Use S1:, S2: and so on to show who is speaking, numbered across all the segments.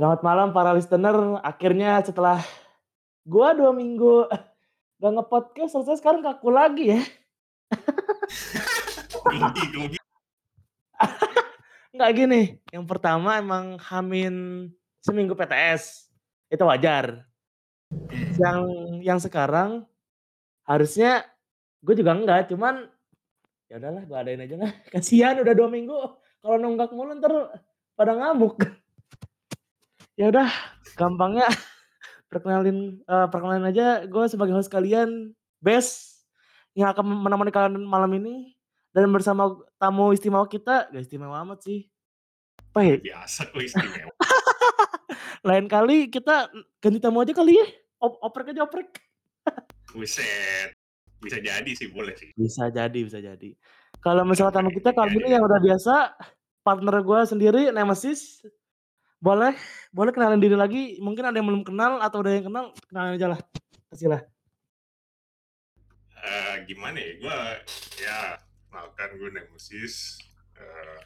S1: Selamat malam para listener, akhirnya setelah gua 2 minggu gak nge-podcast ternyata sekarang kaku lagi ya. Enggak gini, yang pertama emang H-min seminggu PTS, itu wajar. Yang yang sekarang harusnya gue juga enggak, cuman ya udahlah gue adain aja lah, kasihan udah 2 minggu kalau nunggak mulu entar pada ngamuk. Ya udah, gampangnya perkenalin, eee, perkenalin aja gue sebagai host kalian, Bes, yang akan menemani kalian malam ini dan bersama tamu istimewa kita, gak istimewa amat sih. Apa ya?
S2: Biasa kok istimewa.
S1: Lain kali kita ganti tamu aja kali ya? Op oprek aja oprek.
S2: Buset, bisa jadi sih, boleh sih.
S1: Bisa jadi bisa jadi. Kalau misalnya tamu kita kali ini yang udah biasa, partner gue sendiri Nemesis. Boleh boleh kenalin diri lagi, mungkin ada yang belum kenal atau ada yang kenal, kenalin aja lah, kasih lah.
S2: Eee, gimana ya, gua ya kenalkan gue Nemesis, eee,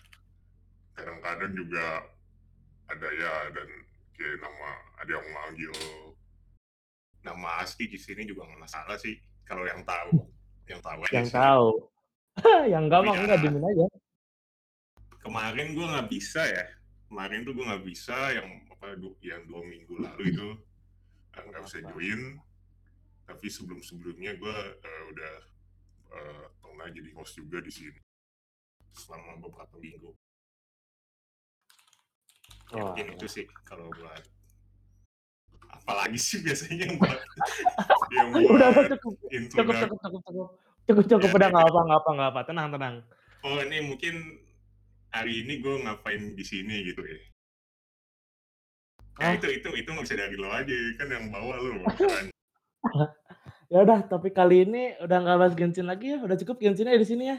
S2: kadang-kadang juga ada ya dan kayak nama ada yang manggil nama asli di sini juga nggak masalah sih, kalau yang tahu. Yang tahu aja
S1: Yang
S2: sih.
S1: tahu. Yang mah enggak,
S2: ya
S1: aja.
S2: kemarin gue nggak bisa ya, kemarin tuh gue nggak bisa yang apa, yang 2 minggu lalu itu, eee, nggak bisa join. Tapi sebelum-sebelumnya gue, eee, udah, eee, pernah jadi host juga di sini. Selama beberapa minggu. Ya
S1: Wah.
S2: mungkin itu sih kalau buat apalagi sih biasanya yang buat yang
S1: Udah udah
S2: buat
S1: cukup. Cukup cukup cukup cukup. Cukup cukup,
S2: Ya
S1: udah
S2: ya
S1: nggak
S2: ya.
S1: apa nggak apa nggak apa, tenang tenang.
S2: Oh ini mungkin hari ini gue ngapain di sini gitu ya. Ya
S1: Ah.
S2: itu itu itu nggak bisa dari lo aja, kan yang bawa lo.
S1: Ya udah, tapi kali ini udah nggak bahas Genshin lagi ya, udah cukup Genshin-nya di sini ya.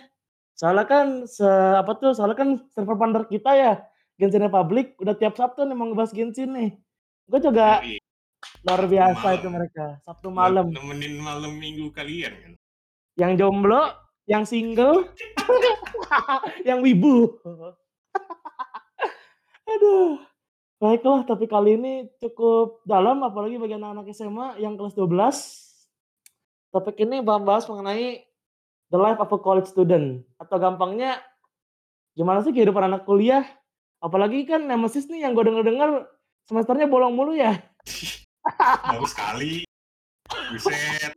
S1: Soalnya kan se apa tuh, soalnya kan server partner kita ya, Genshin Republic udah tiap Sabtu nih mau ngebahas Genshin nih. Gue juga
S2: Yoi.
S1: luar biasa itu
S2: malam.
S1: mereka, Sabtu malam.
S2: nemenin malam minggu kalian kan.
S1: Yang jomblo, yang single, yang wibu. Aduh. Baiklah, tapi kali ini cukup dalam apalagi bagi anak-anak SMA yang kelas 12. Topik ini bahas mengenai the life of a college student atau gampangnya gimana sih kehidupan anak kuliah? Apalagi kan Nemesis nih yang gue denger-denger semesternya bolong mulu ya.
S2: Baru sekali. Buset.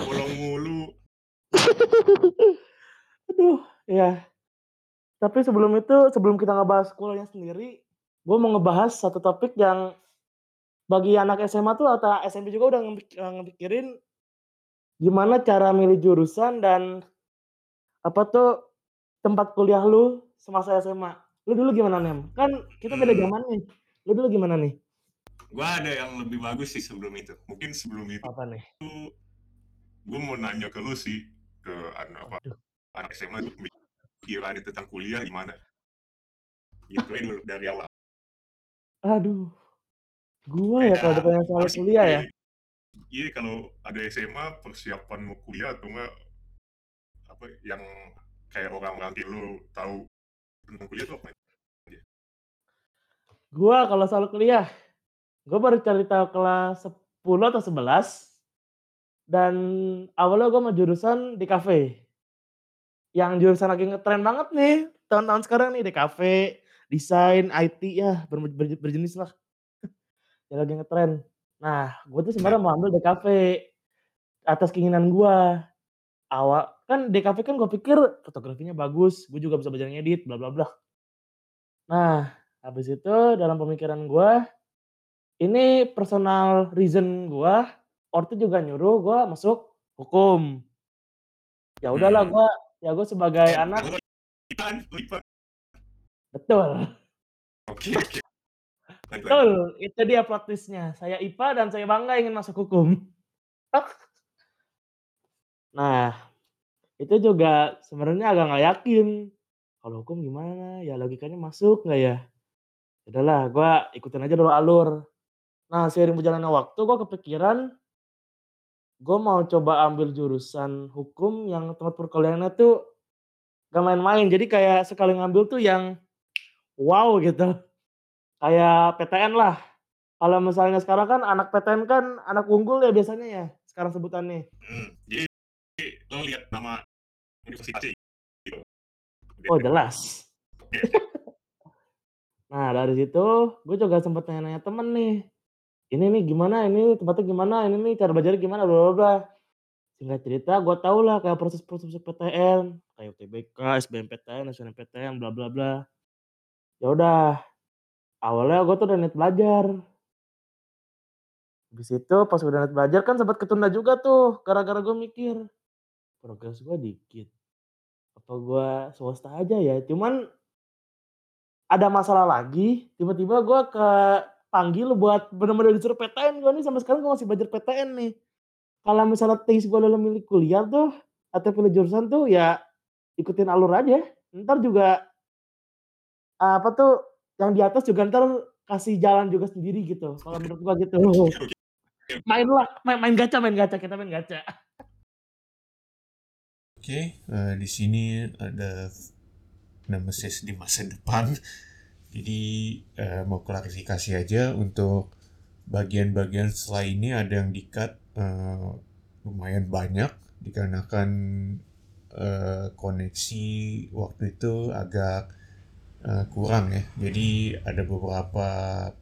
S2: Bolong mulu.
S1: Aduh, ya. Tapi sebelum itu, sebelum kita ngebahas kuliahnya sendiri, gue mau ngebahas satu topik yang bagi anak SMA tuh atau SMP juga udah eee, ngepikirin gimana cara milih jurusan dan apa tuh, tempat kuliah lu semasa SMA. Lu dulu gimana, Nem? Kan kita beda
S2: Mmm.
S1: zaman nih. Lu dulu gimana nih?
S2: Gua ada yang lebih bagus sih sebelum itu. Mungkin sebelum itu
S1: Apa nih?
S2: gue mau nanya ke lu sih, ke an apa,
S1: Waduh.
S2: anak SMA tuh pikirannya tentang kuliah gimana? Gituin dari awal.
S1: Aduh. Gua ya kalau
S2: Kayak
S1: ditanya soal
S2: apa
S1: kuliah ya?
S2: iya kalau ada SMA persiapan mau kuliah atau enggak apa, yang kayak orang nganti lu tahu tentang kuliah tuh apa?
S1: Gua kalau soal kuliah, gua baru cari tahu kelas 10 atau 11 dan awalnya gua mau jurusan DKV. Yang jurusan lagi ngetren banget nih tahun-tahun sekarang nih, DKV, desain, IT, ya ber ber berjenis lah. Yang lagi ngetren. Nah, gua tuh sebenarnya mau ambil DKV, atas keinginan gua. Awal kan DKV kan gua pikir fotografinya bagus, gua juga bisa belajar ngedit, bla bla blah. Nah, habis itu dalam pemikiran gua, ini personal reason gua, ortu juga nyuruh gua masuk hukum. Ya udahlah
S2: Hmm.
S1: gua ya gua sebagai
S2: Eh,
S1: anak betul.
S2: Oke lanjut.
S1: Betul, itu dia plot twist-nya. Saya IPA dan saya bangga ingin masuk hukum. Nah, itu juga sebenarnya agak nggak yakin. Kalau hukum gimana, ya logikanya masuk nggak ya? Ya udahlah gua ikutin aja dulu alur. Nah, seiring berjalannya waktu gua kepikiran gua mau coba ambil jurusan hukum yang tempat perkuliahannya tuh gak main-main. Jadi kayak sekali ngambil tuh yang wow gitu. Kayak PTN lah. Kalau misalnya sekarang kan anak PTN kan anak unggul ya biasanya ya, sekarang sebutannya.
S3: Mhm, jadi lo lihat nama universitasnya gitu?
S1: Oh jelas. Nah dari situ, gue juga sempet nanya-nanya temen nih, "Ini nih gimana ini, tempatnya gimana, ini nih cara belajarnya gimana?" Bla bla bla. Singkat cerita gue tahulah kayak proses-proses PTN, kayak UTBK, SBMPTN, SNMPTN, bla bla bla. Ya udah, awalnya gue tuh udah niat belajar. Habis itu pas udah niat belajar kan sempet ketunda juga tuh, gara-gara gue mikir, progres gue dikit, apa gue swasta aja ya? Cuman ada masalah lagi, tiba-tiba gue kepanggil buat bener-bener disuruh PTN gue nih, sampai sekarang gue masih belajar PTN nih. Kalau misalnya taste gue dalam milih kuliah tuh, atau pilih jurusan tuh, ya ikutin alur aja, entar juga apa tuh, yang di atas juga entar kasih jalan juga sendiri gitu, kalau menurut gue gitu. Main luck, main main gacha main gacha, kita main gacha.
S2: Oke, eee, di sini ada nemesis di masa depan. Jadi, eee, mau klarifikasi aja untuk bagian-bagian setelah ini ada yang di-cut, eee, lumayan banyak dikarenakan, eee, koneksi waktu itu agak, eee, kurang ya. Jadi ada beberapa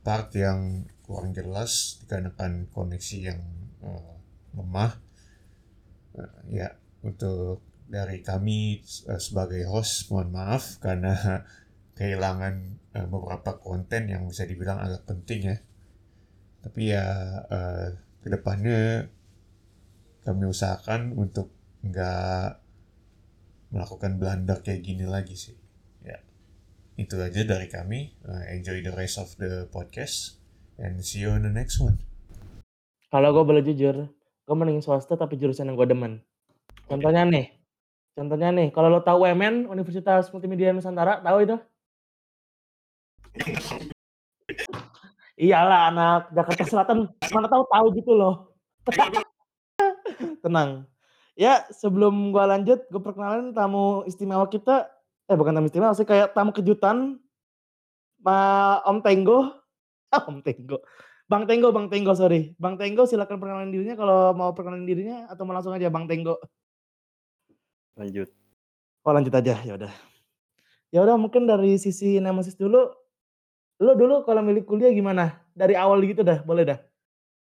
S2: part yang kurang jelas dikarenakan koneksi yang, eee, lemah. Eee, ya untuk dari kami, sebagai host mohon maaf karena kehilangan, eee, beberapa konten yang bisa dibilang agak penting ya. Tapi ya, eee, ke depannya kami usahakan untuk nggak melakukan blunder kayak gini lagi sih, ya. Itu aja dari kami, eee, enjoy the rest of the podcast and see you on the next one.
S1: Kalau gue boleh jujur, gue mending swasta tapi jurusan yang gue demen. Contohnya nih contohnya nih, kalau lo tahu UMN, Universitas Multimedia Nusantara, tahu itu? Iyalah anak Jakarta Selatan, mana tahu tahu gitu loh. Tenang. Ya sebelum gue lanjut, gue perkenalin tamu istimewa kita eh bukan tamu istimewa sih, kayak tamu kejutan, ma Om Tenggo, Om Tenggo, Bang Tenggo Bang Tenggo sorry, Bang Tenggo silakan perkenalin dirinya kalau mau perkenalin dirinya atau mau langsung aja Bang Tenggo?
S4: Lanjut.
S1: Oh lanjut aja, ya udah. Ya udah mungkin dari sisi nemesis dulu, lu dulu kalau milih kuliah gimana? Dari awal gitu dah, boleh dah.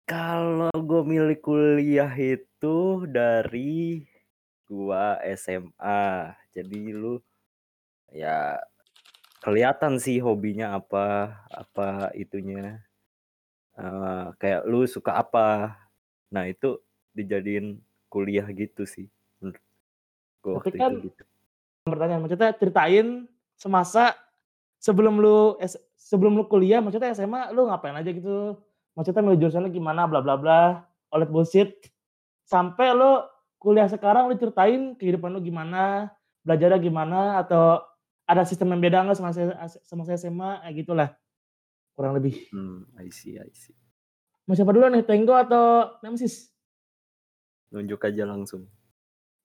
S4: Kalau gue milih kuliah itu dari gua SMA. Jadi lu ya kelihatan sih hobinya apa, apa itunya, eee, kayak lu suka apa. Nah itu dijadiin kuliah gitu sih menurut gua
S1: Tapi kan
S4: itu gitu.
S1: pertanyaan, maksudnya ceritain semasa sebelum lu sebelum lu kuliah, maksudnya SMA lu ngapain aja gitu? Maksudnya milih jurusannya gimana, bla bla bla, that bullshit. Sampai lu kuliah sekarang lu ceritain kehidupan lu gimana, belajarnya gimana, atau ada sistem yang beda nggak semasa as semasa SMA, kayak gitulah. Kurang lebih.
S4: Mmm, I see I see.
S1: Mau siapa duluan nih, Tenggo atau Nemesis?
S4: Nunjuk aja langsung.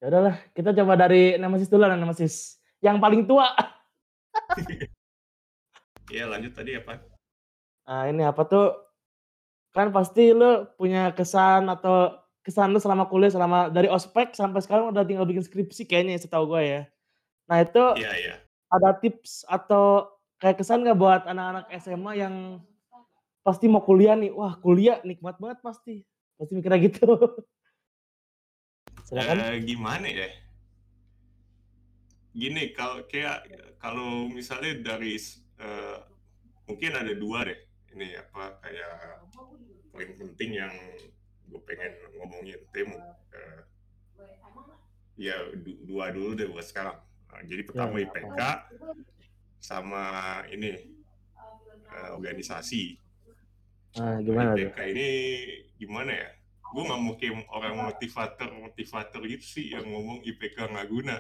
S1: Ya udahlah, kita coba dari Nemesis dulu lah, Nemesis. Yang paling tua.
S3: Iya lanjut tadi apa?
S1: Ah, ini apa tuh, kan pasti lu punya kesan atau kesan lu selama kuliah, selama dari ospek sampai sekarang udah tinggal bikin skripsi kayaknya ya, setahu gua ya. Nah itu
S3: Iya iya.
S1: ada tips atau kayak kesan nggak buat anak-anak SMA yang pasti mau kuliah nih, wah kuliah nikmat banget pasti, pasti mikirnya gitu. Silakan.
S3: Eee, gimana ya? Gini, kalau kayak kalau misalnya dari eee, mungkin ada 2 deh, ini apa, kayak poin penting yang gue pengen ngomongin tim, eee ya du 2 dulu deh buat sekarang. Eee, jadi
S1: Ya
S3: pertama
S1: nggak
S3: IPK,
S1: apa-apa.
S3: sama ini, eee, organisasi.
S1: Nah gimana tuh?
S3: IPK ini gimana ya, gue nggak mau kayak orang motivator-motivator gitu sih yang ngomong IPK nggak guna.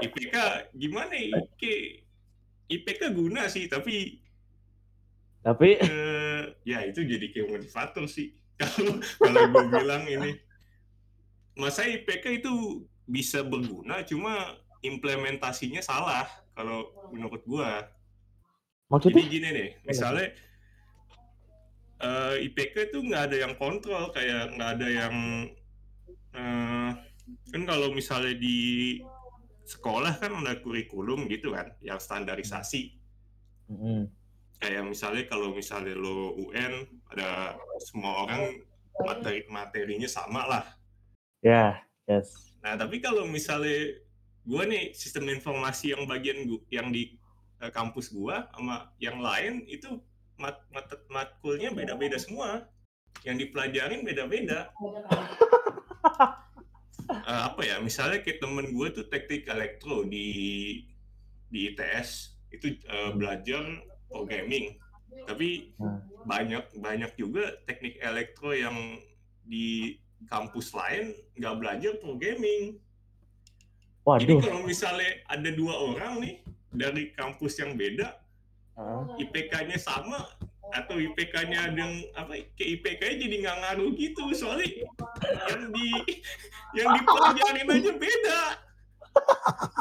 S3: IPK gimana ya, kayak IPK guna sih tapi
S1: Tapi
S3: eee, ya itu jadi kayak motivator sih. Kalau kalau gue bilang ini. Masa IPK itu bisa berguna, cuma implementasinya salah kalau menurut gua.
S2: Jadi
S1: Maksudnya?
S2: gini nih, misalnya eh, IPK itu nggak ada yang kontrol, kayak nggak ada yang eh, kan kalau misalnya di sekolah kan ada kurikulum gitu kan, yang standarisasi.
S1: Mhm.
S2: Kayak misalnya kalau misalnya lo UN ada semua orang materi materinya sama lah.
S1: Ya, yes.
S2: Nah tapi kalau misalnya gua nih sistem informasi yang bagian gua, yang di eh, kampus gua sama yang lain itu mat, mat, matkulnya beda-beda semua. Yang dipelajarin beda-beda. Eh, apa ya? Misalnya kayak temen gue tuh teknik elektro di di ITS itu eh, belajar programming. Tapi
S1: Hmm.
S2: banyak banyak juga teknik elektro yang di kampus lain nggak belajar programming. Jadi
S1: Waduh.
S2: kalau misalnya ada dua orang nih dari kampus yang beda,
S1: Heeh.
S2: IPK-nya sama atau IPK-nya yang apa ke IPK-nya jadi nggak ngaruh gitu soalnya yang di yang dipelajarin aja beda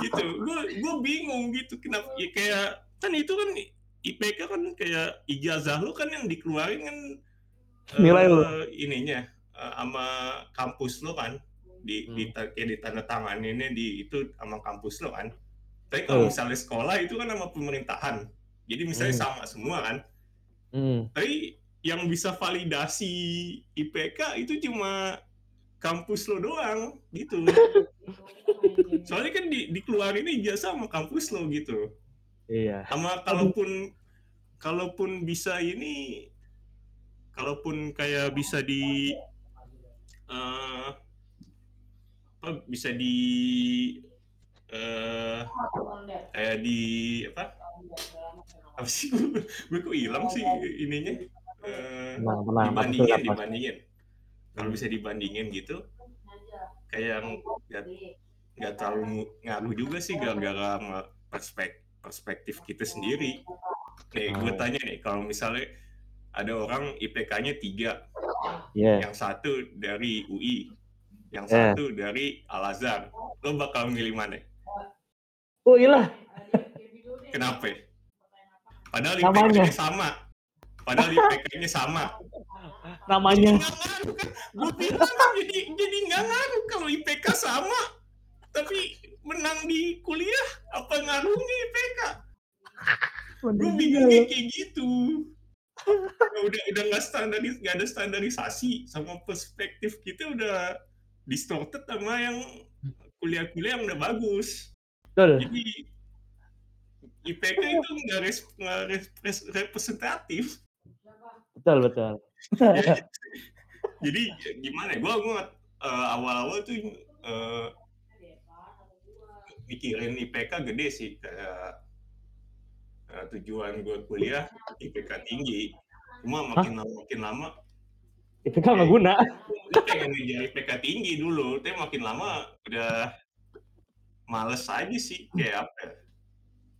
S2: gitu gue gue bingung gitu kenapa ya kayak kan itu kan IPK kan kayak ijazah lu kan yang dikeluarin kan eh,
S1: Nilai lu.
S2: ininya eh, sama kampus lu kan di di
S1: Hmm.
S2: kayak ditandatanganinnya di itu sama kampus lu kan tapi kalau
S1: Betul.
S2: misalnya sekolah itu kan sama pemerintahan jadi misalnya
S1: Hmm.
S2: sama semua kan
S1: Hmm.
S2: tapi yang bisa validasi IPK itu cuma kampus lo doang gitu. Soalnya kan di, dikeluarin ijazah sama kampus lo gitu.
S1: Iya.
S2: sama kalaupun kalaupun bisa ini kalaupun kayak bisa di eh, apa bisa di eh kayak di apa apa sih gue kok hilang sih ininya Eh,
S1: Tenang, tenang. Maksudnya
S2: dibandingin dibandingin kalau bisa dibandingin gitu kayak yang nggak nggak terlalu ngaruh juga sih gara-gara sama perspek perspektif kita sendiri nih gue
S1: Oh.
S2: tanya nih kalau misalnya ada orang IPK-nya tiga
S1: Iya.
S2: yang satu dari UI yang
S1: Eh.
S2: satu dari Al Azhar lo bakal milih mana
S1: Oh iya.
S2: kenapa padahal
S1: Namanya.
S2: IPK-nya sama. Padahal IPK-nya sama.
S1: Namanya.
S2: kan? Gue bilang jadi jadi nggak ngaruh kalau IPK sama. Tapi menang di kuliah apa ngaruhnya IPK gue bingungnya kayak gitu. Ya udah udah nggak standaris nggak ada standarisasi sama perspektif kita udah distorted sama yang kuliah-kuliah yang udah bagus.
S1: Betul.
S2: jadi IPK itu nggak res- res- representatif
S1: Betul, betul.
S2: jadi gimana ya gue gue awal-awal tuh eh, mikirin IPK gede sih kayak eh, tujuan gue kuliah IPK tinggi cuma makin lama makin lama
S1: kan nggak guna.
S2: gue pengen ngejar IPK tinggi dulu tapi makin lama udah males aja sih kayak apa ya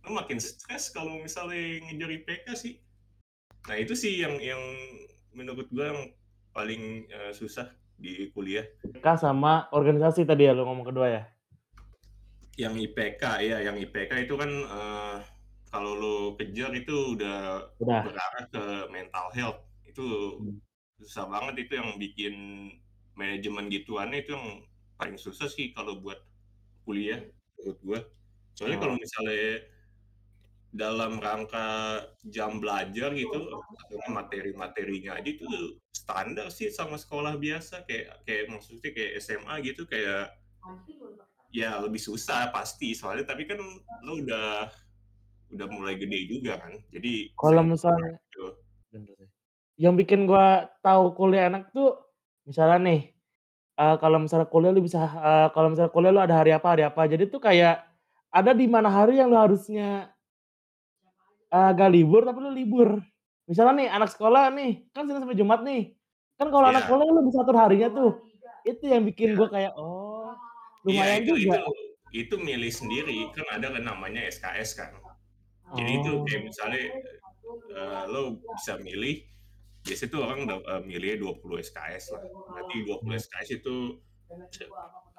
S2: lu makin stres kalau misalnya ngejar IPK sih nah itu sih yang yang menurut gue yang paling eh, susah di kuliah
S1: K sama organisasi tadi ya lo ngomong kedua ya.
S2: yang IPK ya yang IPK itu kan eh, kalau lo kejar itu udah
S1: Udah.
S2: berarah ke mental health itu susah banget itu yang bikin manajemen gituannya itu yang paling susah sih kalau buat kuliah menurut gue soalnya
S1: Oh.
S2: kalau misalnya dalam rangka jam belajar gitu materi-materinya aja itu standar sih sama sekolah biasa kayak kayak maksudnya kayak SMA gitu kayak ya lebih susah pasti soalnya tapi kan lo udah udah mulai gede juga kan jadi
S1: Kalau misalnya
S2: gitu.
S1: Yang bikin gua tahu kuliah enak tuh misalnya nih eh, kalau misalnya kuliah lu bisa eh, kalau misalnya kuliah lu ada hari apa hari apa. Jadi tuh kayak ada di mana hari yang lu harusnya gak libur tapi lu libur. Misalnya nih anak sekolah nih kan Senin sampai Jumat nih. Kan kalau anak
S2: Iya.
S1: kuliah lu bisa atur harinya tuh. Itu yang bikin gua kayak oh
S2: Iya
S1: lumayan
S2: itu
S1: juga.
S2: itu itu milih sendiri kan ada kan namanya SKS kan jadi itu
S1: Oh.
S2: kayak misalnya eh, lo bisa milih biasanya tuh orang da- eh, milih 20 SKS lah berarti 20 SKS itu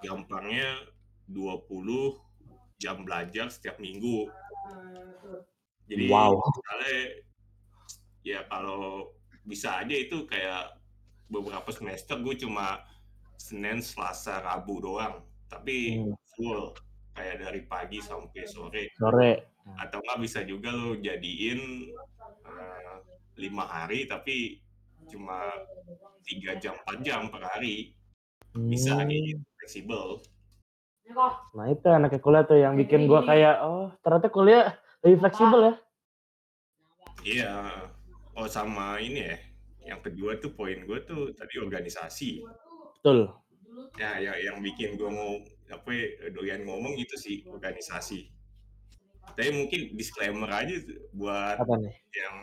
S2: gampangnya 20 jam belajar setiap minggu Jadi
S1: Wow.
S2: misalnya ya kalau bisa aja itu kayak beberapa semester gue cuma Senin, Selasa, Rabu doang. Tapi
S1: Hmm.
S2: full kayak dari pagi sampai sore.
S1: Sore.
S2: Atau nggak bisa juga lo jadiin eh, lima hari tapi cuma tiga jam 4 jam per hari. Bisa
S1: Hmm.
S2: gitu, fleksibel.
S1: Nah itu anaknya kuliah tuh yang bikin gua kayak oh ternyata kuliah lebih fleksibel ya.
S2: Iya. Oh sama ini ya. Yang kedua tuh poin gue tuh tadi organisasi.
S1: Betul.
S2: Ya, yang, yang bikin gue mau apa ya, doyan ngomong itu sih organisasi. Tapi mungkin disclaimer aja buat
S1: Apa nih?
S2: yang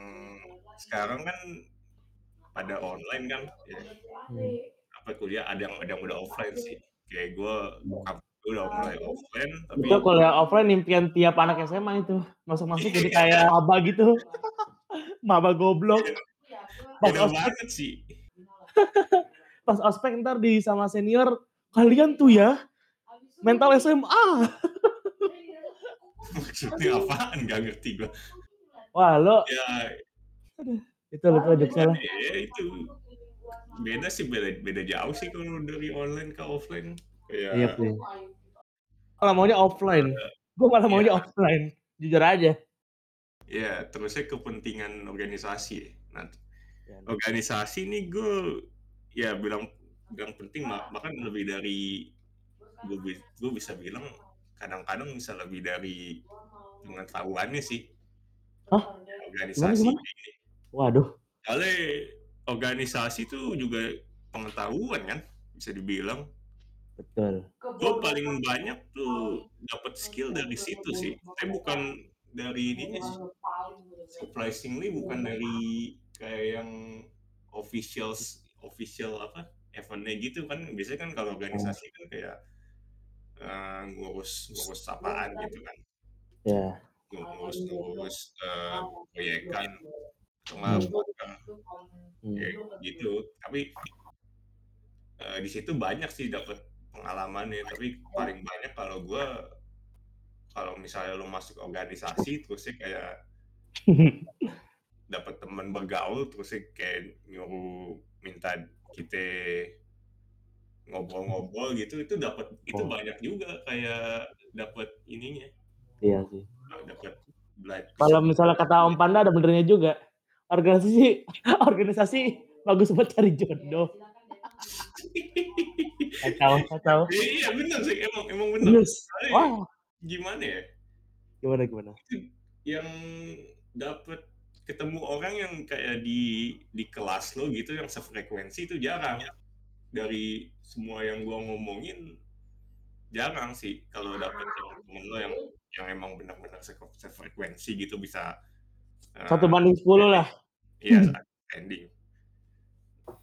S2: sekarang kan pada online kan, ya,
S1: Hmm.
S2: apa kuliah ada yang ada yang udah offline sih. Kayak gue udah mulai offline, tapi
S1: Itu kuliah offline impian tiap anak SMA itu. Masuk-masuk jadi kayak maba gitu. maba goblok. Pas
S2: beda
S1: ospek,
S2: banget sih.
S1: pas ospek ntar di sama senior, kalian tuh ya mental SMA.
S2: Maksudnya apaan? Gak ngerti gue.
S1: Wah lo
S2: Ya,
S1: itu lupa jokesnya lah.
S2: ya itu beda sih beda beda jauh sih kalau dari online ke offline. Kayak
S1: Iya sih. Malah maunya offline. Gue malah maunya
S2: Iya.
S1: offline. Jujur aja.
S2: Ya, terusnya kepentingan organisasi. Nah,
S1: Ya,
S2: organisasi nih gue ya bilang bilang penting bahkan lebih dari gue gue bisa bilang kadang-kadang bisa lebih dari pengetahuannya sih
S1: Hah?
S2: organisasi
S1: Gimana,
S2: ini.
S1: Waduh.
S2: Soalnya organisasi itu juga pengetahuan kan bisa dibilang.
S1: Betul.
S2: Gue paling banyak tuh dapat skill dari situ sih. Tapi bukan dari ininya sih. surprisingly bukan dari kayak yang officials official apa eventnya gitu kan biasanya kan kalau organisasi kan kayak eh, ngurus ngurus apaan gitu kan
S1: Ya.
S2: ngurus ngurus eh, proyekan nggak
S1: Hmm. Hmm.
S2: kayak gitu tapi eh, di situ banyak sih dapat pengalamannya tapi paling banyak kalau gue kalau misalnya lo masuk organisasi terusnya kayak dapat teman bergaul terus sih kayak nyuruh minta kita ngobrol-ngobrol gitu itu dapat itu
S1: Oh.
S2: banyak juga kayak dapat ininya
S1: Iya sih.
S2: dapat belajar
S1: Kalau misalnya kata Om Panda ada benernya juga. Organisasi organisasi bagus buat cari jodoh. Kacau, kacau.
S2: iya benar sih emang emang benar
S1: Yes. Wah,
S2: gimana ya
S1: gimana gimana?
S2: yang dapat ketemu orang yang kayak di di kelas lo gitu yang sefrekuensi itu jarang dari semua yang gua ngomongin jarang sih kalau dapet temen lo yang yang emang benar-benar se- sefrekuensi gitu bisa eh,
S1: Satu banding sepuluh lah.
S2: iya ending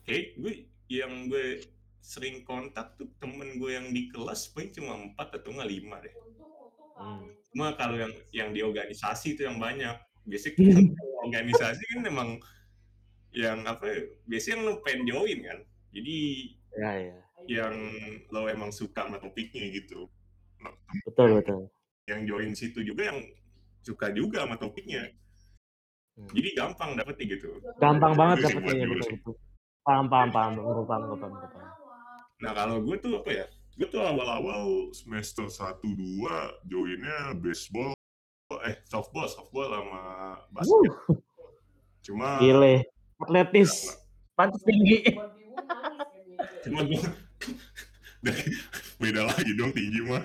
S2: kayak gue yang gue sering kontak tuh temen gue yang di kelas paling cuma empat atau nggak lima deh
S1: Hmm.
S2: Cuma kalau yang yang di organisasi itu yang banyak. Biasanya organisasi kan memang yang apa ya, biasanya yang lo pengen join kan. Jadi
S1: Ya ya.
S2: yang lo emang suka sama topiknya gitu.
S1: Betul betul.
S2: Yang join situ juga yang suka juga sama topiknya.
S1: Hmm.
S2: Jadi gampang dapetnya gitu.
S1: Gampang banget dapetnya ya betul betul. Paham paham paham. Paham paham gue paham.
S2: Nah kalau gue tuh apa ya?
S3: Gue tuh awal-awal semester 1-2 joinnya baseball, eh softball, softball sama basket.
S1: Wuh,
S3: Cuma
S1: gile. Atletis. Pantas tinggi.
S2: cuma gue beda lagi dong tinggi mah.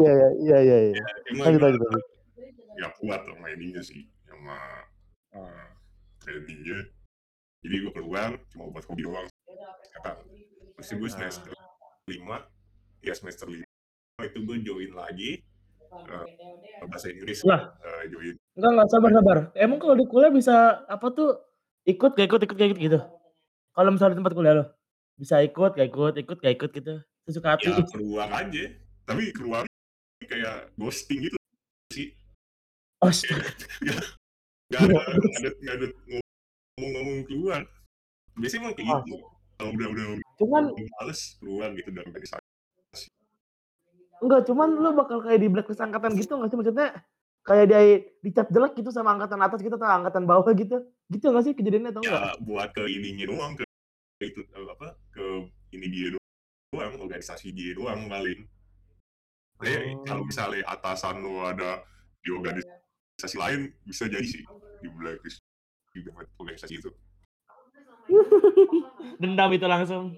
S1: Iya iya iya iya. iya.
S2: Cuma
S1: Lanjut lanjut.
S3: ya kuat sama ininya sih, sama uh, trainingnya. Jadi gue keluar cuma buat hobi doang. Kata, terus gue semester 5, ya semester 5 itu gue join lagi uh, bahasa Inggris
S1: Lah.
S3: uh, join
S1: Enggak enggak sabar sabar. Emang kalau di kuliah bisa apa tuh ikut gak ikut ikut gak ikut gitu? Kalau misalnya di tempat kuliah lo bisa ikut gak ikut ikut gak ikut gitu sesuka hati.
S3: ya keluar aja. Tapi keluar kayak ghosting gitu sih.
S1: Oh.
S3: Gak ada, gak ada, gak ada ngomong-ngomong keluar. Biasanya emang kayak gitu. Kalau udah udah
S1: cuman
S3: males keluar gitu dari organisasi.
S1: enggak cuman lu bakal kayak di blacklist angkatan gitu nggak sih maksudnya? kayak dia dicap jelek gitu sama angkatan atas gitu atau angkatan bawah gitu. Gitu nggak sih kejadiannya atau enggak?
S2: Ya buat ke ininya doang ke itu eh, apa ke ini dia doang, organisasi dia doang paling. Kayak kalau
S1: Oh.
S2: misalnya atasan lo ada di organisasi lain bisa jadi sih di blacklist di organisasi itu.
S1: Dendam itu langsung.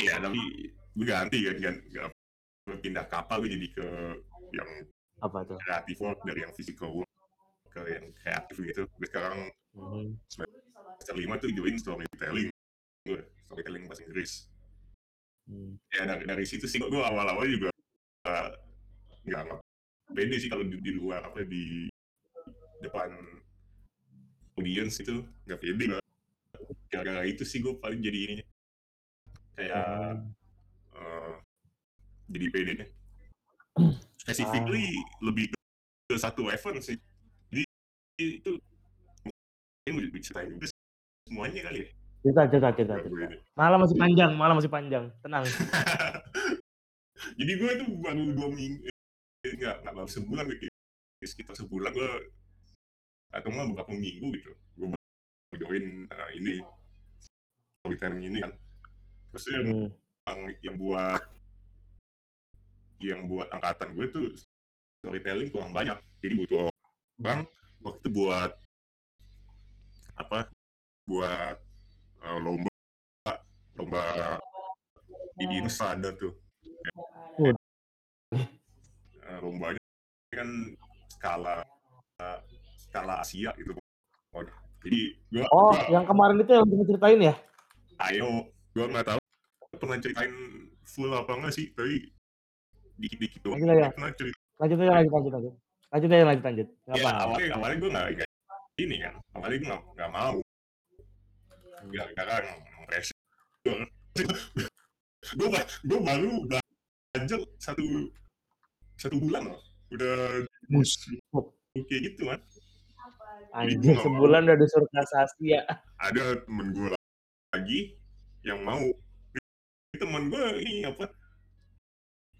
S2: Iya tapi gue ganti kan kan pindah kapal gue jadi ke yang
S1: Apa tuh?
S2: kreatif work dari yang physical work ke yang kreatif gitu. Gue sekarang
S1: Hmm.
S2: semester lima tuh join storytelling gue storytelling bahasa Inggris
S1: Hmm.
S2: ya dari, dari situ sih gue awal-awal juga nggak nggak pede sih kalau di, di luar apa di depan audience itu nggak pede gara-gara itu sih gue paling jadi ini kayak eh, jadi pede nya specifically lebih ke, ke satu event sih. Jadi itu ini mau diceritain juga semuanya kali ya.
S1: Cerita, cerita, cerita. Malam masih panjang, malam masih panjang. Tenang.
S2: jadi gue itu baru dua minggu nggak nggak baru sebulan gitu sekitar sebulan gue atau nggak beberapa minggu gitu join eh, ini storytelling ini kan terus yang,
S1: Hmm.
S2: yang yang buat yang buat angkatan gue tuh storytelling kurang banyak jadi butuh orang waktu itu buat apa buat eh, lomba lomba di dinas ada tuh
S1: Waduh.
S2: Eh, lombanya kan skala skala Asia gitu. Jadi gua,
S1: Oh,
S2: gua
S1: yang kemarin itu yang kita ceritain ya?
S2: ayo gua nggak tahu pernah ceritain full apa enggak sih tapi dikit-dikit doang
S1: Lanjut aja.
S2: pernah cerita
S1: Lanjut aja, lanjut, lanjut, lanjut. Lanjut aja, lanjut, lanjut. Nggak
S2: ya
S1: apa-apa.
S2: awalnya awalnya gue nggak ini kan awalnya gue nggak mau nggak karena pressure gue gue baru belajar satu satu bulan loh udah bos kayak gitu kan
S1: Anjir, sebulan udah disuruh kasasi ya.
S2: ada temen gue lagi yang mau. Temen gue ini apa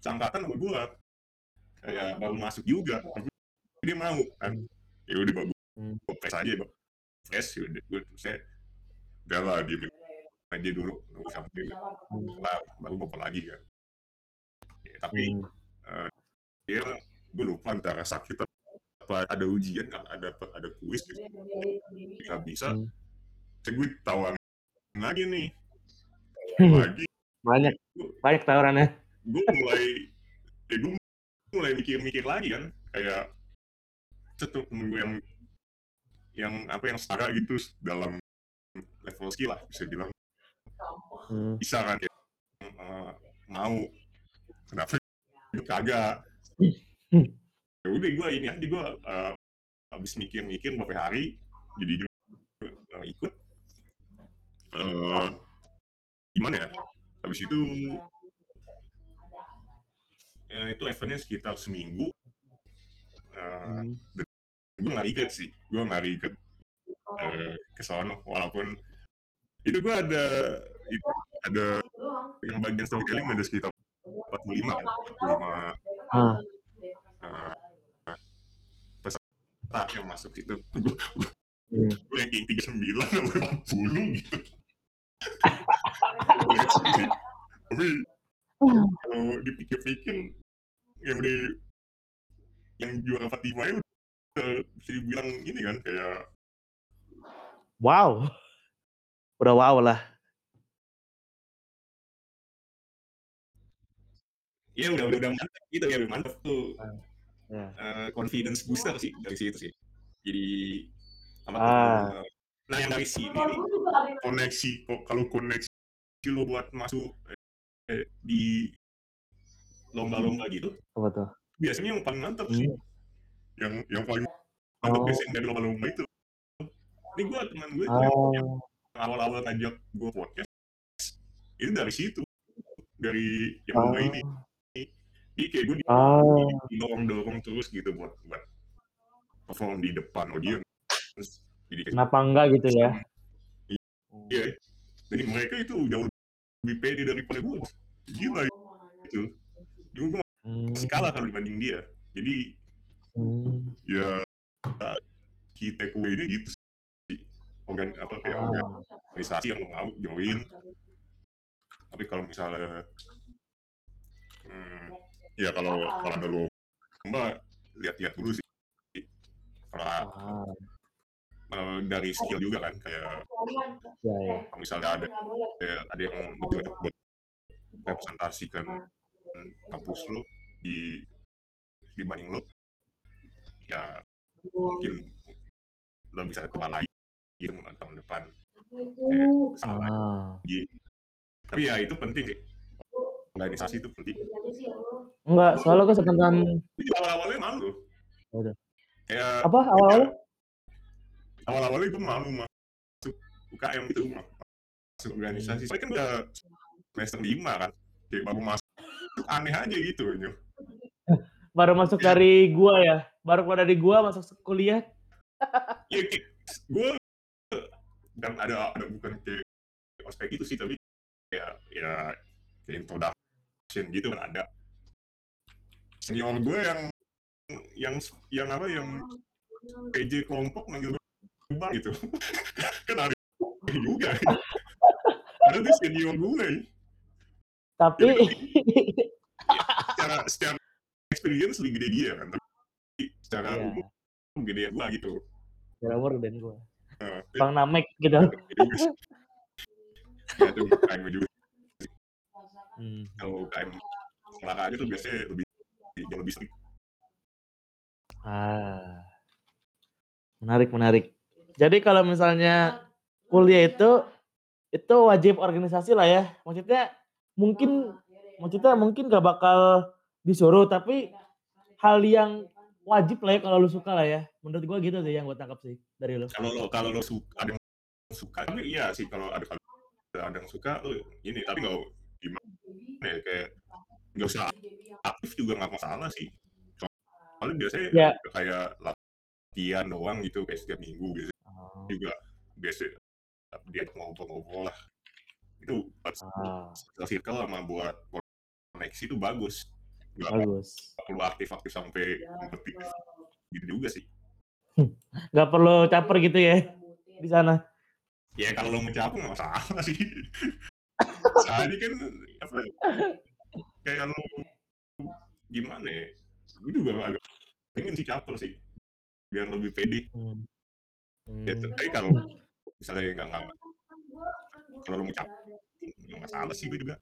S2: seangkatan sama gue kayak baru masuk juga. Dia mau kan. Ya udah bagus
S1: Hmm.
S2: gue press aja bang press ya udah gue saya udah lah dia aja dulu nunggu sampai lah baru bapak lagi kan Ya, tapi
S1: Hmm.
S2: dia gue lupa antara sakit apa ada ujian kan ada ada kuis gitu. nggak bisa
S1: Hmm.
S2: saya gue tawarin lagi nih
S1: Hmm.
S2: lagi
S1: Banyak, banyak tawarannya.
S2: gue mulai ya gue mulai mikir-mikir lagi kan kayak satu temen gue yang yang apa yang setara gitu dalam level skill lah bisa bilang
S1: Hmm.
S2: bisa kan eh, mau kenapa kagak
S1: Hmm.
S2: Ya udah gue ini aja gue eh, habis mikir-mikir beberapa hari jadi eh, ikut Eh, gimana ya habis itu eh, itu eventnya sekitar seminggu Eh,
S1: Hmm.
S2: gue nggak ikut sih gue nggak ikut eh, ke sono walaupun itu gue ada itu ada yang bagian storytelling ada sekitar 45 kan 45
S1: Ah.
S2: eh, peserta yang masuk itu gue
S1: Hmm.
S2: gue ranking 39 sama 40 gitu tapi kalau dipikir-pikir yang di yang juara Fatima itu bisa dibilang ini kan kayak
S1: Wow. Udah wow lah.
S2: ya udah udah, udah mantap gitu ya udah mantap tuh
S1: Ya.
S2: Eh, confidence booster sih dari situ sih jadi apa
S1: Ah.
S2: tuh, nah yang dari sini nih koneksi kok kalau koneksi lo buat masuk eh, di lomba-lomba gitu
S1: Apa tuh?
S2: biasanya yang paling mantap
S1: Hmm.
S2: sih yang yang paling mantap
S1: Oh.
S2: biasanya dari lomba-lomba itu ini gue teman gue tuh yang,
S1: Oh.
S2: awal-awal ngajak gue podcast itu dari situ dari yang
S1: Oh.
S2: lomba ini jadi kayak gue
S1: Oh.
S2: dorong-dorong terus gitu buat buat perform di depan audiens jadi
S1: Kenapa enggak gitu ya?
S2: Iya. Jadi mereka itu jauh lebih pede daripada gue. Gila itu. Dulu gue
S1: Hmm.
S2: masih kalah kalau dibanding dia. Jadi
S1: Hmm.
S2: Ya key takeaway ini gitu sih. Organ apa kayak
S1: Ah.
S2: organisasi yang mau join. Tapi kalau misalnya hmm, ya kalau kalau ada lomba lihat-lihat dulu sih. Kalau eh, dari skill juga kan kayak
S1: ya ya.
S2: misalnya ada kayak ada yang lebih cocok buat representasikan kampus lo di dibanding lo ya mungkin lo bisa coba lagi gitu tahun depan sama
S1: Ah.
S2: lagi tapi ya itu penting sih organisasi itu penting
S1: Enggak, soalnya gue sebentar
S2: itu awal-awalnya malu
S1: Udah.
S2: kayak
S1: apa awal-awal?
S2: awal-awalnya gue malu masuk UKM itu masuk organisasi saya kan udah semester lima kan kayak baru masuk aneh aja gitu Nyo.
S1: Baru masuk
S2: Iya.
S1: dari gua ya. Baru keluar dari gua masuk kuliah.
S2: ya gue dan ada ada bukan kayak ospek itu sih tapi kayak ya kayak introduction gitu kan ada. Senior gue yang yang yang apa yang PJ kelompok manggil gue gitu. Kan ada juga. Ada tuh senior gue.
S1: Tapi
S2: secara secara experience lebih gede dia kan. Tapi secara
S1: Iya.
S2: umum gede gue gitu.
S1: Jarak umur dan gua.
S2: Nah,
S1: Bang Namek gitu.
S2: gede ya itu UKM juga
S1: Hmm.
S2: kalau UKM olahraga tuh biasanya lebih jauh lebih sering
S1: Ah. Menarik, menarik. Jadi kalau misalnya kuliah itu itu wajib organisasi lah ya. Maksudnya mungkin maksudnya mungkin gak bakal disuruh tapi hal yang wajib lah ya kalau lu suka lah ya. Menurut gua gitu sih yang gua tangkap sih dari lu.
S2: kalau lo kalau lo suka ada yang suka tapi iya sih kalau ada kalau ada yang suka lo ini tapi nggak gimana ya kayak nggak usah aktif juga nggak masalah sih. Soalnya biasanya
S1: Ya.
S2: kayak latihan doang gitu kayak setiap minggu biasanya
S1: Oh,
S2: juga. Biasa dia ngobrol-ngobrol lah. Itu buat
S1: ah,
S2: circle sama buat koneksi itu bagus. Nggak
S1: bagus.
S2: perlu aktif-aktif sampai kompetitif. gitu juga sih.
S1: Gak perlu caper gitu ya di sana.
S2: ya kalau lo mencapai nggak masalah sih soalnya kan apa kayak lo gimana ya gue juga agak pengen sih caper sih biar lebih pede
S1: Hmm.
S2: ya
S1: Hmm.
S2: tapi kalau misalnya nggak nggak kalau lo mau caper nggak masalah sih gue juga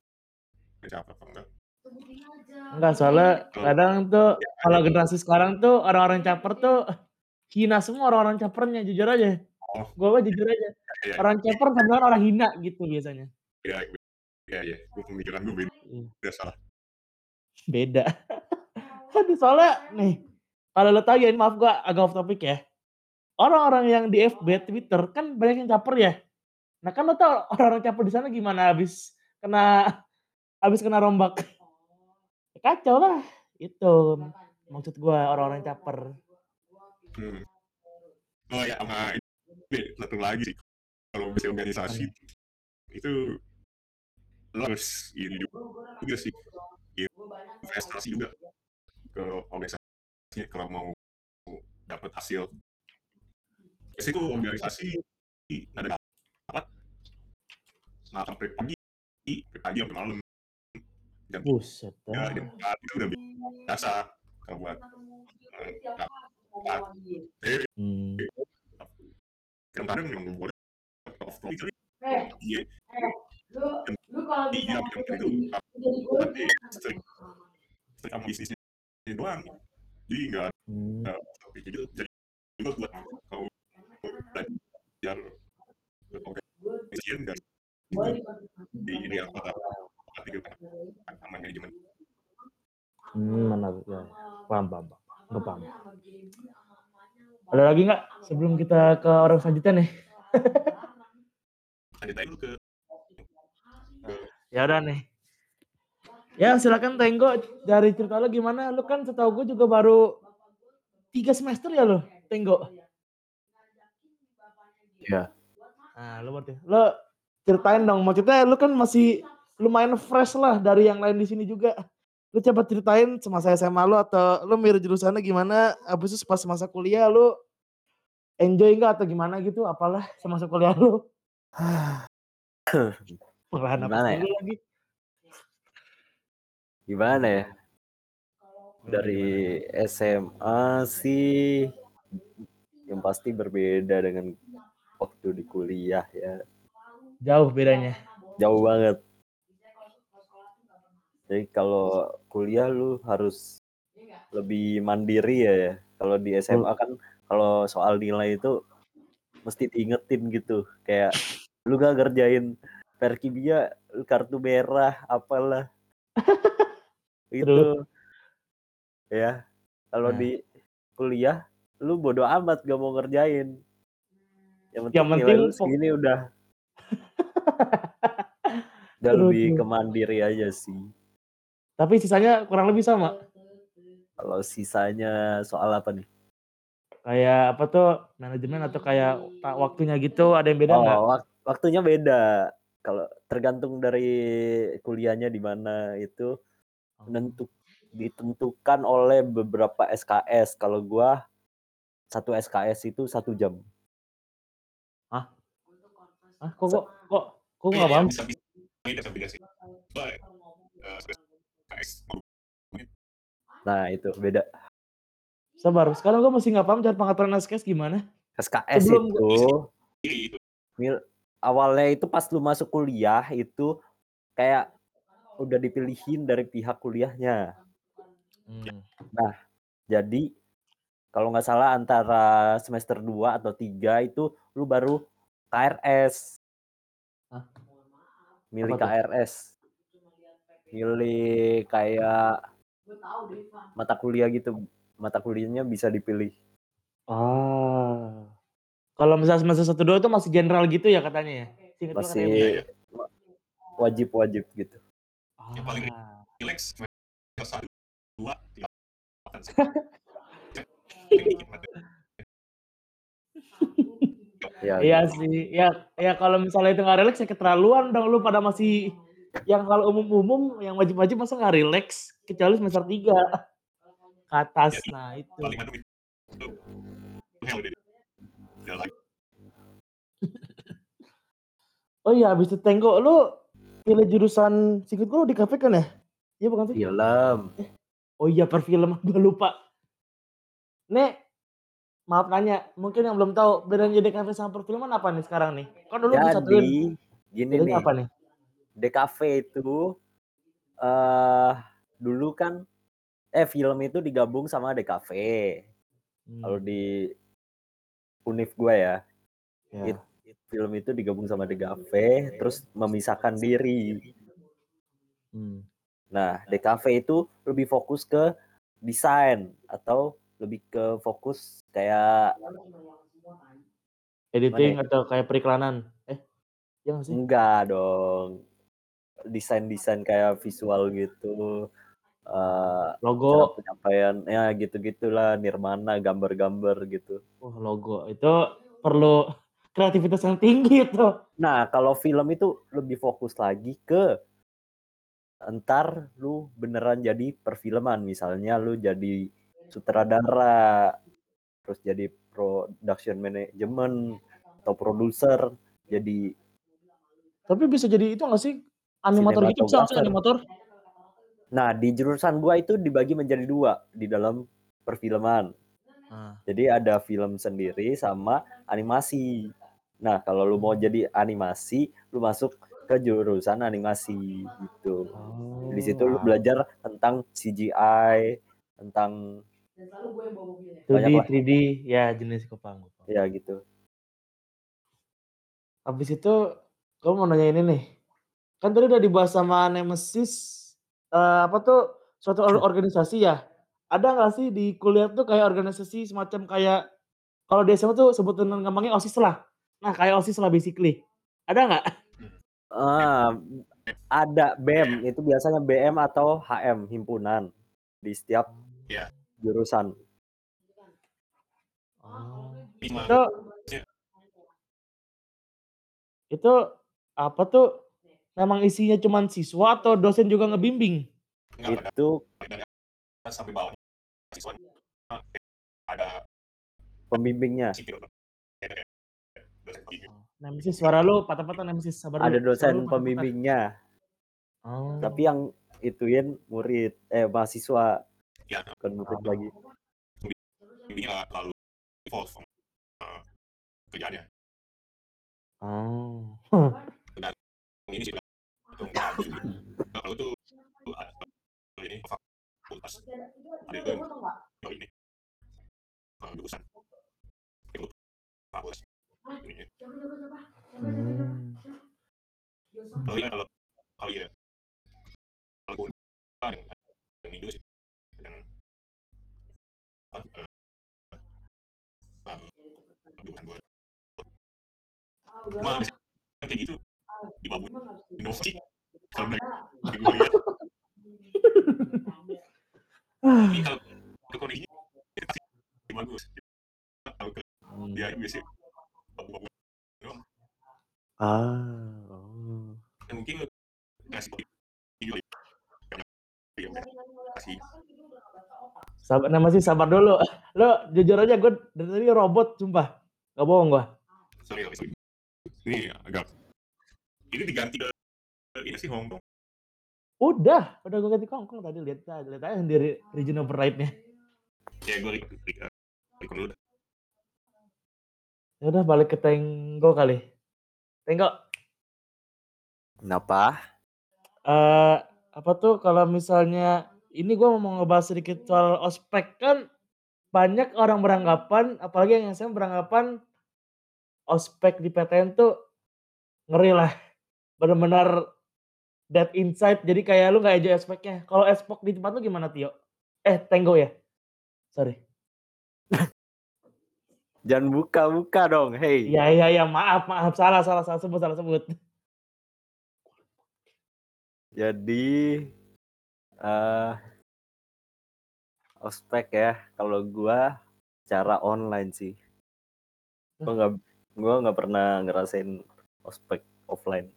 S2: nggak caper apa enggak
S1: Enggak, soalnya kadang tuh
S2: Ya,
S1: kalau
S2: ada-
S1: generasi sekarang tuh orang-orang caper tuh hina semua orang-orang capernya jujur aja.
S2: Oh.
S1: Gue mah jujur aja.
S2: ya
S1: Orang caper sebenarnya orang hina gitu biasanya.
S2: ya ya ya gue pemikiran gue beda
S1: Iya.
S2: udah salah
S1: Beda. Aduh, soalnya nih kalau lo tau ya ini maaf gua agak off topic ya. Orang-orang yang di FB Twitter kan banyak yang caper ya. Nah kan lo tau orang-orang caper di sana gimana habis kena habis kena rombak. Kacau lah. Itu maksud gua orang-orang caper.
S2: hmm. oh ya sama ini satu lagi sih kalau bisa organisasi itu lo harus ini juga, juga sih investasi juga ke organisasi kalau mau dapat hasil biasanya itu organisasi ada rapat nah sampai pagi sampai pagi sampai malam jam
S1: Buset. dah.
S2: jam empat itu udah biasa kalau buat eh, eh
S1: Hmm.
S2: kadang-kadang yang boleh off topic kali iya
S5: Lu kalau
S2: iya
S5: bisa
S2: yang itu
S5: jadi
S2: tapi sering sering sama bisnisnya doang. Jadi nggak
S1: Hmm.
S2: ada off topic gitu jadi juga buat kalau belajar organisasi dan di ini apa? Apa tiga sama manajemen.
S1: Hmm, menarik ya. Paham, paham, paham. Nggak paham. Ada lagi nggak? Sebelum kita ke orang selanjutnya nih?
S2: ada tanya dulu ke
S1: Ya udah nih. Ya silakan Tenggo dari cerita lo gimana? Lu kan setahu gue juga baru tiga semester ya lo, Tenggo.
S4: Iya.
S1: Nah, lo berarti lo ceritain dong. Maksudnya lu kan masih lumayan fresh lah dari yang lain di sini juga. Lu coba ceritain semasa SMA lu atau lu milih jurusannya gimana, habis itu pas masa kuliah lu enjoy nggak atau gimana gitu, apalah semasa kuliah lu? Napas
S4: Gimana ya?
S1: dulu lagi.
S4: Gimana ya? Dari SMA sih yang pasti berbeda dengan waktu di kuliah ya.
S1: Jauh bedanya.
S4: Jauh banget. Jadi kalau kuliah lu harus lebih mandiri ya. ya. Kalau di SMA kan kalau soal nilai itu mesti diingetin gitu. Kayak lu gak ngerjain perkimia lu kartu merah apalah. itu. Ya. Kalau
S1: Nah.
S4: di kuliah lu bodo amat gak mau ngerjain. Yang penting,
S1: Yang
S4: nilai
S1: penting
S4: lu segini udah udah lebih kemandiri aja sih.
S1: Tapi sisanya kurang lebih sama.
S4: Kalau sisanya soal apa nih?
S1: Kayak apa tuh manajemen atau kayak waktunya gitu ada yang beda nggak?
S4: Oh, wak- waktunya beda. Kalau tergantung dari kuliahnya di mana itu menentu ditentukan oleh beberapa SKS. Kalau gua satu SKS itu satu jam.
S1: Ah, kok kok kok kok
S3: Iya,
S1: nggak paham?
S3: bisa bisa beda bisa beda sih. Gua, eh,
S4: Nah itu beda.
S1: Sabar, sekarang gue masih nggak paham cara pengaturan SKS gimana?
S4: SKS
S1: Sebelum
S4: itu
S3: itu.
S4: mil- awalnya itu pas lu masuk kuliah itu kayak udah dipilihin dari pihak kuliahnya.
S1: Hmm.
S4: Jadi kalau nggak salah antara semester 2 atau 3 itu lu baru KRS.
S1: Hah?
S4: Milih
S1: Apa?
S4: KRS. Milih kayak mata kuliah gitu. Mata kuliahnya bisa dipilih.
S1: Ah. Kalau misalnya semester satu dua itu masih general gitu ya katanya ya? Gua
S4: Masih
S1: katanya.
S3: Iya, iya.
S4: wajib-wajib gitu.
S3: yang paling
S1: Ah.
S3: Relax, semester satu, dua, tiga,
S4: Ya,
S1: Iya
S4: gitu.
S1: sih, ya ya kalau misalnya itu nggak rileks ya keterlaluan dong lu pada masih yang kalau umum-umum yang wajib-wajib masa nggak rileks kecuali semester 3 ke atas. Nah itu.
S3: paling anu itu. Itu yang udah udah lagi.
S1: Oh iya abis itu Tenggo lu pilih jurusan sikut lu di kafe kan ya? Iya bukan sih?
S4: Film.
S1: Oh iya perfilman gue lupa. Nek, maaf nanya, mungkin yang belum tahu bedanya DKV sama perfilman apa nih sekarang nih? Kan dulu disatuin.
S4: Jadi gini
S1: Bedanya
S4: nih.
S1: apa nih?
S4: DKV itu eh dulu kan eh film itu digabung sama DKV. Kalau
S1: Hmm,
S4: di univ gue ya,
S1: ya.
S4: it- film itu digabung sama DKV terus memisahkan diri.
S1: Hmm.
S4: Nah, DKV itu lebih fokus ke desain atau lebih ke fokus kayak
S1: Editing
S4: Mana
S1: atau kayak periklanan? Eh, nggak sih?
S4: enggak dong. Desain-desain kayak visual gitu. cara
S1: Logo.
S4: penyampaian ya gitu-gitulah nirmana gambar-gambar gitu.
S1: Wah logo itu perlu kreativitas yang tinggi itu.
S4: Nah, kalau film itu lebih fokus lagi ke entar lu beneran jadi perfilman, misalnya lu jadi sutradara, terus jadi production management atau produser, jadi
S1: Tapi bisa jadi itu nggak sih? Animator gitu bisa sih animator?
S4: Nah, di jurusan gua itu dibagi menjadi dua di dalam perfilman.
S1: Nah,
S4: Jadi ada film sendiri sama animasi. Nah, kalau lu mau jadi animasi, lu masuk ke jurusan animasi gitu. Di situ lu
S1: oh,
S4: belajar tentang CGI, tentang
S1: 2D,
S4: banyak lah.
S1: 3D, ya jenis paham.
S4: ya gitu.
S1: Habis itu, gue mau nanya ini nih. Kan tadi udah dibahas sama Nemesis, eh, apa tuh, suatu or- organisasi ya. Ada nggak sih di kuliah tuh kayak organisasi semacam kayak, kalau di SMA tuh sebutan gampangnya OSIS lah. Nah kayak OSIS lah basically. Ada nggak?
S4: Ah, ada BEM, itu biasanya BM atau HM, himpunan di setiap
S3: Iya.
S4: jurusan.
S1: Oh. Itu, itu apa tuh? Memang isinya cuman siswa atau dosen juga ngebimbing?
S3: Enggak,
S4: itu
S3: sampai bawah ada
S4: pembimbingnya
S3: sipil.
S1: Nemesis. Suara lu patah-patah Nemesis. Sabar
S4: ada
S1: dulu.
S4: Dosen
S1: patah-patah.
S4: pembimbingnya.
S1: Oh.
S4: tapi yang ituin murid eh mahasiswa.
S3: Ya
S4: bukan murid lagi.
S3: Pembimbingnya lalu evolve uh, kerjaannya
S1: Oh.
S3: ini sih kalau tuh ini fakultas. Ada itu yang ini fakultas ini
S1: Hmm.
S3: kalau ya kalau kalau ya kalau gue itu sih kayak gitu. Di bawah inovasi. Kalau gue lihat. Ini kalau ke kondisinya pasti bagus. Kalau ke dia biasanya babu-babu
S1: Ah. Oh.
S3: dan mungkin lu kasih video ya kasih
S1: Sabar sabar dulu. Lo jujur aja gue dari tadi robot sumpah. Gak bohong gua.
S3: sorry ini agak ini diganti ke ini sih Hongkong
S1: Udah, udah gue ganti kongkong tadi lihat lihat aja sendiri region override-nya.
S3: ya gue record dulu.
S1: Ya udah balik ke Tenggo kali. Tenggo,
S4: kenapa?
S1: Eh apa tuh kalau misalnya ini gue mau ngebahas sedikit soal ospek. Kan banyak orang beranggapan apalagi yang saya beranggapan ospek di PTN tuh ngeri lah. Bener-bener dead inside. Jadi kayak lu nggak enjoy ospeknya. Kalau ospek di tempat lu gimana Tio? Eh Tenggo ya? Sorry
S4: jangan buka-buka dong hey.
S1: Iya iya iya. Maaf maaf. Salah salah salah. Sebut salah sebut.
S4: Jadi eh ospek ya. Kalau gua cara online sih. Gua nggak gua nggak pernah ngerasain ospek offline.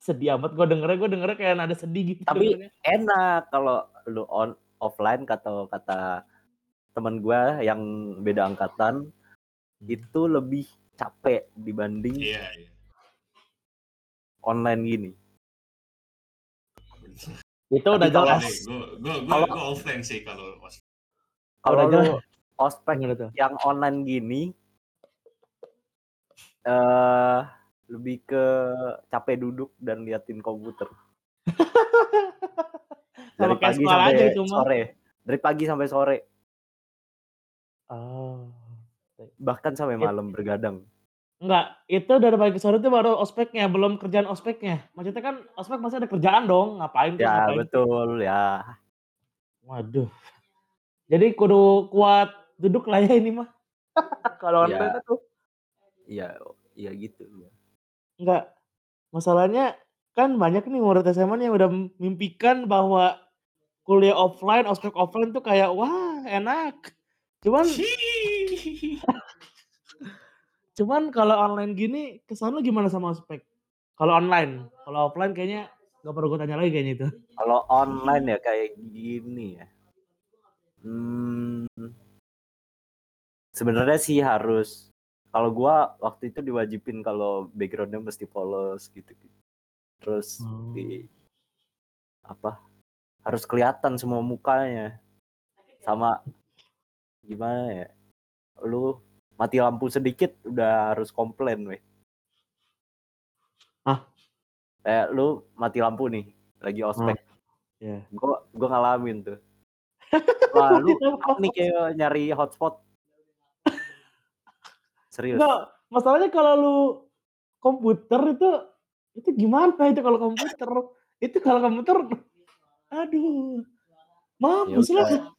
S1: Sedih amat gue dengernya. Gue dengernya kayak nada sedih gitu
S4: Tapi-
S1: dengernya.
S4: enak kalau lu on offline kata kata teman gua yang beda angkatan itu lebih capek dibanding
S3: iya iya.
S4: online gini.
S1: Itu udah
S4: Tapi
S1: jelas.
S3: Gue gue gue
S4: Kalau-
S3: gue offline sih kalau
S4: kalau
S1: Udah jelas.
S4: ospek yang online gini eh lebih ke capek duduk dan liatin komputer. Dari pagi sampai
S1: aja itu mah.
S4: sore. Dari pagi sampai sore
S1: Oh.
S4: bahkan sampai
S1: It-
S4: malam bergadang
S1: Enggak, itu dari pagi ke sore itu baru ospeknya, belum kerjaan ospeknya. Maksudnya kan ospek masih ada kerjaan dong, ngapain tuh,
S4: ya
S1: ngapain.
S4: betul ya
S1: Waduh. Jadi kudu kuat duduk lah ya ini mah. Kalau
S4: Ya.
S1: online tuh
S4: iya iya gitu ya.
S1: enggak. Masalahnya kan banyak nih murid SMA yang udah mimpikan bahwa kuliah offline, ospek offline tuh kayak wah enak. Cuman cuman kalau online gini kesan lu gimana sama ospek? Kalau online, kalau offline kayaknya nggak perlu gue tanya lagi kayaknya itu.
S4: kalau online ya kayak gini ya hmm, sebenarnya sih harus kalau gua waktu itu diwajibin kalau backgroundnya mesti polos gitu terus
S1: Oh.
S4: di apa harus kelihatan semua mukanya sama gimana ya lu mati lampu sedikit udah harus komplain weh
S1: Hah?
S4: kayak lu mati lampu nih lagi ospek
S1: Iya.
S4: gua gua ngalamin tuh wah lu apa nih kayak nyari hotspot serius
S1: Enggak, masalahnya kalau lu komputer itu itu gimana itu kalau komputer? Itu kalau komputer aduh. Mampus
S4: Ya
S1: lah.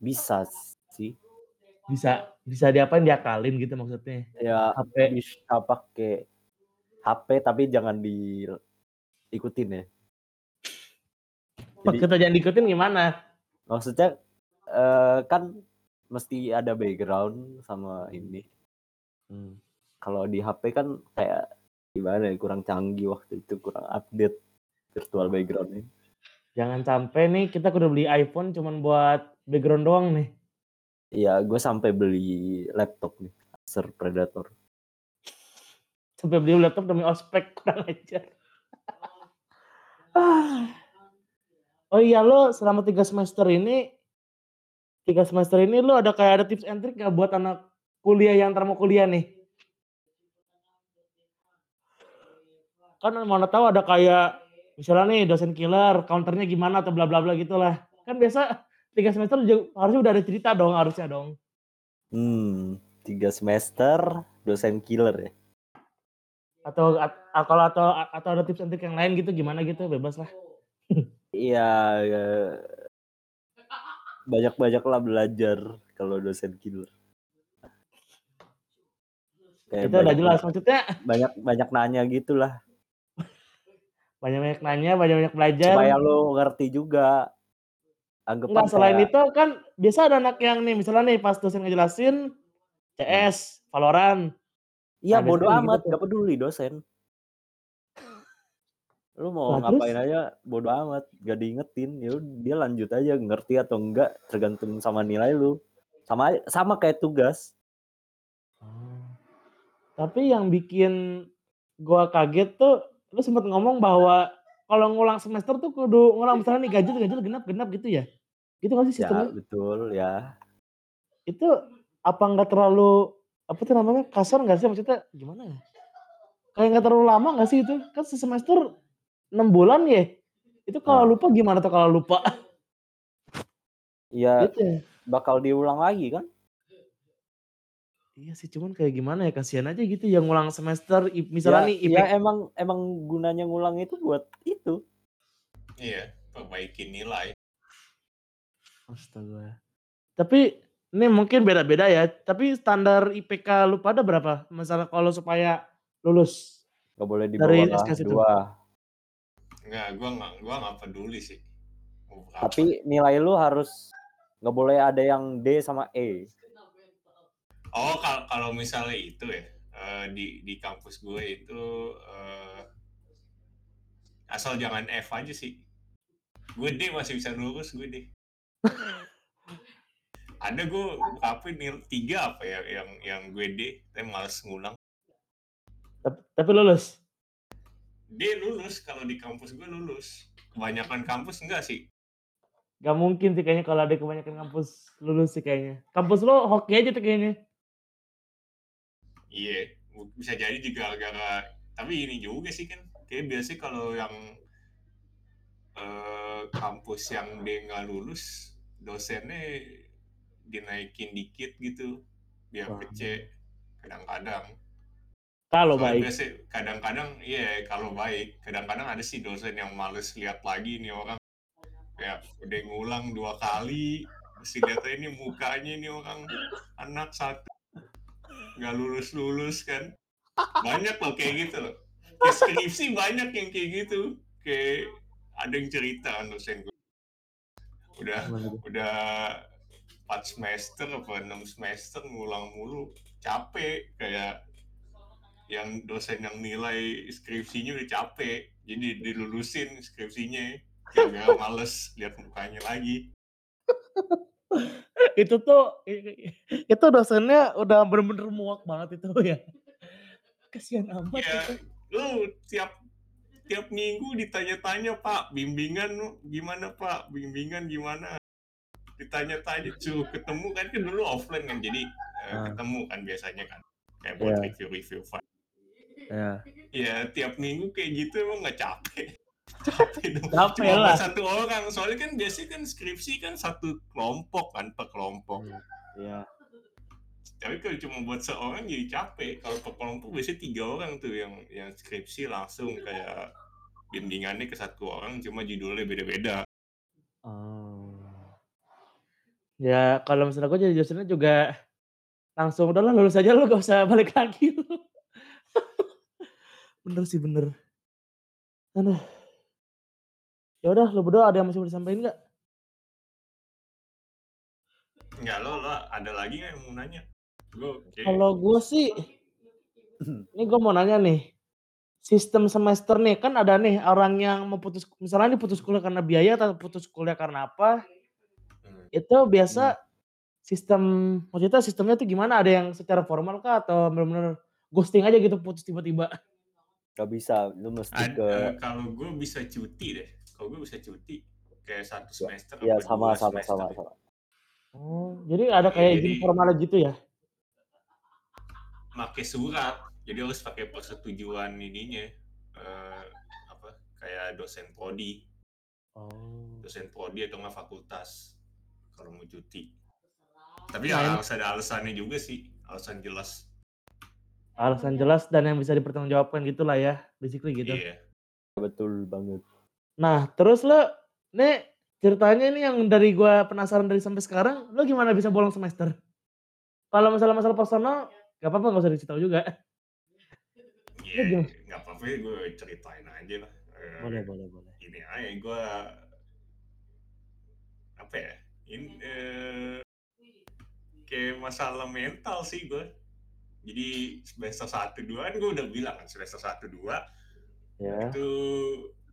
S4: Udah. bisa sih
S1: Bisa bisa diapain diakalin gitu maksudnya.
S4: ya
S1: HP.
S4: bisa pakai HP tapi jangan diikutin ya Jadi-
S1: Kita jangan diikutin gimana?
S4: maksudnya eh, kan mesti ada background sama ini kalau di HP kan kayak gimana ya kurang canggih waktu itu kurang update virtual backgroundnya
S1: Jangan sampai nih kita kudu beli iPhone cuman buat background doang nih.
S4: Iya, gue sampai beli laptop nih, Acer Predator.
S1: Sampai beli laptop demi ospek, kurang ajar. Oh iya, lo selama 3 semester ini 3 semester ini lo ada kayak ada tips and trick nggak buat anak kuliah yang entar mau kuliah nih? Kan mana tahu ada kayak misalnya nih dosen killer, counter-nya gimana atau bla bla bla gitulah. Kan biasa 3 semester harusnya udah ada cerita dong, harusnya dong.
S4: Hmm, 3 semester dosen killer ya?
S1: Atau at kalau atau atau ada tips and trick yang lain gitu gimana gitu, bebas lah.
S4: Iya, ya. Banyak-banyaklah belajar kalau dosen killer. Kayak
S1: Itu udah
S4: banyak
S1: jelas, maksudnya
S4: banyak banyak nanya gitulah.
S1: Banyak-banyak nanya, banyak-banyak belajar.
S4: Supaya lo ngerti juga. Anggapan
S1: Enggak, selain
S4: kayak
S1: itu kan biasa ada anak yang nih, misalnya nih pas dosen ngejelasin CS, Valorant.
S4: Iya,
S1: Nah,
S4: bodo
S1: biasanya gitu
S4: amat,
S1: tuh.
S4: nggak peduli dosen. Lu mau
S1: Lah,
S4: ngapain
S1: terus?
S4: aja bodo amat, gak diingetin. Ya dia lanjut aja ngerti atau enggak tergantung sama nilai lu. Sama sama kayak tugas.
S1: Oh. Tapi yang bikin gua kaget tuh, lu sempet ngomong bahwa kalau ngulang semester tuh kudu ngulang misalnya nih ganjil ganjil, genap genap gitu ya? Gitu nggak sih
S4: Ya,
S1: sistemnya?
S4: betul ya.
S1: Itu apa nggak terlalu apa tuh namanya, kasar nggak sih? Maksudnya gimana ya? Kayak nggak terlalu lama nggak sih itu? Kan sesemester 6 bulan ya? Itu kalau
S4: Nah.
S1: lupa gimana tuh kalau lupa?
S4: Ya
S1: Gitu ya?
S4: bakal diulang lagi kan?
S1: Iya sih, cuman kayak gimana ya, kasihan aja gitu yang ngulang semester, misalnya
S4: Ya,
S1: nih
S4: ya
S1: IPK
S4: emang emang gunanya ngulang itu buat itu.
S2: Iya, perbaikin nilai.
S1: Astaga. Tapi ini mungkin beda-beda ya, tapi standar IPK lu pada berapa? Masalah kalau supaya lulus
S4: Gak boleh di
S1: dari
S4: bawah
S1: SKS itu?
S4: dua.
S2: Enggak, gua nggak gua nggak peduli sih. Berapa.
S4: Tapi nilai lu harus nggak boleh ada yang D sama E.
S2: Oh, kalau kalau misalnya itu ya, eh, di di kampus gue itu eh, asal jangan F aja sih. Gue D masih bisa lulus gue D. Ada gue berapa nil tiga apa ya yang yang gue D, tapi males ngulang.
S1: Tap tapi lulus?
S2: D lulus kalau di kampus gue lulus. Kebanyakan kampus enggak sih.
S1: Gak mungkin sih kayaknya kalau ada kebanyakan kampus lulus sih kayaknya. Kampus lo hoki aja tuh kayaknya.
S2: Iya, bisa jadi juga gara tapi ini juga sih kan. Kayak biasanya kalau yang eh, kampus yang D nggak lulus, dosennya dinaikin dikit gitu biar kece kadang-kadang.
S1: Kalau
S2: Soalnya
S1: baik.
S2: biasa kadang-kadang iya kalau baik, kadang-kadang ada sih dosen yang males lihat lagi nih orang kayak udah ngulang dua kali lihat aja ini mukanya ini orang anak satu nggak lulus lulus kan banyak loh kayak gitu loh Kayak skripsi banyak yang kayak gitu kayak ada yang cerita kan dosen gue udah udah 4 semester apa 6 semester ngulang mulu capek. Kayak yang dosen yang nilai skripsinya udah capek. Jadi dilulusin skripsinya gara-gara males lihat mukanya lagi.
S1: Itu tuh itu dosennya udah bener-bener muak banget itu ya. Kasihan amat
S2: ya
S1: itu.
S2: lu tiap tiap minggu ditanya-tanya pak bimbingan gimana pak bimbingan gimana ditanya-tanya suruh ketemu kan kan dulu offline kan jadi eh,
S4: Ah.
S2: ketemu kan biasanya kan kayak buat
S4: Iya.
S2: review-review file
S4: Ya.
S2: ya tiap minggu kayak gitu emang nggak capek capek dong
S1: Capek
S2: cuma
S1: lah.
S2: satu orang soalnya kan biasanya kan skripsi kan satu kelompok kan per kelompok
S4: Ya.
S2: Tapi kalau cuma buat seorang jadi capek kalau per kelompok biasanya tiga orang tuh yang yang skripsi langsung kayak bimbingannya ke satu orang cuma judulnya beda-beda
S1: Oh. Ya kalau misalnya gue jadi dosennya juga langsung udahlah lulus aja lu gak usah balik lagi lu. Bener sih bener. Aduh. Ya udah lu berdua ada yang masih mau disampaikan nggak?
S2: Enggak lo, lo ada lagi nggak yang mau nanya oke
S1: Kalau gue sih, ini gue mau nanya nih. sistem semester nih, kan ada nih orang yang mau putus misalnya nih putus kuliah karena biaya atau putus kuliah karena apa,
S2: Hmm.
S1: itu
S4: Hmm.
S1: biasa sistem maksudnya sistemnya tuh gimana? Ada yang secara formal kah atau bener-bener ghosting aja gitu putus tiba-tiba?
S4: Gak bisa, lu mesti
S2: Ad,
S4: ke
S2: eh, kalau gue bisa cuti deh. Kalau gue bisa cuti kayak satu
S4: ya,
S2: semester
S4: ya
S2: apa
S4: sama
S2: dua
S4: sama
S2: semester.
S4: sama sama.
S1: Oh, jadi ada
S2: Iya,
S1: kayak
S2: jadi
S1: izin formal gitu ya?
S2: Pakai surat. Jadi harus pakai persetujuan ininya. eh, apa kayak dosen prodi,
S1: Oh.
S2: dosen prodi atau nggak fakultas kalau mau cuti. Tapi
S1: Nah,
S2: ya harus ada alasannya juga sih, alasan jelas.
S1: alasan jelas dan yang bisa dipertanggungjawabkan gitulah ya, basically gitu.
S2: Iya.
S4: Betul banget.
S1: Nah, terus lo nih ceritanya ini yang dari gua penasaran dari sampai sekarang, lo gimana bisa bolong semester? Kalau masalah-masalah personal, gak apa-apa gak usah dikasih tahu juga.
S2: Iya,
S1: gimana?
S2: nggak apa-apa gue ceritain aja lah. Eh,
S1: Boleh, boleh, boleh.
S2: ini aja gue apa ya? Ini eh, kayak masalah mental sih gue. Jadi semester 1 2 kan gue udah bilang kan semester 1 2
S1: Ya.
S2: itu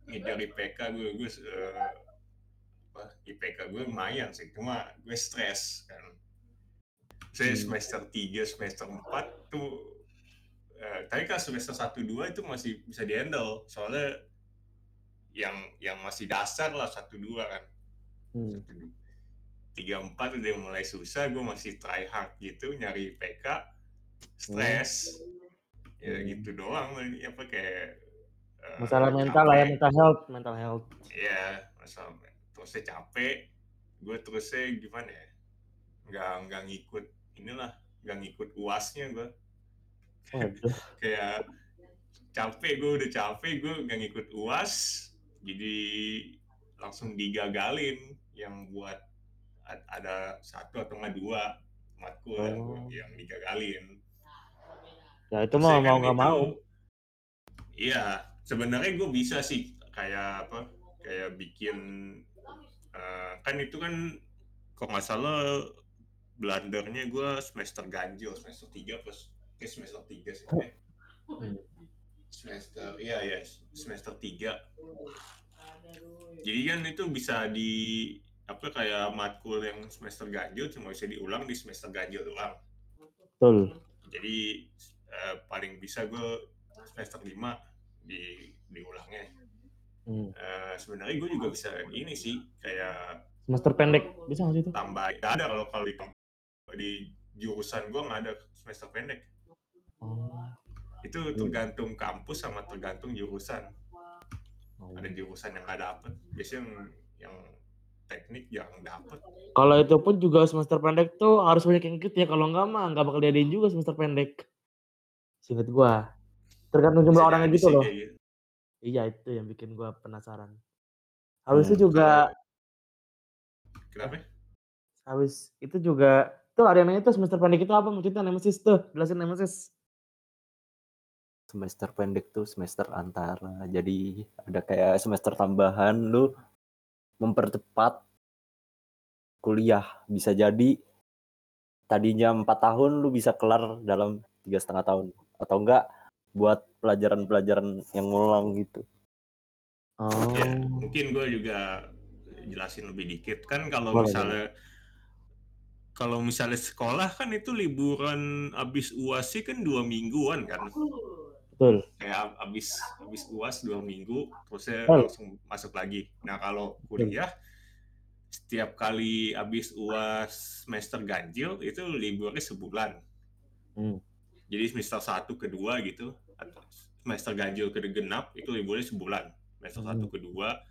S2: ngejar IPK gue gue eh, apa IPK gue lumayan sih cuma gue stres kan saya
S4: Hmm.
S2: semester 3 semester 4 tuh eh, tapi kan semester 1 2 itu masih bisa dihandle soalnya yang yang masih dasar lah 1 2 kan
S1: Hmm.
S2: tiga empat udah mulai susah gue masih try hard gitu nyari IPK stres ya
S4: Hmm.
S2: gitu doang apa kayak eh,
S1: Masalah mental lah ya, mental health, mental health.
S2: Iya, masalah terusnya capek, gue terusnya gimana ya? Nggak nggak ngikut inilah, nggak ngikut uasnya gue. Kayak capek gue udah capek gue nggak ngikut uas, jadi langsung digagalin yang buat ada satu atau nggak dua matkul yang,
S1: Oh.
S2: yang digagalin.
S1: Ya itu mah mau
S2: kan
S1: gak
S2: itu-
S1: mau.
S2: Iya, sebenarnya gue bisa sih kayak apa? Kayak bikin eh, kan itu kan kok nggak salah blendernya gue semester ganjil semester 3 plus eh, semester 3 sih. Eh,
S1: Hmm.
S2: semester iya ya semester 3. Jadi kan itu bisa di apa kayak matkul yang semester ganjil cuma bisa diulang di semester ganjil doang.
S1: Betul.
S2: Jadi eh, paling bisa gue semester 5 di diulangnya.
S1: Hmm.
S2: Eh, sebenarnya gue juga bisa ini sih kayak
S1: Semester pendek bisa gak sih itu?
S2: tambah nggak ada kalau kalau di, di jurusan gue nggak ada semester pendek
S1: Oh.
S2: itu tergantung kampus sama tergantung jurusan
S1: Oh.
S2: ada jurusan yang nggak dapet biasanya yang, yang teknik jarang dapet
S1: Kalau itu pun juga semester pendek tuh harus banyak yang ikut ya. Kalau enggak mah nggak bakal diadain juga semester pendek. Singkat gua. Tergantung jumlah
S2: Bisa
S1: orangnya gitu loh.
S2: gitu.
S1: Iya itu yang bikin gua penasaran. Habis
S4: Hmm.
S1: itu juga,
S2: kenapa
S1: habis itu juga tuh ada yang nanya tuh semester pendek itu apa maksudnya nemesis tuh, jelasin nemesis.
S4: Semester pendek tuh semester antara. Jadi ada kayak semester tambahan lu mempercepat kuliah. Bisa jadi tadinya empat tahun lu bisa kelar dalam tiga setengah tahun atau enggak buat pelajaran-pelajaran yang ngulang gitu.
S1: Oh.
S2: ya mungkin gue juga jelasin lebih dikit kan kalau
S1: Boleh,
S2: misalnya kalau misalnya sekolah kan itu liburan abis uas sih kan dua mingguan kan
S1: Betul.
S2: kayak ab- abis abis uas dua minggu terusnya
S1: Oh.
S2: langsung masuk lagi nah kalau kuliah setiap kali abis uas semester ganjil itu liburnya sebulan
S1: Hmm.
S2: jadi semester satu kedua gitu atau semester ganjil ke genap itu liburnya sebulan semester
S1: Hmm.
S2: satu kedua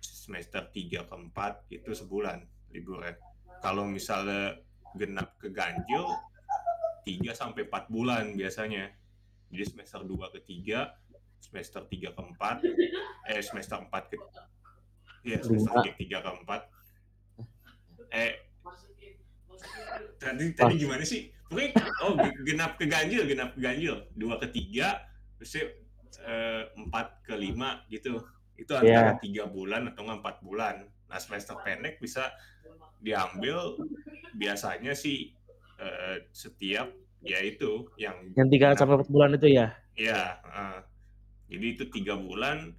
S2: semester tiga keempat itu sebulan liburnya kalau misalnya genap ke ganjil 3 sampai 4 bulan biasanya. Jadi semester 2 ke 3 semester 3 ke 4 eh semester 4 ke Iya, semester
S1: Lima.
S2: 3, 3 ke 4 eh tadi tadi gimana sih? Pokoknya, oh ge- genap ke ganjil genap ke ganjil. 2 ke 3 terus eh, 4 ke 5 gitu. Itu antara tiga bulan atau nggak empat bulan. Nah semester pendek bisa diambil biasanya sih eh, setiap ya itu yang
S1: Yang tiga sampai empat bulan itu ya.
S2: Iya, eh, Jadi itu tiga bulan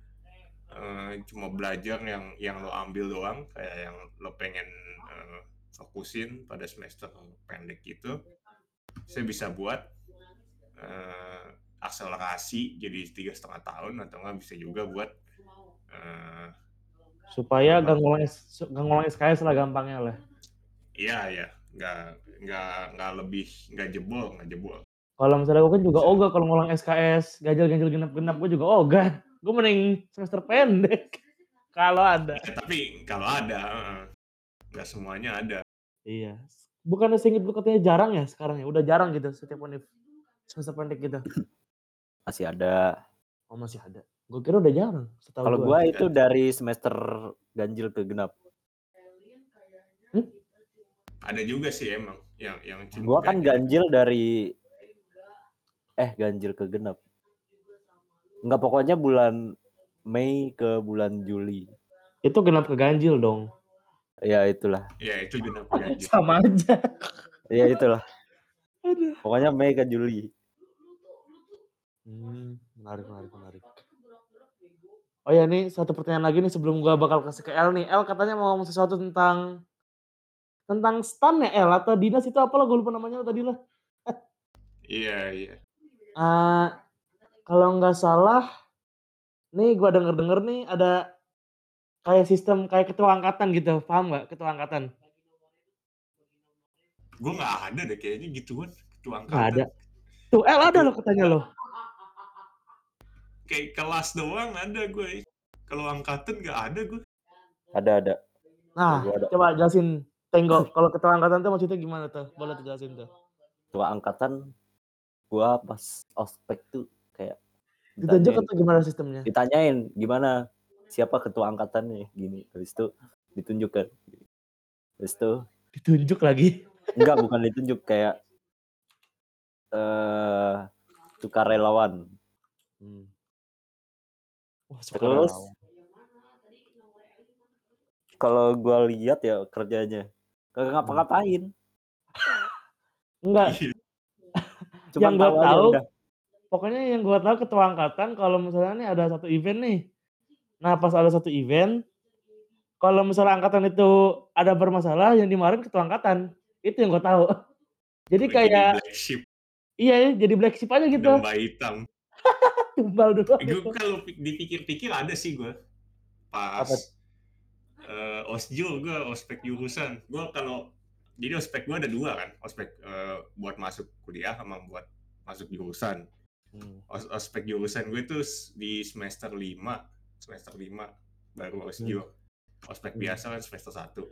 S2: eh, cuma belajar yang yang lo ambil doang, kayak yang lo pengen eh, fokusin pada semester pendek itu. Saya bisa buat eh, akselerasi jadi tiga setengah tahun atau nggak bisa juga buat eh,
S1: Supaya gak ngulang SKS lah gampangnya lah.
S2: Iya ya, nggak nggak nggak lebih nggak jebol nggak jebol.
S1: Kalau misalnya gue kan juga ogah kalau ngulang SKS, ganjil-ganjil genap-genap gue juga ogah. Gue mending semester pendek. kalau ada.
S2: Ya, tapi kalau ada, nggak semuanya ada.
S1: Iya. Bukannya singkat gue katanya jarang ya sekarang ya? Udah jarang gitu setiap univ. Semester pendek gitu.
S4: Masih ada.
S1: Oh masih ada. Gue kira udah jarang. Setahu
S4: Kalau
S1: gua.
S4: gua itu dari semester ganjil ke genap.
S2: Ada juga sih emang yang yang cuma
S4: Gua kan
S2: ganjil.
S4: dari eh ganjil ke genap. Enggak pokoknya bulan Mei ke bulan Juli.
S1: Itu genap ke ganjil dong.
S4: Ya itulah.
S2: Ya itu genap ganjil.
S1: Sama aja.
S4: Ya itulah. Pokoknya Mei ke Juli.
S1: Hmm, menarik, menarik, menarik. Oh ya, nih satu pertanyaan lagi nih sebelum gua bakal kasih ke El nih. El katanya mau ngomong sesuatu tentang tentang stan ya El atau dinas itu apalah gue lupa namanya tadi lah.
S2: Iya iya.
S1: Eh, kalau nggak salah, nih gua denger denger nih ada kayak sistem kayak ketua angkatan gitu, paham nggak ketua angkatan?
S2: Gue nggak ada deh kayaknya gituan ketua
S1: Nggak ada.
S2: angkatan.
S1: Tuh El ada loh katanya loh.
S2: Kayak kelas doang ada gue. Kalau angkatan nggak ada gue.
S4: Ada ada.
S1: Nah,
S4: ada.
S1: coba jelasin Tenggo, kalau ketua angkatan tuh maksudnya gimana tuh? Boleh tuh jelasin tuh.
S4: Tua angkatan gua pas ospek tuh kayak
S1: Ditunjuk atau gimana sistemnya?
S4: ditanyain gimana siapa ketua angkatannya gini. Habis itu ditunjukkan. Habis itu
S1: Ditunjuk lagi.
S4: enggak bukan ditunjuk kayak eh sukarelawan.
S1: Hmm. Wah,
S4: Terus kalau gua lihat ya kerjanya kagak ngapa-ngapain.
S1: Enggak,
S4: Cuma
S1: Yang gua
S4: tahu
S1: pokoknya yang gua tahu ketua angkatan kalau misalnya nih ada satu event nih. Nah, pas ada satu event, kalau misalnya angkatan itu ada bermasalah yang dimarahin ketua angkatan. Itu yang gua tahu. Jadi
S2: Gue jadi
S1: kayak
S2: black sheep,
S1: iya ya, jadi black sheep aja gitu.
S2: domba hitam.
S1: Tumbal doang
S2: Gue
S1: gitu.
S2: kalau pi- dipikir-pikir ada sih gue. Pas
S1: Apa?
S2: eh, osjul gue ospek jurusan. Gue kalau jadi ospek gue ada dua kan, ospek eh, buat masuk kuliah sama buat masuk jurusan.
S1: Hmm.
S2: Os- ospek jurusan gue tuh di semester 5 semester 5 baru osjul. Ospek
S1: Hmm.
S2: biasa kan semester 1.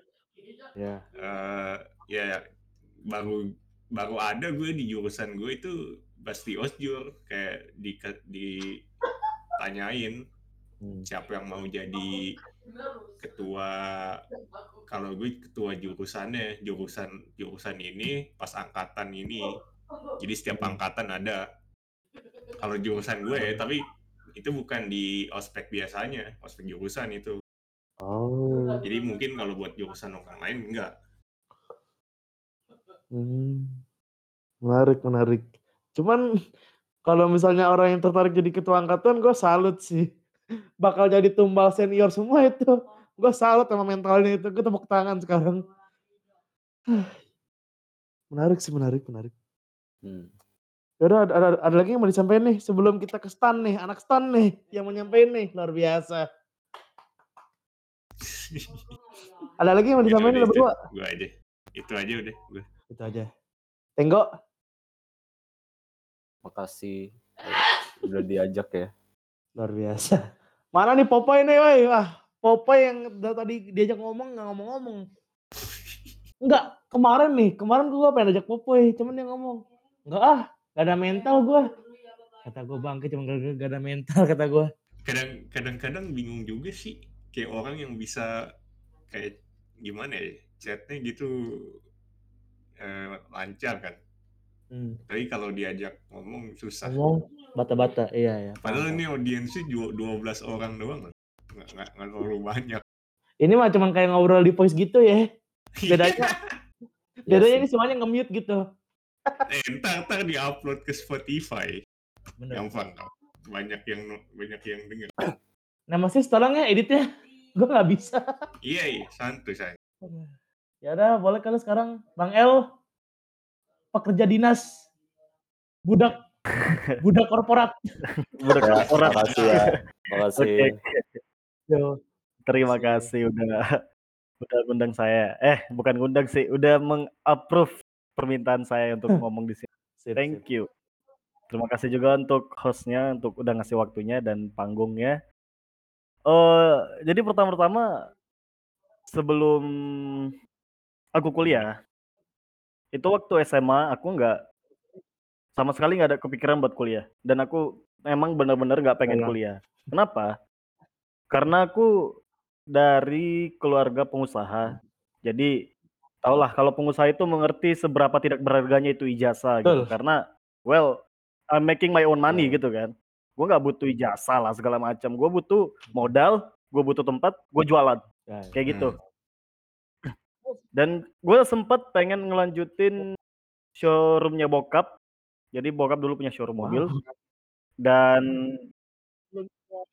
S1: Ya.
S2: eh ya baru baru ada gue di jurusan gue itu pasti osjul kayak di ditanyain
S1: Hmm.
S2: siapa yang mau jadi ketua kalau gue ketua jurusannya jurusan jurusan ini pas angkatan ini jadi setiap angkatan ada kalau jurusan gue tapi itu bukan di ospek biasanya ospek jurusan itu
S1: Oh.
S2: jadi mungkin kalau buat jurusan orang lain enggak
S1: Hmm. Menarik, menarik. Cuman kalau misalnya orang yang tertarik jadi ketua angkatan, gue salut sih. Bakal jadi tumbal senior semua itu. Gue salut sama mentalnya itu. Gue tepuk tangan sekarang. Menarik sih, menarik, menarik.
S4: Hmm.
S1: Yaudah, ada, ada, ada lagi yang mau disampaikan nih sebelum kita ke stan nih, anak stan nih yang mau nyampein nih, luar biasa. Ada lagi yang mau disampaikan lo
S2: itu.
S1: berdua?
S2: gue aja itu aja udah gue
S1: Itu aja. Tenggo,
S4: Makasih udah diajak ya.
S1: luar biasa. Mana nih Popeye nih, woi? Wah, Popeye yang dari tadi diajak ngomong nggak ngomong-ngomong. Enggak, kemarin nih, kemarin gua pengen ajak Popeye, cuman dia ngomong, enggak ah, gak ada mental gua. Kata gua bangke cuma gak, gak ada mental kata gua.
S2: kadang kadang-kadang bingung juga sih kayak orang yang bisa kayak gimana ya chatnya gitu eh, lancar kan
S1: Hmm.
S2: tapi kalau diajak ngomong susah
S1: Ngomong bata-bata, iya ya.
S2: padahal ini audiensnya ju- 12 orang doang loh. nggak nggak nggak terlalu banyak
S1: Ini mah cuma kayak ngobrol di voice gitu ya. Bedanya,
S4: Iya
S1: bedanya
S4: sih.
S1: ini semuanya nge-mute gitu.
S2: eh, ntar ntar diupload ke Spotify
S1: Bener.
S2: gampang kok
S3: banyak yang banyak yang denger.
S1: Nemesis tolong ya editnya. Gue nggak bisa.
S3: Iya, iya, santuy sayang.
S1: Ya udah, boleh kali sekarang Bang El pekerja dinas budak budak korporat.
S6: Budak korporat.
S4: makasih ya. Makasih.
S6: Oke.
S1: Yo.
S6: Terima kasih udah udah ngundang saya. Eh, bukan ngundang sih, udah meng-approve permintaan saya untuk ngomong di sini. Thank you. Terima kasih juga untuk hostnya untuk udah ngasih waktunya dan panggungnya. Eh, jadi pertama-tama sebelum aku kuliah, itu waktu SMA aku nggak sama sekali nggak ada kepikiran buat kuliah dan aku memang benar-benar nggak pengen
S1: Iya.
S6: kuliah. Kenapa? Karena aku dari keluarga pengusaha. Jadi tahulah kalau pengusaha itu mengerti seberapa tidak berharganya itu ijazah gitu.
S1: Betul.
S6: Karena well, I'm making my own money
S1: Iya.
S6: gitu kan. Gue nggak butuh ijazah lah segala macam. Gue butuh modal, gue butuh tempat, gue jualan
S1: Ya,
S6: kayak gitu. Dan gue sempet pengen ngelanjutin showroomnya bokap. Jadi bokap dulu punya showroom
S1: Wow.
S6: mobil. Dan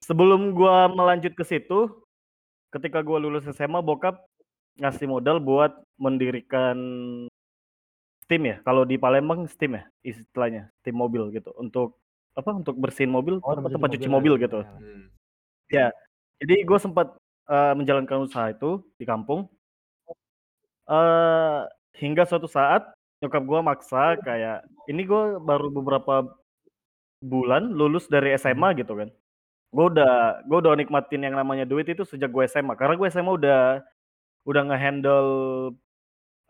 S6: sebelum gua melanjut ke situ, ketika gua lulus SMA bokap ngasih modal buat mendirikan Steam ya. Kalau di Palembang Steam ya istilahnya, Steam mobil gitu. Untuk apa? Untuk bersihin mobil,
S1: Oh, tempat
S6: tempat
S1: cuci mobil
S6: mobil
S1: ya.
S6: gitu.
S1: Ya.
S3: Hmm.
S6: Ya. Jadi gue sempat eh, menjalankan usaha itu di kampung. Hingga suatu saat nyokap gua maksa kayak ini gue baru beberapa bulan lulus dari SMA gitu kan. Gue udah gue udah nikmatin yang namanya duit itu sejak gue SMA. Karena gue SMA udah udah ngehandle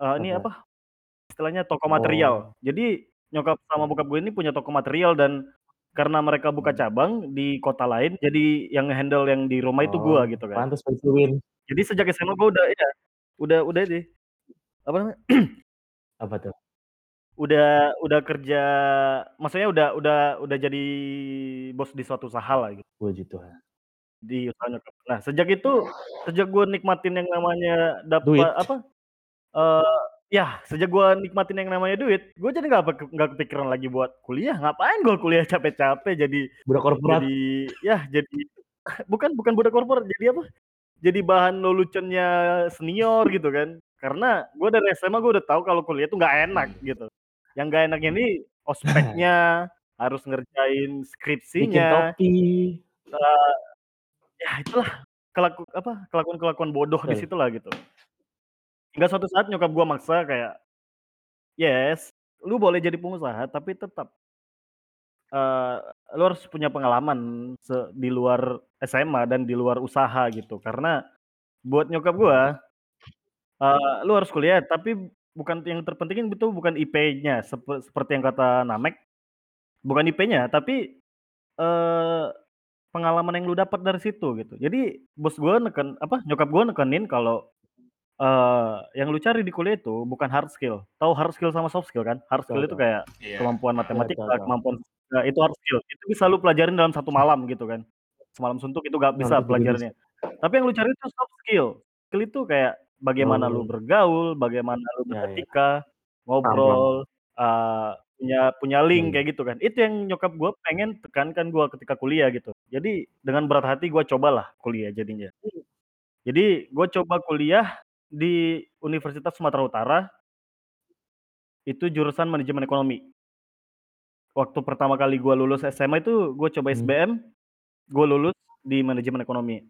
S6: eh, ini
S1: Apa?
S6: apa? Istilahnya toko material.
S1: Oh.
S6: Jadi nyokap sama bokap gue ini punya toko material dan karena mereka buka cabang di kota lain, jadi yang ngehandle yang di rumah itu gua
S1: Oh,
S6: gitu kan.
S1: Pantes pensiun.
S6: Jadi sejak SMA gue udah ya, udah udah deh. Apa namanya?
S1: Apa tuh?
S6: Udah udah kerja, maksudnya udah udah udah jadi bos di suatu usaha lah gitu.
S1: Puji Tuhan.
S6: Di usaha nyokap. Nah, sejak itu, sejak gue nikmatin yang namanya
S1: Duit.
S6: dapat apa? eh ya, sejak gue nikmatin yang namanya duit, gue jadi nggak pe- nggak kepikiran lagi buat kuliah. Ngapain gue kuliah capek-capek jadi
S1: Budak korporat.
S6: jadi ya jadi bukan bukan budak korporat jadi apa? Jadi bahan leluconnya senior gitu kan. Karena gue dari SMA gue udah tahu kalau kuliah tuh nggak enak
S3: Hmm.
S6: gitu. Yang nggak enaknya ini ospeknya, harus ngerjain
S1: Bikin
S6: skripsinya,
S1: topi.
S6: eh, ya itulah kelaku apa kelakuan-kelakuan bodoh di situ lah gitu. Hingga suatu saat nyokap gua maksa kayak, yes, lu boleh jadi pengusaha tapi tetap eh lu harus punya pengalaman di luar SMA dan di luar usaha gitu. Karena buat nyokap gua, eh lu harus kuliah tapi bukan yang terpenting itu bukan IP-nya Sep- seperti yang kata Namek, bukan IP-nya tapi eh pengalaman yang lu dapat dari situ gitu. Jadi bos gua neken apa nyokap gua nekenin kalau eh yang lu cari di kuliah itu bukan hard skill. Tahu hard skill sama soft skill kan? Hard skill itu
S1: tahu.
S6: kayak
S3: Iya.
S6: kemampuan
S3: Nah,
S6: matematika,
S1: tahu, tahu.
S6: kemampuan nah, itu hard skill. Itu bisa lu pelajarin dalam satu malam gitu kan. Semalam suntuk itu gak bisa
S1: Mantap juga
S6: pelajarannya. Tapi yang lu cari itu soft skill. Skill itu kayak bagaimana lu
S1: Oh.
S6: bergaul, bagaimana lu
S1: Ya, ya.
S6: beretika, ngobrol, eh, punya punya link
S1: Hmm.
S6: kayak gitu kan. Itu yang nyokap gua pengen tekankan gua ketika kuliah gitu. Jadi dengan berat hati gua cobalah kuliah jadinya. Jadi gue coba kuliah di Universitas Sumatera Utara. Itu jurusan manajemen ekonomi. Waktu pertama kali gue lulus SMA itu gue coba
S1: Hmm.
S6: SBM, gue lulus di manajemen ekonomi.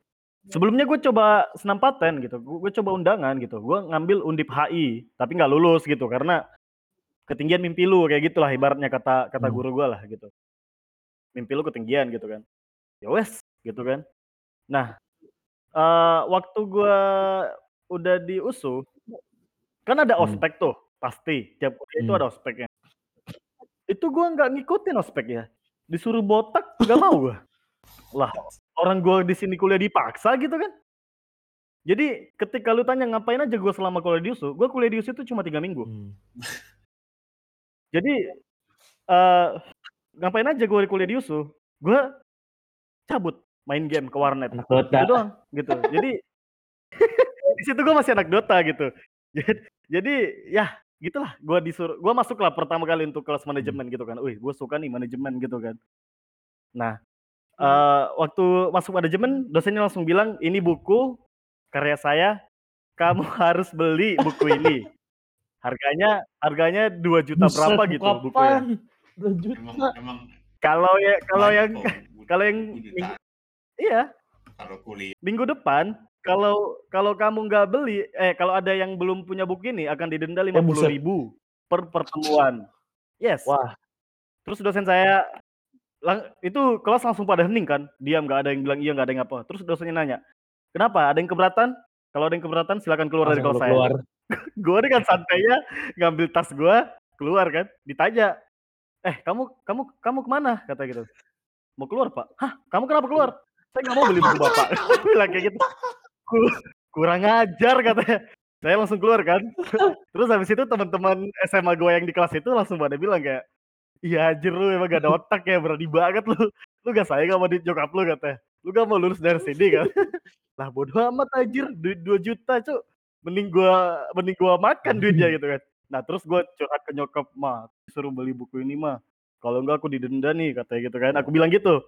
S6: Sebelumnya gue coba senampaten gitu, gue coba undangan gitu, gue ngambil undip HI, tapi nggak lulus gitu karena ketinggian mimpi lu kayak gitulah ibaratnya kata kata
S1: Hmm.
S6: guru gue lah gitu. Mimpi lu ketinggian gitu kan. Ya wes gitu kan. Nah, eh waktu gua udah di USU, kan ada
S1: Hmm.
S6: ospek tuh pasti tiap kuliah itu
S1: Hmm.
S6: ada ospeknya. Itu gua nggak ngikutin ospeknya, disuruh botak nggak mau gua. Lah orang gua di sini kuliah dipaksa gitu kan. Jadi ketika lu tanya ngapain aja gua selama kuliah di USU, gua kuliah di USU itu cuma tiga minggu.
S1: Hmm.
S6: Jadi eh ngapain aja gua kuliah di USU, gua cabut main game ke warnet. Itu
S1: Dota.
S6: doang gitu. Jadi di situ gue masih anak Dota gitu. Jadi, ya gitulah. Gue disuruh, gue masuk lah pertama kali untuk kelas manajemen gitu kan. Wih, gue suka nih manajemen gitu kan. Nah, Eee, waktu masuk manajemen dosennya langsung bilang, "Ini buku karya saya, kamu harus beli buku ini. Harganya harganya Rp2.000.000
S1: Buset,
S6: berapa gitu bukunya."
S1: apaan?
S2: Emang
S1: Rp2.000.000.
S2: emang
S6: Kalau ya kalau yang kalau yang minggu iya,
S2: kalau kuliah.
S6: minggu depan kalau kalau kamu nggak beli eh, kalau ada yang belum punya buku ini akan didenda
S1: Eh, buset.
S6: Rp50.000 per pertemuan. Yes.
S1: Wah.
S6: Terus dosen saya lang itu kelas langsung pada hening kan, diam nggak ada yang bilang iya, nggak ada yang apa. Terus dosennya nanya, "Kenapa? Ada yang keberatan? Kalau ada yang keberatan silakan keluar dari
S1: Langsung
S6: kelas
S1: lu
S6: saya."
S1: keluar.
S6: Gua dengan santainya ngambil tas gua, keluar kan, ditanya, "Eh, kamu kamu kamu ke mana?" Kata gitu. "Mau keluar, Pak." "Hah, kamu kenapa keluar?" "Saya nggak mau beli buku Bapak." Bilang kayak gitu. Ku kurang ajar katanya. Saya langsung keluar kan. Terus habis itu teman-teman SMA gua yang di kelas itu langsung pada bilang kayak, "Iya anjir lu emang gak ada otak ya, berani banget lu. Lu gak sayang sama duit nyokap lu," katanya. "Lu gak mau lulus dari sini kan?" Lah bodo amat anjir, duit Rp2.000.000 Cuk. Mending gua mending gua makan duitnya gitu kan. Nah, terus gua curhat ke nyokap, "Ma, disuruh beli buku ini, Ma. Kalau enggak aku didenda nih," katanya gitu kan. Aku bilang gitu.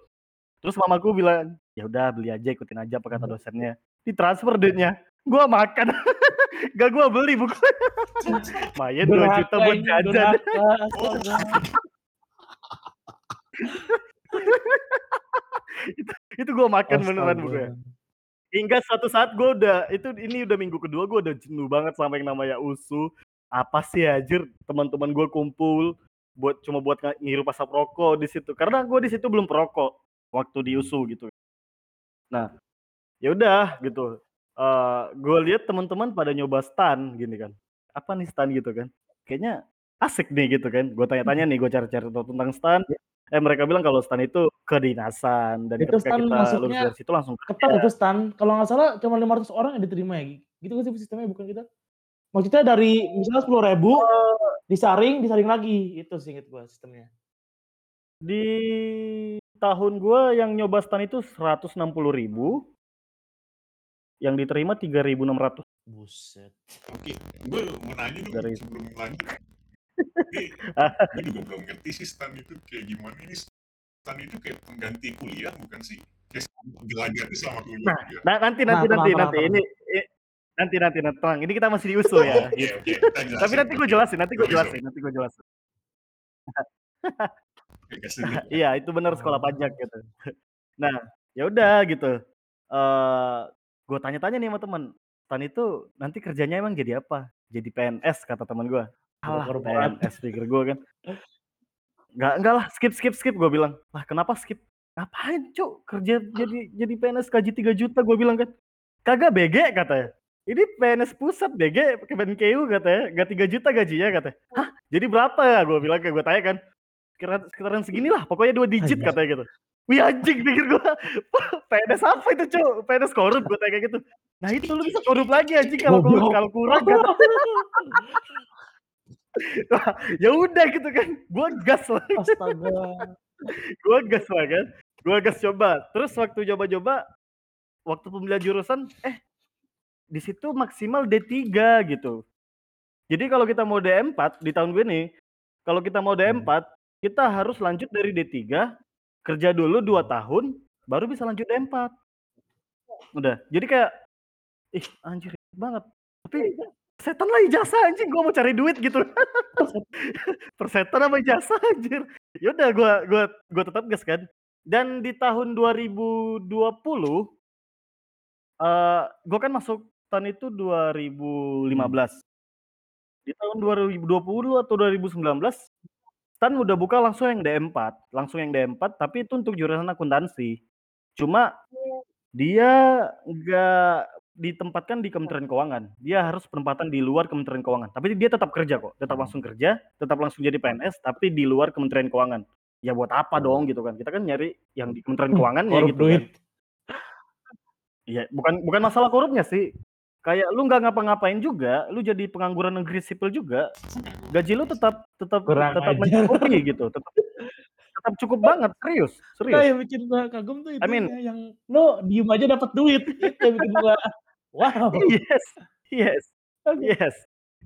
S6: Terus mamaku bilang, "Ya udah beli aja, ikutin aja apa kata dosennya." Ditransfer duitnya, gua makan. Gak gua beli bukunya. Lumayan Rp2.000.000
S1: Durhaka
S6: buat jajan. Itu itu gua makan beneran
S1: Astaga.
S6: bukunya. Hingga suatu saat gua udah itu ini udah minggu kedua gua udah jenuh banget sama yang namanya USU. Apa sih anjir teman-teman gua kumpul buat cuma buat ngirup asap rokok di situ. Karena gua di situ belum perokok waktu di USU gitu. Nah, ya udah gitu, eee, gua lihat teman-teman pada nyoba stan gini kan. Apa nih stan gitu kan. Kayaknya asik nih gitu kan. Gua tanya-tanya nih, gua cari-cari tahu tentang stan. Eh, mereka bilang kalau stan itu kedinasan dan
S1: Itu
S6: ketika
S1: stan
S6: kita lulus dari situ langsung
S1: ketat itu stan. Kalau nggak salah cuma 500 orang yang diterima ya, gitu nggak sih sistemnya bukan kita? Maksudnya dari misalnya 10.000
S6: Eee
S1: disaring disaring lagi, itu seinget gua sistemnya.
S6: Di tahun gua yang nyoba stan itu 160.000 yang diterima 3.600.
S1: Buset.
S3: Oke, gue mau nanya dong
S6: Dari
S3: sebelum lanjut. Ini gue juga belum ngerti sih stan itu kayak gimana ini stan itu kayak pengganti kuliah bukan sih? Kayak belajarnya selama kuliah
S6: Nah, nah nanti
S1: Nah,
S6: nanti nanti nanti ini nanti nanti nanti tenang, ini kita masih di USU ya gitu. Tapi nanti gua
S3: oke.
S6: jelasin nanti gua
S3: Boleh
S6: jelasin nanti gua jelasin. Iya, itu benar sekolah pajak gitu. Nah, ya udah gitu, eee, gua tanya-tanya nih sama temen, "Stan itu nanti kerjanya emang jadi apa?" "Jadi PNS," kata temen gua. "Alah. PNS," pikir gua kan. "Nggak enggak lah, skip skip skip," gua bilang. "Lah kenapa skip?" "Ngapain Cuk, kerja jadi jadi PNS gaji Rp3.000.000," gua bilang kan. "Kagak BG," katanya. "Ini PNS pusat BG Kemenkeu," katanya, "nggak Rp3.000.000 gajinya," katanya. "Hah, jadi berapa ya?" Gua bilang kan, gua tanya kan. "Sekira sekitaran seginilah, pokoknya 2 digit,"
S1: Anjir.
S6: katanya gitu. Wih anjing pikir gua, PNS apa itu Cuk? PNS korup? Gua tanya kayak gitu. "Nah itu lu bisa korup lagi anjing kalau korup kalau kurang," kata. Ya udah gitu kan, gua gas lah.
S1: Astaga.
S6: Gua gas lah kan, gua gas coba. Terus waktu coba-coba, waktu pemilihan jurusan, eh di situ maksimal D3 gitu. Jadi kalau kita mau D4 di tahun gue nih, kalau kita mau D4, kita harus lanjut dari D3, kerja dulu 2 tahun, baru bisa lanjut D4. Udah, jadi kayak, ih anjir banget. Tapi persetan lah ijazah anjing, gua mau cari duit gitu. Persetan sama ijazah anjir. Ya udah gua gua tetap gas kan. Dan di tahun 2020 eee, gua kan masuk stan itu 2015. Di tahun 2020 atau 2019, stan udah buka langsung yang D4, langsung yang D4, tapi itu untuk jurusan akuntansi. Cuma dia nggak ditempatkan di Kementerian Keuangan, dia harus penempatan di luar Kementerian Keuangan. Tapi dia tetap kerja kok, tetap langsung kerja, tetap langsung jadi PNS, tapi di luar Kementerian Keuangan. Ya buat apa dong gitu kan, kita kan nyari yang di Kementerian Keuangannya
S1: Korup
S6: gitu kan.
S1: duit.
S6: Iya, bukan bukan masalah korupnya sih. Kayak lu nggak ngapa-ngapain juga, lu jadi pengangguran negeri sipil juga, gaji lu tetap tetap
S1: Kurang
S6: tetap
S1: ajar.
S6: mencukupi gitu, tetap tetap cukup banget, serius
S1: Nah,
S6: serius.
S1: yang bikin gua kagum tuh
S6: I mean
S1: yang lu diem aja dapat duit. Itu yang bikin gua, wow.
S6: Yes yes yes.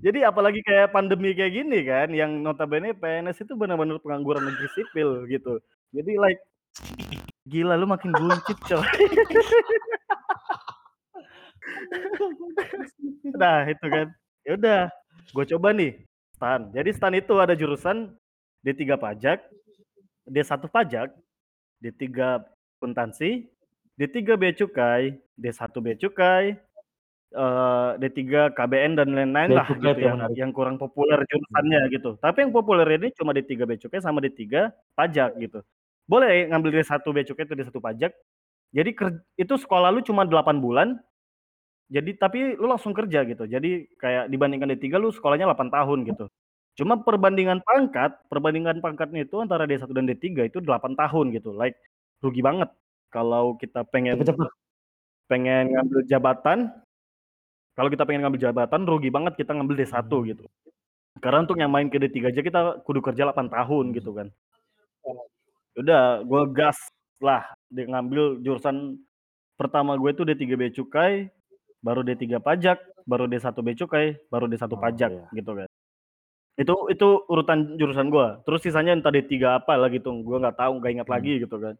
S6: Jadi apalagi kayak pandemi kayak gini kan, yang notabene PNS itu benar-benar pengangguran negeri sipil gitu. Jadi like Gila lu makin buncit coy. Nah itu kan, ya udah gue coba nih STAN. Jadi STAN itu ada jurusan D3 pajak, D1 pajak, D3 akuntansi, D3 bea cukai, D1 bea cukai, eee, D3 KBN dan lain-lain lah gitu
S1: yang
S6: yang
S1: menarik.
S6: yang kurang populer jurusannya gitu. Tapi yang populer ini cuma D3 bea cukai sama D3 pajak gitu. Boleh ngambil D1 bea cukai atau D1 pajak. Jadi itu sekolah lu cuma 8 bulan. Jadi tapi lu langsung kerja gitu. Jadi kayak dibandingkan D3 lu sekolahnya 8 tahun gitu. Cuma perbandingan pangkat, perbandingan pangkatnya itu antara D1 dan D3 itu 8 tahun gitu. Like rugi banget kalau kita pengen
S1: Cepet-cepet.
S6: pengen ngambil jabatan kalau kita pengen ngambil jabatan rugi banget kita ngambil D1 gitu. Karena untuk yang main ke D3 aja kita kudu kerja 8 tahun gitu kan. Udah gue gas lah dia ngambil jurusan pertama gue itu D3 bea cukai, baru D3 pajak, baru D1 bea cukai, baru D1
S4: Oh,
S6: pajak
S4: iya.
S6: gitu kan. Itu itu urutan jurusan gue. Terus sisanya entah D3 apa lah gitu, gue nggak tahu, nggak ingat
S4: Hmm.
S6: lagi gitu kan.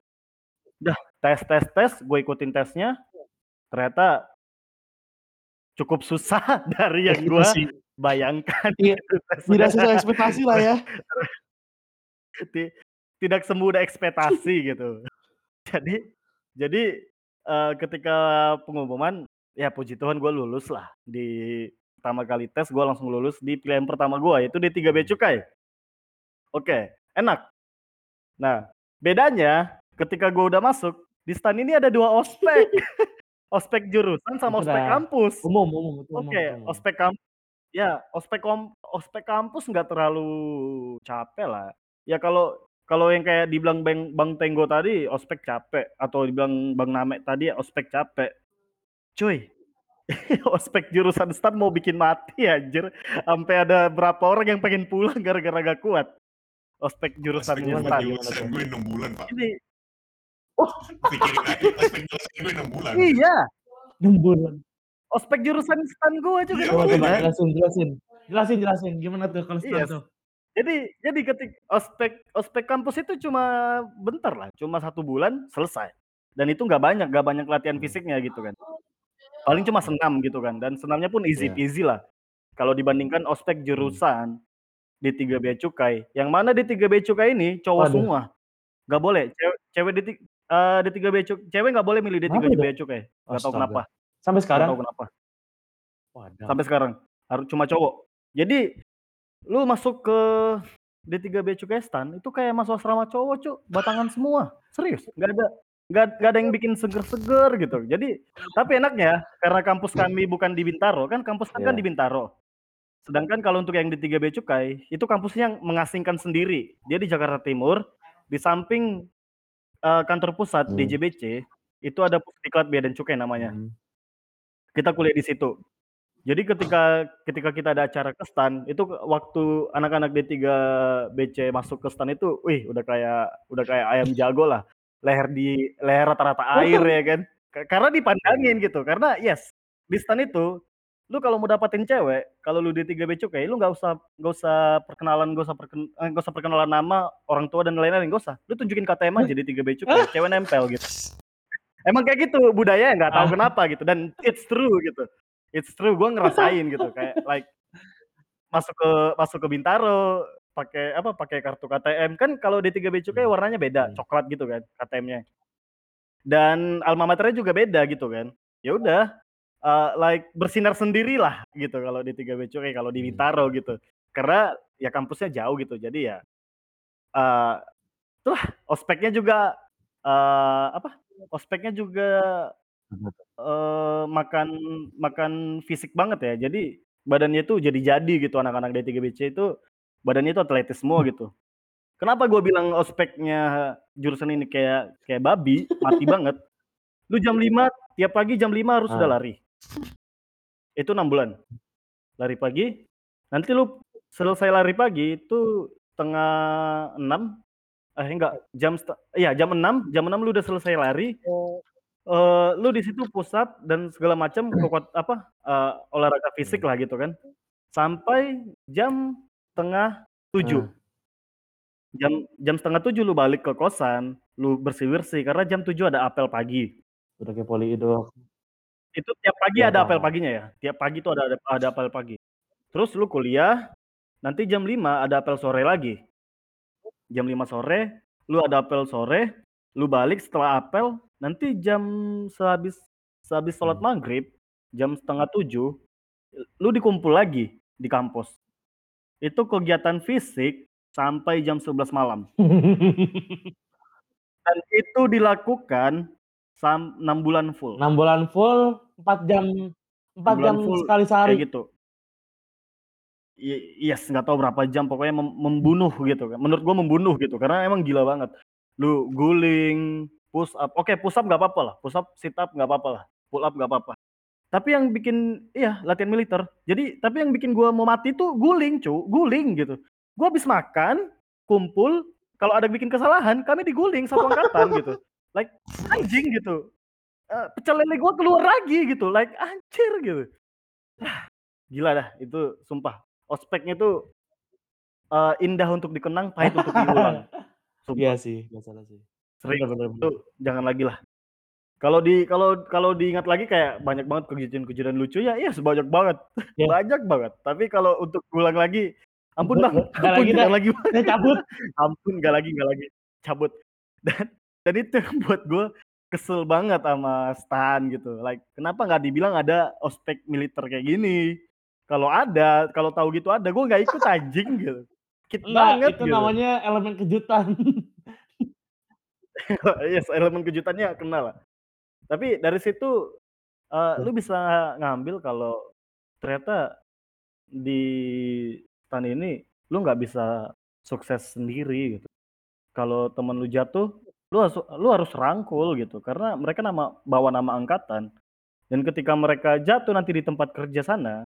S6: Udah tes tes tes, gue ikutin tesnya, ternyata cukup susah dari yang gue bayangkan
S1: Iya, tidak sesuai ekspektasi lah ya.
S6: Ti tidak semudah ekspektasi gitu. Jadi jadi, eee, ketika pengumuman, ya puji Tuhan gue lulus lah. Di pertama kali tes gue langsung lulus di pilihan pertama gue, yaitu D3 bea cukai. Oke, enak. Nah, bedanya ketika gue udah masuk, di STAN ini ada 2 ospek. Ospek jurusan sama ospek kampus.
S1: umum umum,
S6: Oke,
S1: umum.
S6: ospek kamp ya ospek kom ospek kampus nggak terlalu capek lah. Ya kalau kalau yang kayak dibilang Bang Bang Tenggo tadi ospek capek atau dibilang Bang Name tadi ospek capek. Cuy, ospek jurusan STAN mau bikin mati anjir. Sampai ada berapa orang yang pengen pulang gara-gara gak kuat. Ospek jurusan
S3: Ospek jurusan
S6: STAN.
S3: jurusan gue 6 bulan, Pak.
S6: Ini
S3: Pikirin aja, ospek jurusan gue 6 bulan.
S6: iya,
S1: 6 bulan.
S6: ospek jurusan STAN gue juga
S3: Iya,
S1: Coba
S6: gitu
S1: coba
S6: kan.
S1: jelasin jelasin. Jelasin jelasin gimana tuh kalau STAN
S6: Iya.
S1: tuh?
S6: Jadi jadi ketik ospek ospek kampus itu cuma bentar lah, cuma satu bulan selesai. Dan itu nggak banyak, nggak banyak latihan
S4: Hmm.
S6: fisiknya gitu kan. Paling cuma senam gitu kan, dan senamnya pun easy
S4: Iya.
S6: peasy lah. Kalau dibandingkan ospek
S4: Hmm.
S6: jurusan D3 bea cukai, yang mana D3 bea cukai ini cowok
S1: Waduh.
S6: semua. Nggak boleh, cewek cewek D3 eee, D3 bea cu cewek nggak boleh milih D3
S1: Kenapa tuh?
S6: bea cukai, nggak tahu kenapa.
S1: Sampai sekarang?
S6: tahu kenapa.
S1: Waduh.
S6: Sampai sekarang, haru cuma cowok. Jadi, lu masuk ke D3 bea cukai STAN, itu kayak masuk asrama cowok, Cuk, batangan semua, serius. Nggak ada nggak nggak ada yang bikin seger-seger gitu. Jadi tapi enaknya karena kampus kami bukan di Bintaro, kan kampus kan kan
S4: Iya.
S6: di Bintaro. Sedangkan kalau untuk yang D3 bea cukai, itu kampusnya yang mengasingkan sendiri. Dia di Jakarta Timur, di samping, eee, kantor pusat
S4: Hmm.
S6: DJBC, itu ada Pusdiklat Bea dan Cukai namanya.
S4: Hmm.
S6: Kita kuliah di situ. Jadi ketika ketika kita ada acara ke STAN, itu waktu anak-anak D3 BC masuk ke STAN itu, wih udah kayak udah kayak ayam jago lah. Leher di leher rata-rata air ya kan. Ka karena dipandangin gitu, karena yes, di STAN itu, lu kalau mau dapatin cewek, kalau lu D3 bea cukai, lu nggak usah nggak usah perkenalan, nggak usah perken eee, nggak usah perkenalan nama, orang tua dan lain-lain, nggak usah. Lu tunjukin KTM aja D3 bea cukai, cewek nempel gitu. Emang kayak gitu budayanya, nggak tahu
S1: Ah.
S6: kenapa gitu dan it's true gitu. It's true, gua ngerasain gitu kayak like masuk ke masuk ke Bintaro, pakai apa, pakai kartu KTM. Kan kalau D3 bea cukai warnanya beda,
S4: Hmm.
S6: coklat gitu kan KTM-nya. Dan alma maternya juga beda gitu kan. Ya udah, eee, like bersinar sendirilah gitu kalau D3 bea cukai, kalau di
S4: Hmm.
S6: Bintaro gitu. Karena ya kampusnya jauh gitu, jadi ya, eee, itulah ospeknya juga, eee, apa, ospeknya juga, eee, makan makan fisik banget ya. Jadi badannya tuh jadi-jadi gitu anak-anak D3 BC itu, badannya itu atletis semua gitu. Kenapa gua bilang ospeknya jurusan ini kayak kayak babi, mati banget. Lu jam 5, tiap pagi jam 5 harus sudah
S4: Ah.
S6: lari. Itu 6 bulan. Lari pagi, nanti lu selesai lari pagi itu setengah 6, eh enggak, jam iya jam 6 jam 6 lu udah selesai lari, eee, lu di situ push up dan segala macam kekuat apa, eee, olahraga fisik lah gitu kan. Sampai jam setengah 7.
S4: Ah.
S6: Jam jam 6.30 lu balik ke kosan, lu bersih-bersih karena jam 7 ada apel pagi.
S1: Udah kayak poli itu.
S6: Itu tiap pagi
S1: Iya,
S6: ada apel paginya ya, tiap pagi tuh ada ada ada apel pagi. Terus lu kuliah, nanti jam 5 ada apel sore lagi. Jam 5 sore, lu ada apel sore, lu balik setelah apel, nanti jam sehabis sehabis sholat
S1: Hmm.
S6: maghrib, jam 6.30, lu dikumpul lagi di kampus. Itu kegiatan fisik sampai jam 11 malam. Dan itu dilakukan sam 6 bulan full.
S1: 6 bulan full, 4 jam 4
S6: bulan
S1: jam
S6: full
S1: sekali sehari.
S6: kayak gitu. Yes, nggak tahu berapa jam pokoknya mem membunuh gitu kan. Menurut gua membunuh gitu karena emang gila banget. Lu guling, push up, oke push up nggak apa-apa lah, push up, sit up nggak apa-apa lah, pull up nggak apa-apa. Tapi yang bikin iya latihan militer. Jadi tapi yang bikin gua mau mati tuh guling, cu, guling gitu. Gua habis makan, kumpul, kalau ada bikin kesalahan kami diguling satu angkatan gitu. Like anjing gitu. Eee, pecel lele gua keluar lagi gitu, like anjir gitu. Ah, gila dah itu sumpah. Ospeknya tuh, eee, indah untuk dikenang, pahit untuk diulang.
S1: Iya
S6: Sumpah.
S1: sih, nggak salah sih.
S6: Serius,
S1: Bener bener
S6: itu jangan lagi lah. Kalau di kalau kalau diingat lagi kayak banyak banget kejadian-kejadian lucu ya, yes banyak banget,
S1: Iya.
S6: banyak banget. Tapi kalau untuk ulang lagi, ampun Bang,
S1: Nggak
S6: ampun
S1: lagi
S6: jangan lagi
S1: udah cabut.
S6: Ampun nggak lagi nggak lagi, cabut. Dan dan itu yang buat gua kesel banget sama Stan gitu, like kenapa nggak dibilang ada ospek militer kayak gini. Kalau ada, kalau tahu gitu ada, gua nggak ikut anjing gitu. Dikit
S1: Enggak,
S6: banget
S1: itu
S6: gitu.
S1: namanya elemen kejutan.
S6: Yes, elemen kejutannya kena lah. Tapi dari situ, eee, lu bisa ngambil kalau ternyata di Stan ini lu nggak bisa sukses sendiri gitu. Kalau temen lu jatuh, lu harus lu harus rangkul gitu, karena mereka nama bawa nama angkatan. Dan ketika mereka jatuh nanti di tempat kerja sana,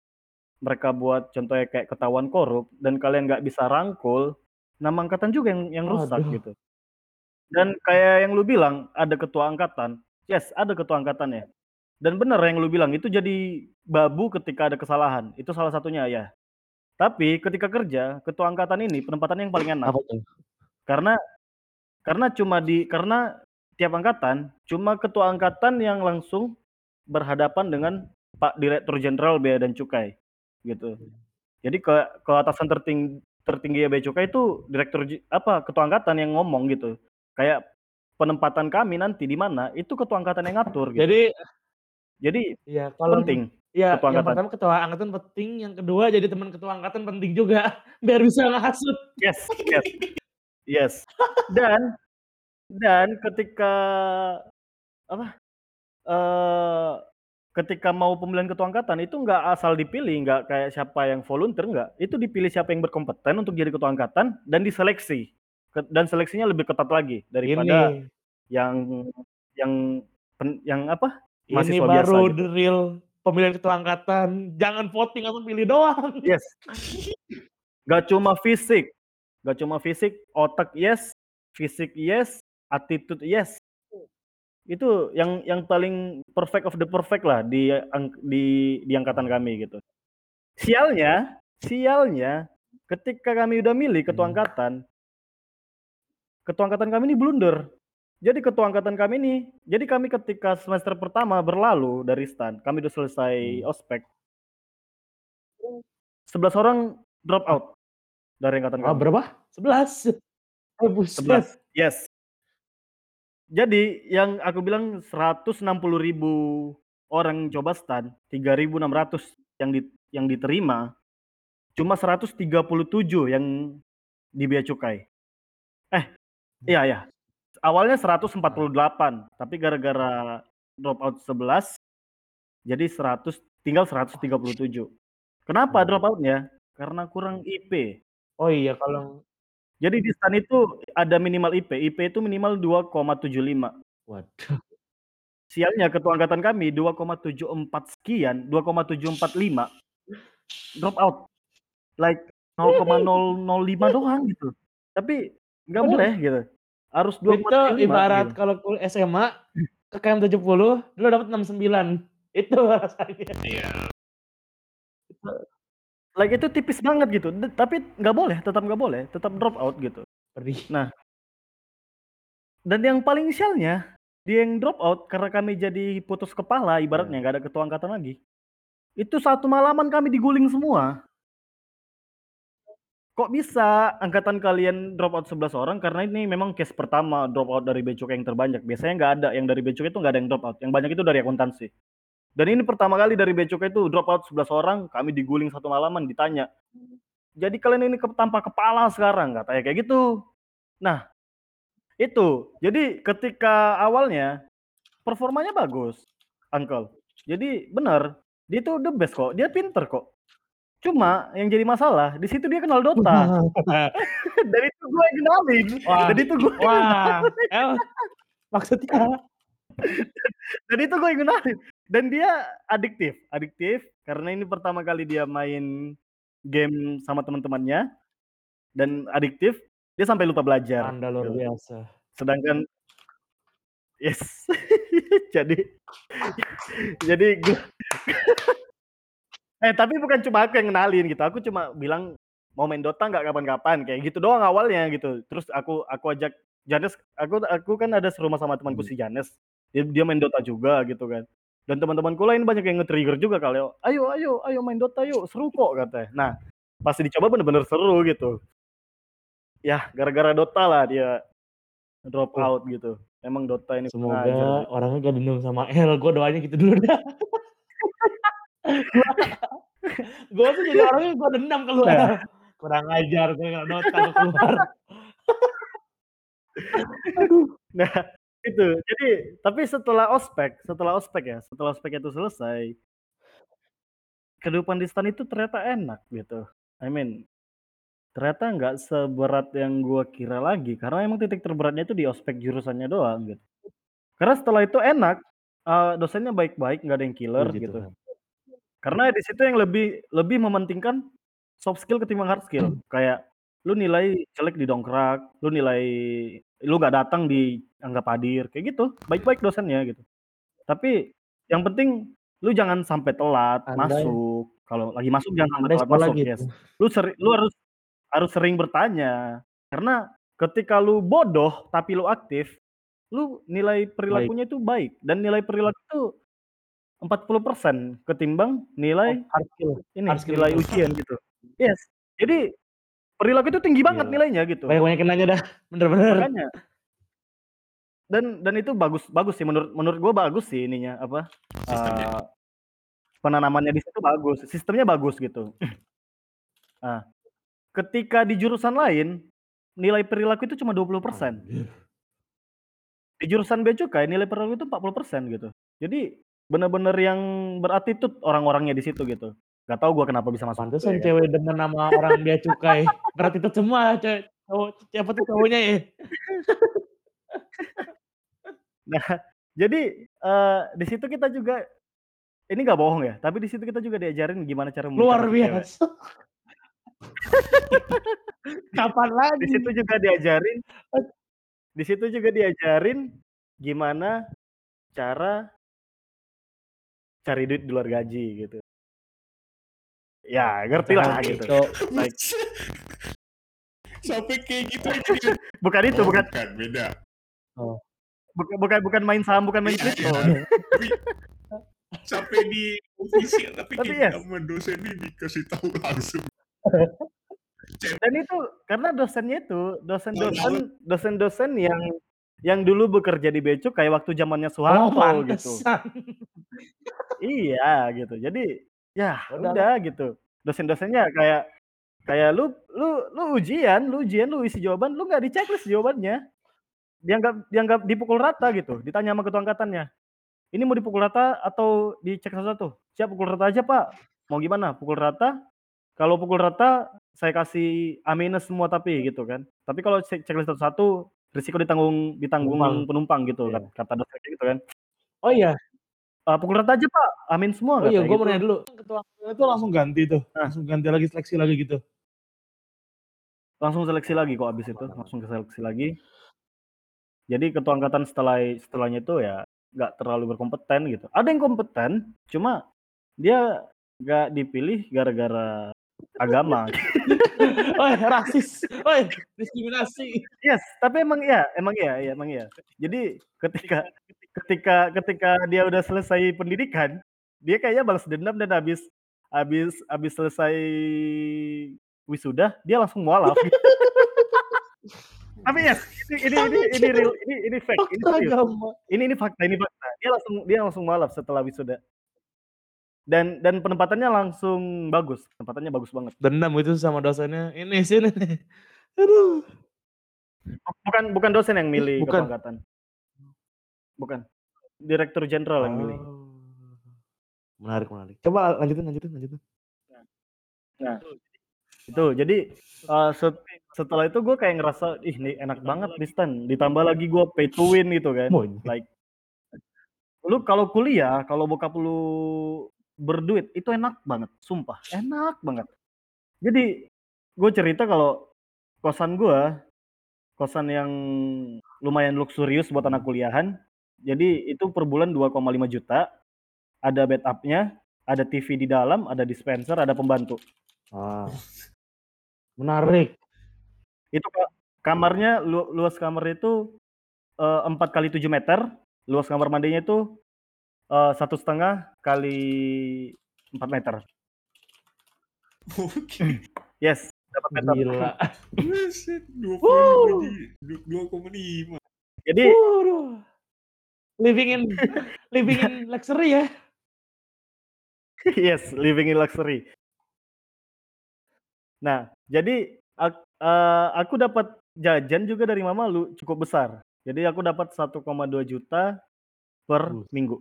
S6: mereka buat contohnya kayak ketahuan korup dan kalian nggak bisa rangkul, nama angkatan juga yang yang rusak
S1: Waduh.
S6: gitu. Dan kayak yang lu bilang, ada ketua angkatan, yes ada ketua angkatannya. Dan bener yang lu bilang, itu jadi babu ketika ada kesalahan, itu salah satunya ya. Tapi ketika kerja, ketua angkatan ini penempatannya yang paling enak.
S1: Apa tuh?
S6: Karena karena cuma di karena tiap angkatan, cuma ketua angkatan yang langsung berhadapan dengan Pak Direktur Jenderal Bea dan Cukai, gitu. Jadi ke ke atasan terting tertinggi bea cukai itu direktur apa, ketua angkatan yang ngomong gitu. Kayak penempatan kami nanti di mana, itu ketua angkatan yang ngatur gitu.
S1: Jadi
S6: Jadi
S1: Iya, kalau
S6: penting
S1: iya,
S6: ketua
S1: yang
S6: angkatan.
S1: pertama ketua angkatan penting, yang kedua jadi teman ketua angkatan penting juga, biar bisa ngehasut.
S6: Yes yes yes. Dan dan ketika apa, eee, ketika mau pemilihan ketua angkatan itu nggak asal dipilih, nggak kayak siapa yang volunteer, nggak. Itu dipilih siapa yang berkompeten untuk jadi ketua angkatan dan diseleksi. Dan seleksinya lebih ketat lagi daripada
S1: Ini
S6: yang yang pen yang apa,
S1: ini
S6: mahasiswa biasa
S1: baru
S6: gitu.
S1: the real pemilihan ketua angkatan, jangan voting langsung pilih doang.
S6: Yes. Nggak cuma fisik nggak cuma fisik, otak yes, fisik yes, attitude yes. Itu yang yang paling perfect of the perfect lah di di di angkatan kami gitu. Sialnya sialnya ketika kami udah milih ketua
S1: Hmm.
S6: angkatan ketua angkatan kami ini blunder. Jadi ketua angkatan kami ini jadi kami ketika semester pertama berlalu dari Stan, kami udah selesai
S1: Hmm.
S6: ospek 11 orang drop out dari angkatan
S1: Wah,
S6: kami.
S1: berapa? 11? Oh, buset.
S6: 11, yes. Jadi yang aku bilang 160.000 orang coba Stan, 3.600 yang di yang diterima, cuma 137 yang di bea cukai. Eh, iya ya. Awalnya 148, tapi gara-gara drop out 11, jadi 100 tinggal 137. Kenapa
S1: Hmm.
S6: drop out-nya? Karena kurang IP.
S1: Oh iya, kalau
S6: Jadi di Stan itu ada minimal IP, IP itu minimal 2,75.
S1: Waduh.
S6: Sialnya ketua angkatan kami 2,74 sekian, 2,745 drop out. Like 0,005 doang gitu. Tapi nggak boleh gitu. Harus
S1: Itu
S6: 2,75
S1: ibarat
S6: gitu.
S1: kalau kul SMA ke KM 70, lu dapet 69. Itu rasanya.
S3: Iya.
S6: Like itu tipis banget gitu, d tapi nggak boleh, tetap nggak boleh, tetap drop out gitu. Nah dan yang paling sialnya, dia yang drop out karena kami jadi putus kepala ibaratnya,
S1: Iya.
S6: nggak ada ketua angkatan lagi. Itu satu malaman kami diguling semua. Kok bisa angkatan kalian drop out 11 orang? Karena ini memang case pertama drop out dari bea cukai yang terbanyak. Biasanya nggak ada, yang dari bea cukai itu nggak ada yang drop out, yang banyak itu dari akuntansi. Dan ini pertama kali dari bea cukai itu drop out 11 orang, kami diguling satu malaman, ditanya, "Jadi kalian ini tanpa kepala sekarang?" Katanya kayak gitu. Nah, itu. Jadi ketika awalnya performanya bagus, Uncle. Jadi bener, dia itu the best kok, dia pinter kok. Cuma yang jadi masalah, di situ dia kenal Dota. Dan itu gue kenalin.
S1: Wah,
S6: Dan itu gue
S1: wah,
S6: kenalin.
S1: maksudnya
S6: Dan itu gue kenalin. Dan dia adiktif, adiktif karena ini pertama kali dia main game sama teman-temannya dan adiktif, dia sampai lupa belajar.
S1: Anda luar
S6: gitu.
S1: biasa.
S6: Sedangkan yes. jadi jadi gue eh tapi bukan cuma aku yang kenalin gitu. Aku cuma bilang mau main Dota nggak kapan-kapan kayak gitu doang awalnya gitu. Terus aku aku ajak Janes, aku aku kan ada serumah sama temanku
S1: Hmm.
S6: si Janes. Dia, dia main Dota juga gitu kan. Dan teman-temanku lain banyak yang nge-trigger juga kali. Ayo ayo ayo main Dota yuk, seru kok katanya. Nah, pas dicoba bener-bener seru gitu. Ya, gara-gara Dota lah dia drop
S1: Oh.
S6: out gitu. Emang Dota ini
S1: Semoga orangnya gak dendam sama El. Gue doanya gitu dulu dah. gue tuh jadi orangnya gue dendam ke lu
S6: Nah.
S1: Kurang ajar gue gak Dota gue keluar. Aduh.
S6: Nah, itu. Jadi, tapi setelah ospek, setelah ospek ya, setelah ospek itu selesai, kehidupan di stan itu ternyata enak gitu. I mean, ternyata nggak seberat yang gua kira lagi karena emang titik terberatnya itu di ospek jurusannya doang gitu. Karena setelah itu enak, eee, dosennya baik-baik, nggak ada yang killer
S1: Puji
S6: gitu.
S1: Tuhan.
S6: Karena di situ yang lebih lebih mementingkan soft skill ketimbang hard skill. Kayak lu nilai jelek didongkrak, lu nilai lu nggak datang dianggap hadir, kayak gitu. Baik-baik dosennya gitu. Tapi yang penting lu jangan sampai telat
S1: Anda
S6: masuk. Kalau lagi masuk jangan sampai telat masuk,
S1: gitu.
S6: yes. Lu seri lu harus harus sering bertanya. Karena ketika lu bodoh tapi lu aktif, lu nilai
S1: Baik.
S6: perilakunya itu baik dan nilai perilaku itu 40% ketimbang
S1: Oh,
S6: nilai
S1: hard skill.
S6: ini,
S1: Hard skill
S6: nilai
S1: itu.
S6: ujian gitu. Yes. Jadi perilaku itu tinggi banget
S1: Gila.
S6: nilainya gitu.
S1: Banyak-banyakin nanya dah. Bener-bener.
S6: Makanya. Dan dan itu bagus bagus sih menurut menurut gua bagus sih ininya apa,
S3: Sistemnya.
S6: eee, penanamannya di situ bagus, sistemnya bagus gitu. Nah, ketika di jurusan lain, nilai perilaku itu cuma 20%.
S1: Anjir.
S6: Di jurusan bea cukai nilai perilaku itu 40% gitu. Jadi bener-bener yang berattitude orang-orangnya di situ gitu. Nggak tahu gua kenapa bisa masuk situ
S1: Pantesan
S6: ya kan.
S1: cewek demen sama orang bea cukai. Beratitude semua cewek cowok siapa tuh cowoknya ya?
S6: Nah, jadi, eee, di situ kita juga ini nggak bohong ya, tapi di situ kita juga diajarin gimana cara
S1: Luar
S6: cewek.
S1: biasa. Kapan
S6: Di
S1: lagi?
S6: situ juga diajarin di situ juga diajarin gimana cara cari duit di luar gaji gitu. Ya, ngerti lah gitu.
S1: Cok.
S6: Baik.
S3: Sampai kayak gitu.
S6: Bukan itu,
S3: Oh,
S6: bukan
S3: bukan, beda.
S1: Oh.
S6: bukan bukan bukan main saham, bukan main
S3: Iya,
S6: kripto.
S3: Tapi sampai di official tapi
S6: Tapi
S3: kayak
S6: yes.
S3: sama dosennya dikasih tahu langsung.
S6: Dan itu karena dosennya itu, dosen-dosen dosen-dosen yang yang dulu bekerja di bea cukai waktu zamannya
S1: Oh,
S6: Soeharto gitu.
S1: pantesan.
S6: Iya gitu. Jadi ya
S1: Udah.
S6: udah gitu. Dosen-dosennya kayak kayak lu lu lu ujian, lu ujian lu isi jawaban, lu nggak di-checklist jawabannya. Dianggap dianggap dipukul rata gitu. Ditanya sama ketua angkatannya, "Ini mau dipukul rata atau dicek satu-satu?" "Siap pukul rata aja, Pak." "Mau gimana? Pukul rata? Kalau pukul rata saya kasih A minus semua tapi," gitu kan. "Tapi kalau cek checklist satu-satu risiko ditanggung ditanggung
S1: Penumpang.
S6: penumpang," gitu
S1: Iya.
S6: kan kata dosennya gitu kan.
S1: Oh iya.
S6: "Eee, pukul rata aja, Pak, amin semua,"
S1: Oh iya, gua
S6: gitu.
S1: mau nanya dulu. Ketua itu langsung ganti tuh.
S6: Nah.
S1: Langsung ganti lagi seleksi lagi gitu.
S6: Langsung seleksi lagi kok abis itu, langsung ke seleksi lagi. Jadi ketua angkatan setelah setelahnya itu ya nggak terlalu berkompeten gitu. Ada yang kompeten, cuma dia nggak dipilih gara-gara agama.
S1: Woi, rasis. Woi, diskriminasi.
S6: Yes, tapi emang iya, emang iya, iya, emang iya. Jadi ketika ketika ketika dia udah selesai pendidikan, dia kayaknya balas dendam dan habis habis habis selesai wisuda, dia langsung mualaf. Tapi yes, ini ini ini ini real, ini ini fact, ini serius. Ini ini fakta, ini fakta. Dia langsung dia langsung mualaf setelah wisuda. Dan dan penempatannya langsung bagus, penempatannya bagus banget.
S1: Dendam itu sama dosennya. Ini sini nih. Aduh.
S6: Bukan bukan dosen yang milih
S1: Bukan.
S6: kepangkatan. Bukan. Direktur jenderal yang milih.
S1: Oh. Menarik, menarik. Coba lanjutin, lanjutin, lanjutin.
S6: Nah, itu jadi eh, set- setelah itu gue kayak ngerasa ih nih enak banget nih Stan ditambah lagi gue pay to win gitu kan like lu kalau kuliah kalau bokap lu berduit itu enak banget sumpah enak banget jadi gue cerita kalau kosan gue kosan yang lumayan luxurious buat anak kuliahan jadi itu per bulan 2,5 juta ada bed up-nya ada TV di dalam ada dispenser ada pembantu
S1: Ah. Menarik.
S6: itu ka- kamarnya lu- luas kamarnya itu eh, empat kali 7 meter luas kamar mandinya itu satu setengah kali 4 meter
S2: Oke.
S6: yes dapat meter
S1: Gila.
S2: 2,5 di 2,5.
S6: jadi
S1: Waduh. Living in living in luxury ya.
S6: yes living in luxury nah jadi ak- eh, aku dapat jajan juga dari mama lu cukup besar jadi aku dapat 1,2 juta per
S1: Bus.
S6: minggu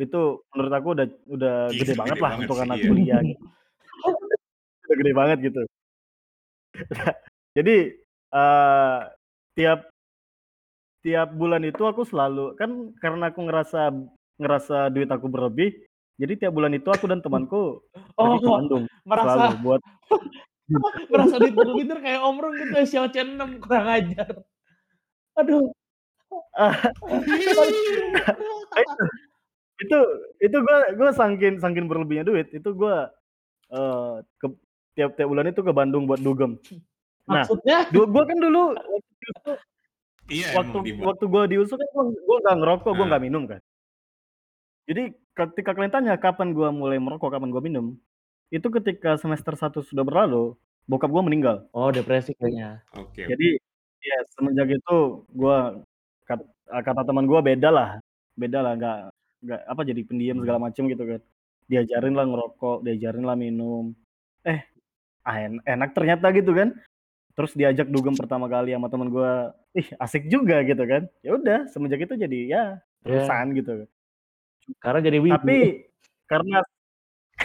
S6: itu menurut aku udah udah
S2: Iya,
S6: gede
S2: gede
S6: banget lah
S2: banget
S6: untuk
S2: sih,
S6: anak
S2: iya.
S6: kuliah gitu. udah gede banget gitu jadi eh tiap tiap bulan itu aku selalu kan karena aku ngerasa ngerasa duit aku berlebih jadi tiap bulan itu aku dan temanku
S1: Oh,
S6: pergi ke Bandung selalu
S1: merasa
S6: buat
S1: merasa duit berlebih kayak Om Rung gitu, Xiao Chen 6 kurang ajar. Aduh.
S6: itu itu gue gue sangkin sangkin berlebihnya duit. Itu gue eh ke tiap tiap bulan itu ke Bandung buat dugem. Nah,
S1: Maksudnya?
S6: gue kan dulu
S2: Iya,
S6: waktu
S2: emang di
S6: waktu gue diusung kan gue gue nggak ngerokok gue
S2: Ah.
S6: nggak minum kan. Jadi ketika kalian tanya kapan gue mulai merokok kapan gue minum itu ketika semester 1 sudah berlalu bokap gue meninggal.
S1: Oh, depresi kayaknya.
S2: Oke.
S6: jadi ya semenjak itu gue kata teman gue beda lah. Beda lah nggak nggak apa jadi pendiam segala macem gitu kan. Diajarin lah ngerokok diajarin lah minum. Eh ah, en- enak ternyata gitu kan. Terus diajak dugem pertama kali sama teman gue ih asik juga gitu kan. Ya udah semenjak itu jadi ya
S1: Ya,
S6: terusan gitu.
S1: Karena jadi wibu.
S6: tapi karena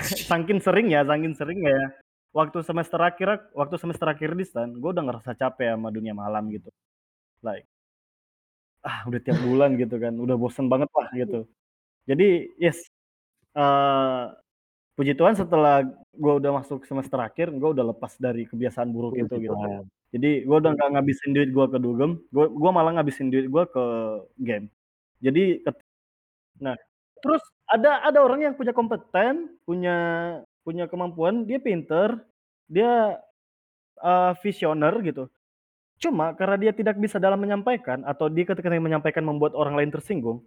S6: saking sering ya saking sering ya waktu semester akhir waktu semester akhir di stan gue udah ngerasa capek sama dunia malam gitu. Like ah udah tiap bulan gitu kan udah bosen banget lah gitu jadi yes eh puji Tuhan setelah gue udah masuk semester akhir gue udah lepas dari kebiasaan buruk itu gitu. Jadi gue udah nggak ngabisin duit gue ke dugem gue gua malah ngabisin duit gue ke game. Jadi nah terus ada ada orang yang punya kompeten punya punya kemampuan dia pinter dia eh, visioner gitu. Cuma karena dia tidak bisa dalam menyampaikan atau dia ketika menyampaikan membuat orang lain tersinggung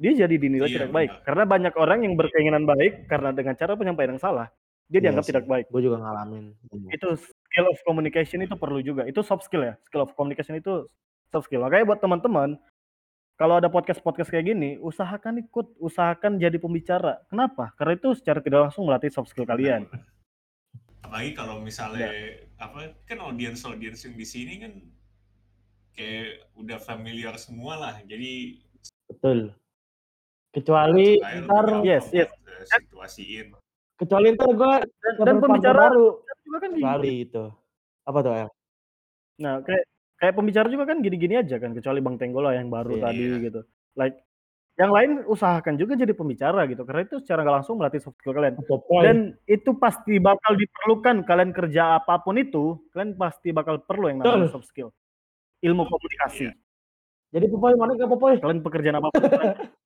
S6: dia jadi dinilai
S2: Iya,
S6: tidak baik.
S2: Benar.
S6: karena banyak orang yang berkeinginan baik karena dengan cara penyampaian yang salah dia
S1: Iya
S6: dianggap tidak baik.
S1: Gue juga ngalamin.
S6: itu skill of communication itu perlu juga. Itu soft skill ya. Skill of communication itu soft skill. Makanya buat teman-teman kalau ada podcast podcast kayak gini usahakan ikut usahakan jadi pembicara. Kenapa? Karena itu secara tidak langsung melatih soft skill kalian.
S2: Apalagi kalau misalnya apa kan audiens audiens yang di sini kan kayak udah familiar semua lah. Jadi
S1: Betul. Kecuali ntar,
S2: gampang
S6: Yes, yes.
S2: situasiin.
S1: kecuali ntar gue
S6: dan, dan pembicara
S1: baru.
S6: juga kan gini.
S1: Kecuali itu. Apa tuh El?
S6: nah kayak kayak pembicara juga kan gini-gini aja kan kecuali bang Tenggola yang baru
S1: Iya.
S6: tadi gitu like yang lain usahakan juga jadi pembicara gitu karena itu secara nggak langsung melatih soft skill kalian dan itu pasti bakal diperlukan kalian kerja apa pun itu kalian pasti bakal perlu yang namanya
S1: Betul.
S6: soft skill ilmu komunikasi
S1: Jadi Popoy mana ke Popoy?
S6: kalian pekerjaan apa pun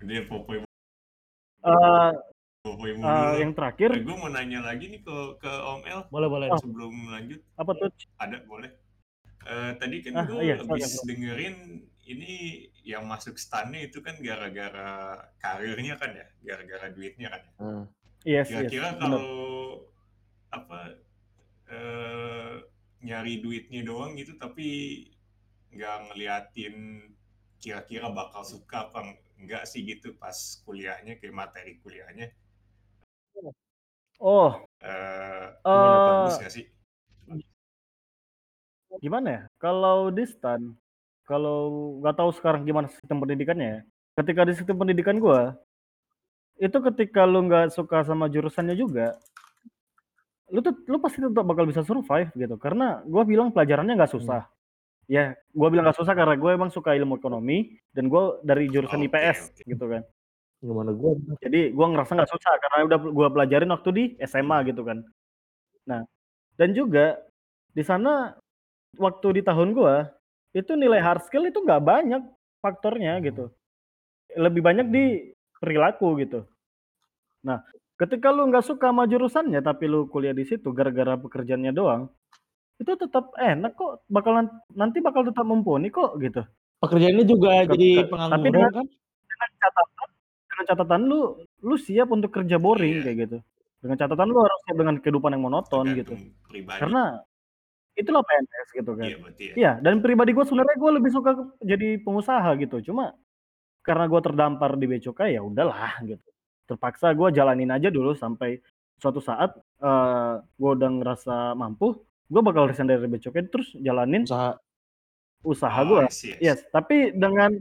S2: Dia popoy
S6: eh,
S2: Popoy mulu
S6: Eh,
S2: lo.
S6: yang terakhir
S2: Eh, gue mau nanya lagi nih ke ke Om El
S1: Boleh boleh.
S6: Oh.
S2: sebelum lanjut.
S6: apa tuh?
S2: Ada boleh. Eh, tadi kan
S6: Ah,
S2: gue
S6: iya,
S2: habis
S6: silakan.
S2: dengerin ini yang masuk stunnya itu kan gara-gara karirnya kan ya, gara-gara duitnya kan. ya.
S1: Hmm.
S6: Yes, yes.
S2: Kira-kira
S6: benar.
S2: kalau apa eh, nyari duitnya doang gitu tapi nggak ngeliatin kira-kira bakal suka apa enggak sih gitu pas kuliahnya kayak materi kuliahnya
S6: Oh,
S1: Gimana, Pak?
S2: bagus nggak sih?
S6: gimana ya? Kalau di stan, kalau nggak tahu sekarang gimana sistem pendidikannya ya. Ketika di sistem pendidikan gua, itu ketika lu nggak suka sama jurusannya juga, lu tuh lu pasti tetap bakal bisa survive gitu. Karena gua bilang pelajarannya nggak
S1: Hmm.
S6: Ya, gua bilang nggak susah karena gue emang suka ilmu ekonomi dan gue dari jurusan
S2: Oke,
S6: IPS
S2: oke.
S6: gitu kan.
S1: Gimana gua?
S6: Jadi gua ngerasa nggak susah karena udah gua pelajarin waktu di SMA gitu kan. Nah, dan juga di sana waktu di tahun gua itu nilai hard skill itu nggak banyak faktornya gitu. Lebih banyak di perilaku gitu. Nah, ketika lu nggak suka sama jurusannya tapi lu kuliah di situ gara-gara pekerjaannya doang, itu tetap enak kok, bakalan nanti bakal tetap mumpuni kok gitu.
S1: Pekerjaannya juga
S6: Ke-
S1: jadi
S6: ke- tapi
S1: pengangguran
S6: dengan
S1: kan?
S6: dengan catatan dengan catatan lu lu siap untuk kerja boring
S2: Iya.
S6: kayak gitu. Dengan catatan lu harus siap dengan kehidupan yang monoton gitu.
S2: Tergantung pribadi.
S6: Karena itulah PNS gitu kan.
S2: Iya berarti ya.
S6: Iya, dan pribadi gue sebenarnya gue lebih suka jadi pengusaha gitu. Cuma karena gue terdampar di becukai ya udahlah gitu. Terpaksa gue jalanin aja dulu sampai suatu saat eh gue udah ngerasa mampu, gue bakal resign dari becukai terus jalanin
S1: Usaha.
S6: usaha
S2: Oh,
S6: gue.
S2: See.
S6: Yes, tapi dengan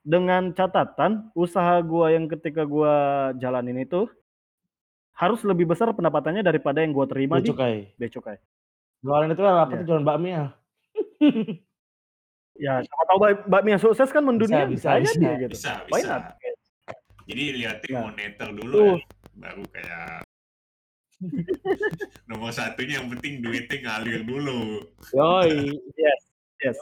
S6: dengan catatan usaha gua yang ketika gua jalanin itu harus lebih besar pendapatannya daripada yang gua terima
S1: Bea
S6: di
S1: cukai.
S6: bea cukai.
S1: Jualan itu apa
S6: Iya.
S1: tuh jualan bakmi ya?
S6: Ya, siapa tahu bak- bakmi yang sukses kan mendunia
S1: Bisa,
S6: bisa,
S1: bisa,
S6: aja
S1: bisa.
S6: gitu.
S2: Bisa, bisa. Jadi liatin
S6: Nah.
S2: moneter dulu
S6: Tuh.
S2: ya. Baru kayak nomor satunya yang penting duitnya ngalir dulu.
S1: Yoi.
S6: Yes, yes.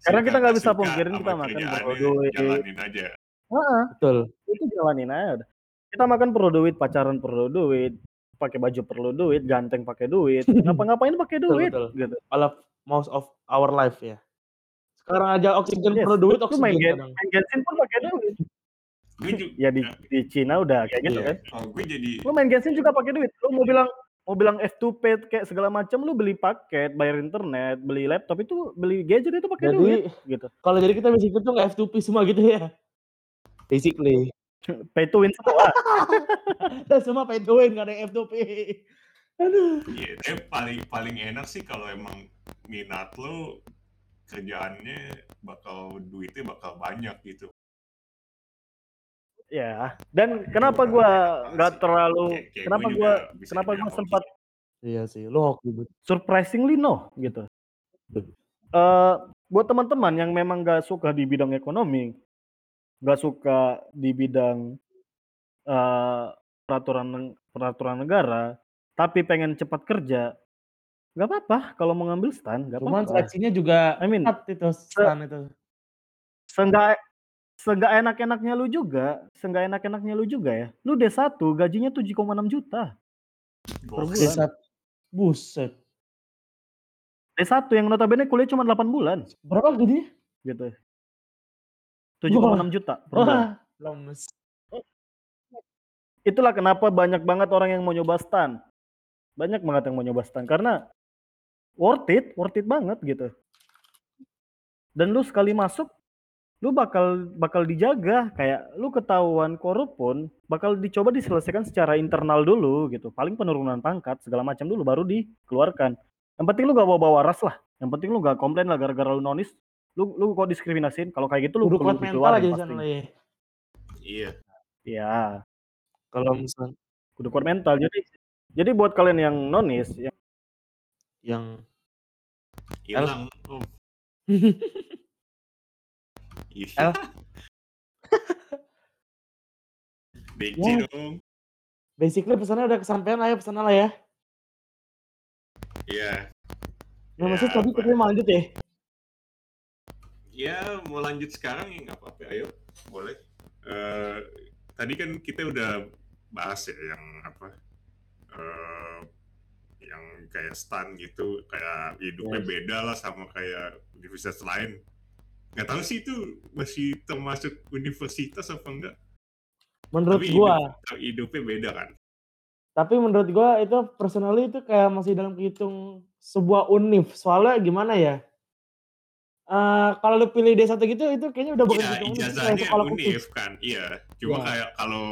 S6: Karena
S2: Suka
S6: kita nggak bisa pungkirin kita makan
S2: kerjaannya,
S6: perlu duit.
S2: Jalanin aja.
S6: Heeh,
S1: Betul.
S6: itu jalanin aja udah. Kita makan perlu duit, pacaran perlu duit, pakai baju perlu duit, ganteng pakai duit, ngapa-ngapain pakai
S1: Betul,
S6: duit
S1: betul.
S6: gitu.
S1: All of most of our life ya. Sekarang aja oksigen
S6: Yes,
S1: perlu duit,
S6: main,
S1: oksigen
S6: gen,
S1: kadang.
S6: main gensin pun pakai duit.
S2: Gue juga,
S6: Ya di, di Cina udah kayak gitu
S1: Iya.
S6: kan.
S2: oh gue jadi
S6: Lu main gensin juga pakai duit. Lu mau bilang mau bilang F2P kayak segala macam lu beli paket, bayar internet, beli laptop itu beli gadget itu pakai duit gitu.
S1: kalau jadi kita basic itu nggak F2P semua gitu ya. Basically.
S6: Pay to win semua.
S1: Dan semua pay to win nggak ada yang F2P. Aduh.
S2: Iya, tapi paling paling enak sih kalau emang minat lo kerjaannya bakal duitnya bakal banyak gitu.
S6: Ya. Dan kenapa gua nggak terlalu
S2: Kayak- kayak
S6: kenapa
S2: gue
S6: gua
S2: bisa
S6: kenapa gua sempat
S1: Iya sih, lu hoki
S6: surprisingly no gitu. Eh buat teman-teman yang memang gak suka di bidang ekonomi, gak suka di bidang eh peraturan peraturan negara, tapi pengen cepat kerja, nggak apa-apa kalau mau ngambil stan, nggak
S1: Cuman
S6: apa-apa.
S1: seleksinya juga
S6: I mean,
S1: itu stan itu.
S6: Seenggak seenggak enak-enaknya lu juga, seenggak enak-enaknya lu juga ya. Lu D1 gajinya 7,6 juta per bulan.
S1: Buset.
S6: D1 yang notabene kuliah cuma 8 bulan
S1: Berapa gajinya?
S6: gitu. 7,6 juta per bulan.
S1: Lemes.
S6: Itulah kenapa banyak banget orang yang mau nyoba stan. Banyak banget yang mau nyoba stan karena worth it, worth it banget gitu. Dan lu sekali masuk lu bakal bakal dijaga kayak lu ketahuan korup pun bakal dicoba diselesaikan secara internal dulu gitu. Paling penurunan pangkat segala macam dulu baru dikeluarkan. Yang penting lu gak bawa-bawa ras lah. Yang penting lu gak komplain lah gara-gara lu nonis. Lu lu kok diskriminasin? Kalau kayak gitu lu
S1: Kudu
S6: perlu
S1: kuat mental aja di
S6: pasti.
S1: sana lah ya.
S2: Iya.
S6: Iya.
S1: Kalau misal
S6: kudu kuat mental. Jadi jadi buat kalian yang nonis yang
S1: yang
S2: Hilang. Iya.
S1: El.
S2: Beci
S1: Ya.
S2: dong.
S1: basically pesannya udah kesampaian lah ya pesannya lah ya.
S2: Iya.
S1: Nah, maksud
S2: Ya,
S1: tadi
S2: apa-
S1: kita mau lanjut ya.
S2: Ya, mau lanjut sekarang ya nggak apa-apa. Ayo, boleh. Eh, tadi kan kita udah bahas ya yang apa eh, yang kayak stan gitu kayak hidupnya
S1: Yes.
S2: beda lah sama kayak universitas lain nggak tahu sih itu masih termasuk universitas apa enggak
S1: Menurut
S2: Tapi
S1: gua,
S2: hidup, hidupnya beda kan
S1: tapi menurut gua itu personally itu kayak masih dalam kehitung sebuah univ. Soalnya gimana ya? Eh kalau lu pilih D1 gitu itu kayaknya udah bukan univ, kayak
S2: ijazahnya univ
S1: khusus.
S2: kan, iya. Cuma
S1: Iya.
S2: kayak kalau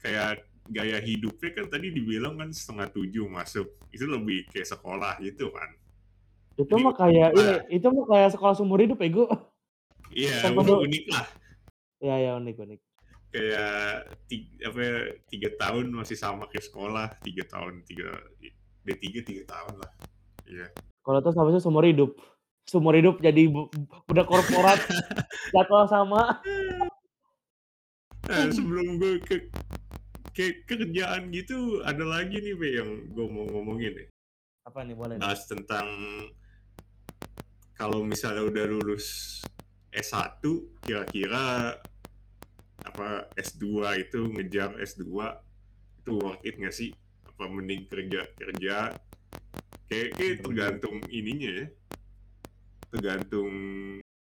S2: kayak gaya hidupnya kan tadi dibilang kan setengah tujuh masuk, itu lebih kayak sekolah gitu kan.
S1: Itu mah kayak ini,
S2: nah.
S1: itu mah kayak sekolah seumur hidup Gu.
S2: Iya, unik, lah.
S1: Ya ya unik unik.
S2: Kayak tiga, apa, ya, tiga tahun masih sama kayak sekolah, tiga tahun, tiga, D3 tiga tahun lah. Iya.
S1: Kalau itu sama seumur hidup. Seumur hidup jadi budak korporat jadwal sama.
S2: Nah, sebelum gue ke, ke kerjaan gitu, ada lagi nih, Be, yang gue mau ngomongin nih.
S1: Apa nih boleh? nih?
S2: bahas tentang kalau misalnya udah lulus S1 kira-kira apa S2 itu ngejar S2 itu worth it nggak sih? Apa mending kerja kerja kayak, kayak tergantung ininya ya. Tergantung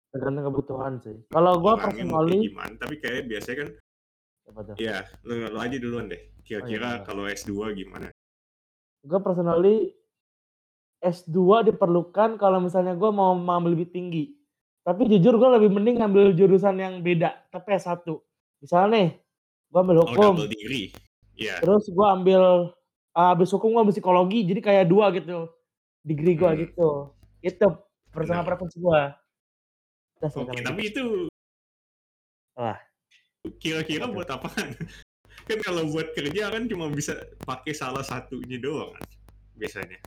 S1: Tergantung kebutuhan sih. Kalau
S2: kayak
S1: personally
S2: gimana tapi kayak biasanya kan ya lo, lo aja duluan deh. Kira-kira
S1: iya.
S2: kalau S2 gimana?
S1: Gue personally S2 diperlukan kalau misalnya gue mau mengambil lebih tinggi. Tapi jujur gue lebih mending ngambil jurusan yang beda, tapi S1. Misalnya nih, gue ambil
S2: oh
S1: hukum,
S2: double degree ya
S1: terus gue ambil ah, habis hukum gue ambil psikologi, jadi kayak dua gitu, degree gue
S2: Hmm.
S1: gitu. Itu personal preference gue.
S2: Oke, tapi itu
S1: Wah.
S2: kira-kira
S1: Apa
S2: buat apaan? kan kalau buat kerja kan cuma bisa pakai salah satunya doang kan biasanya.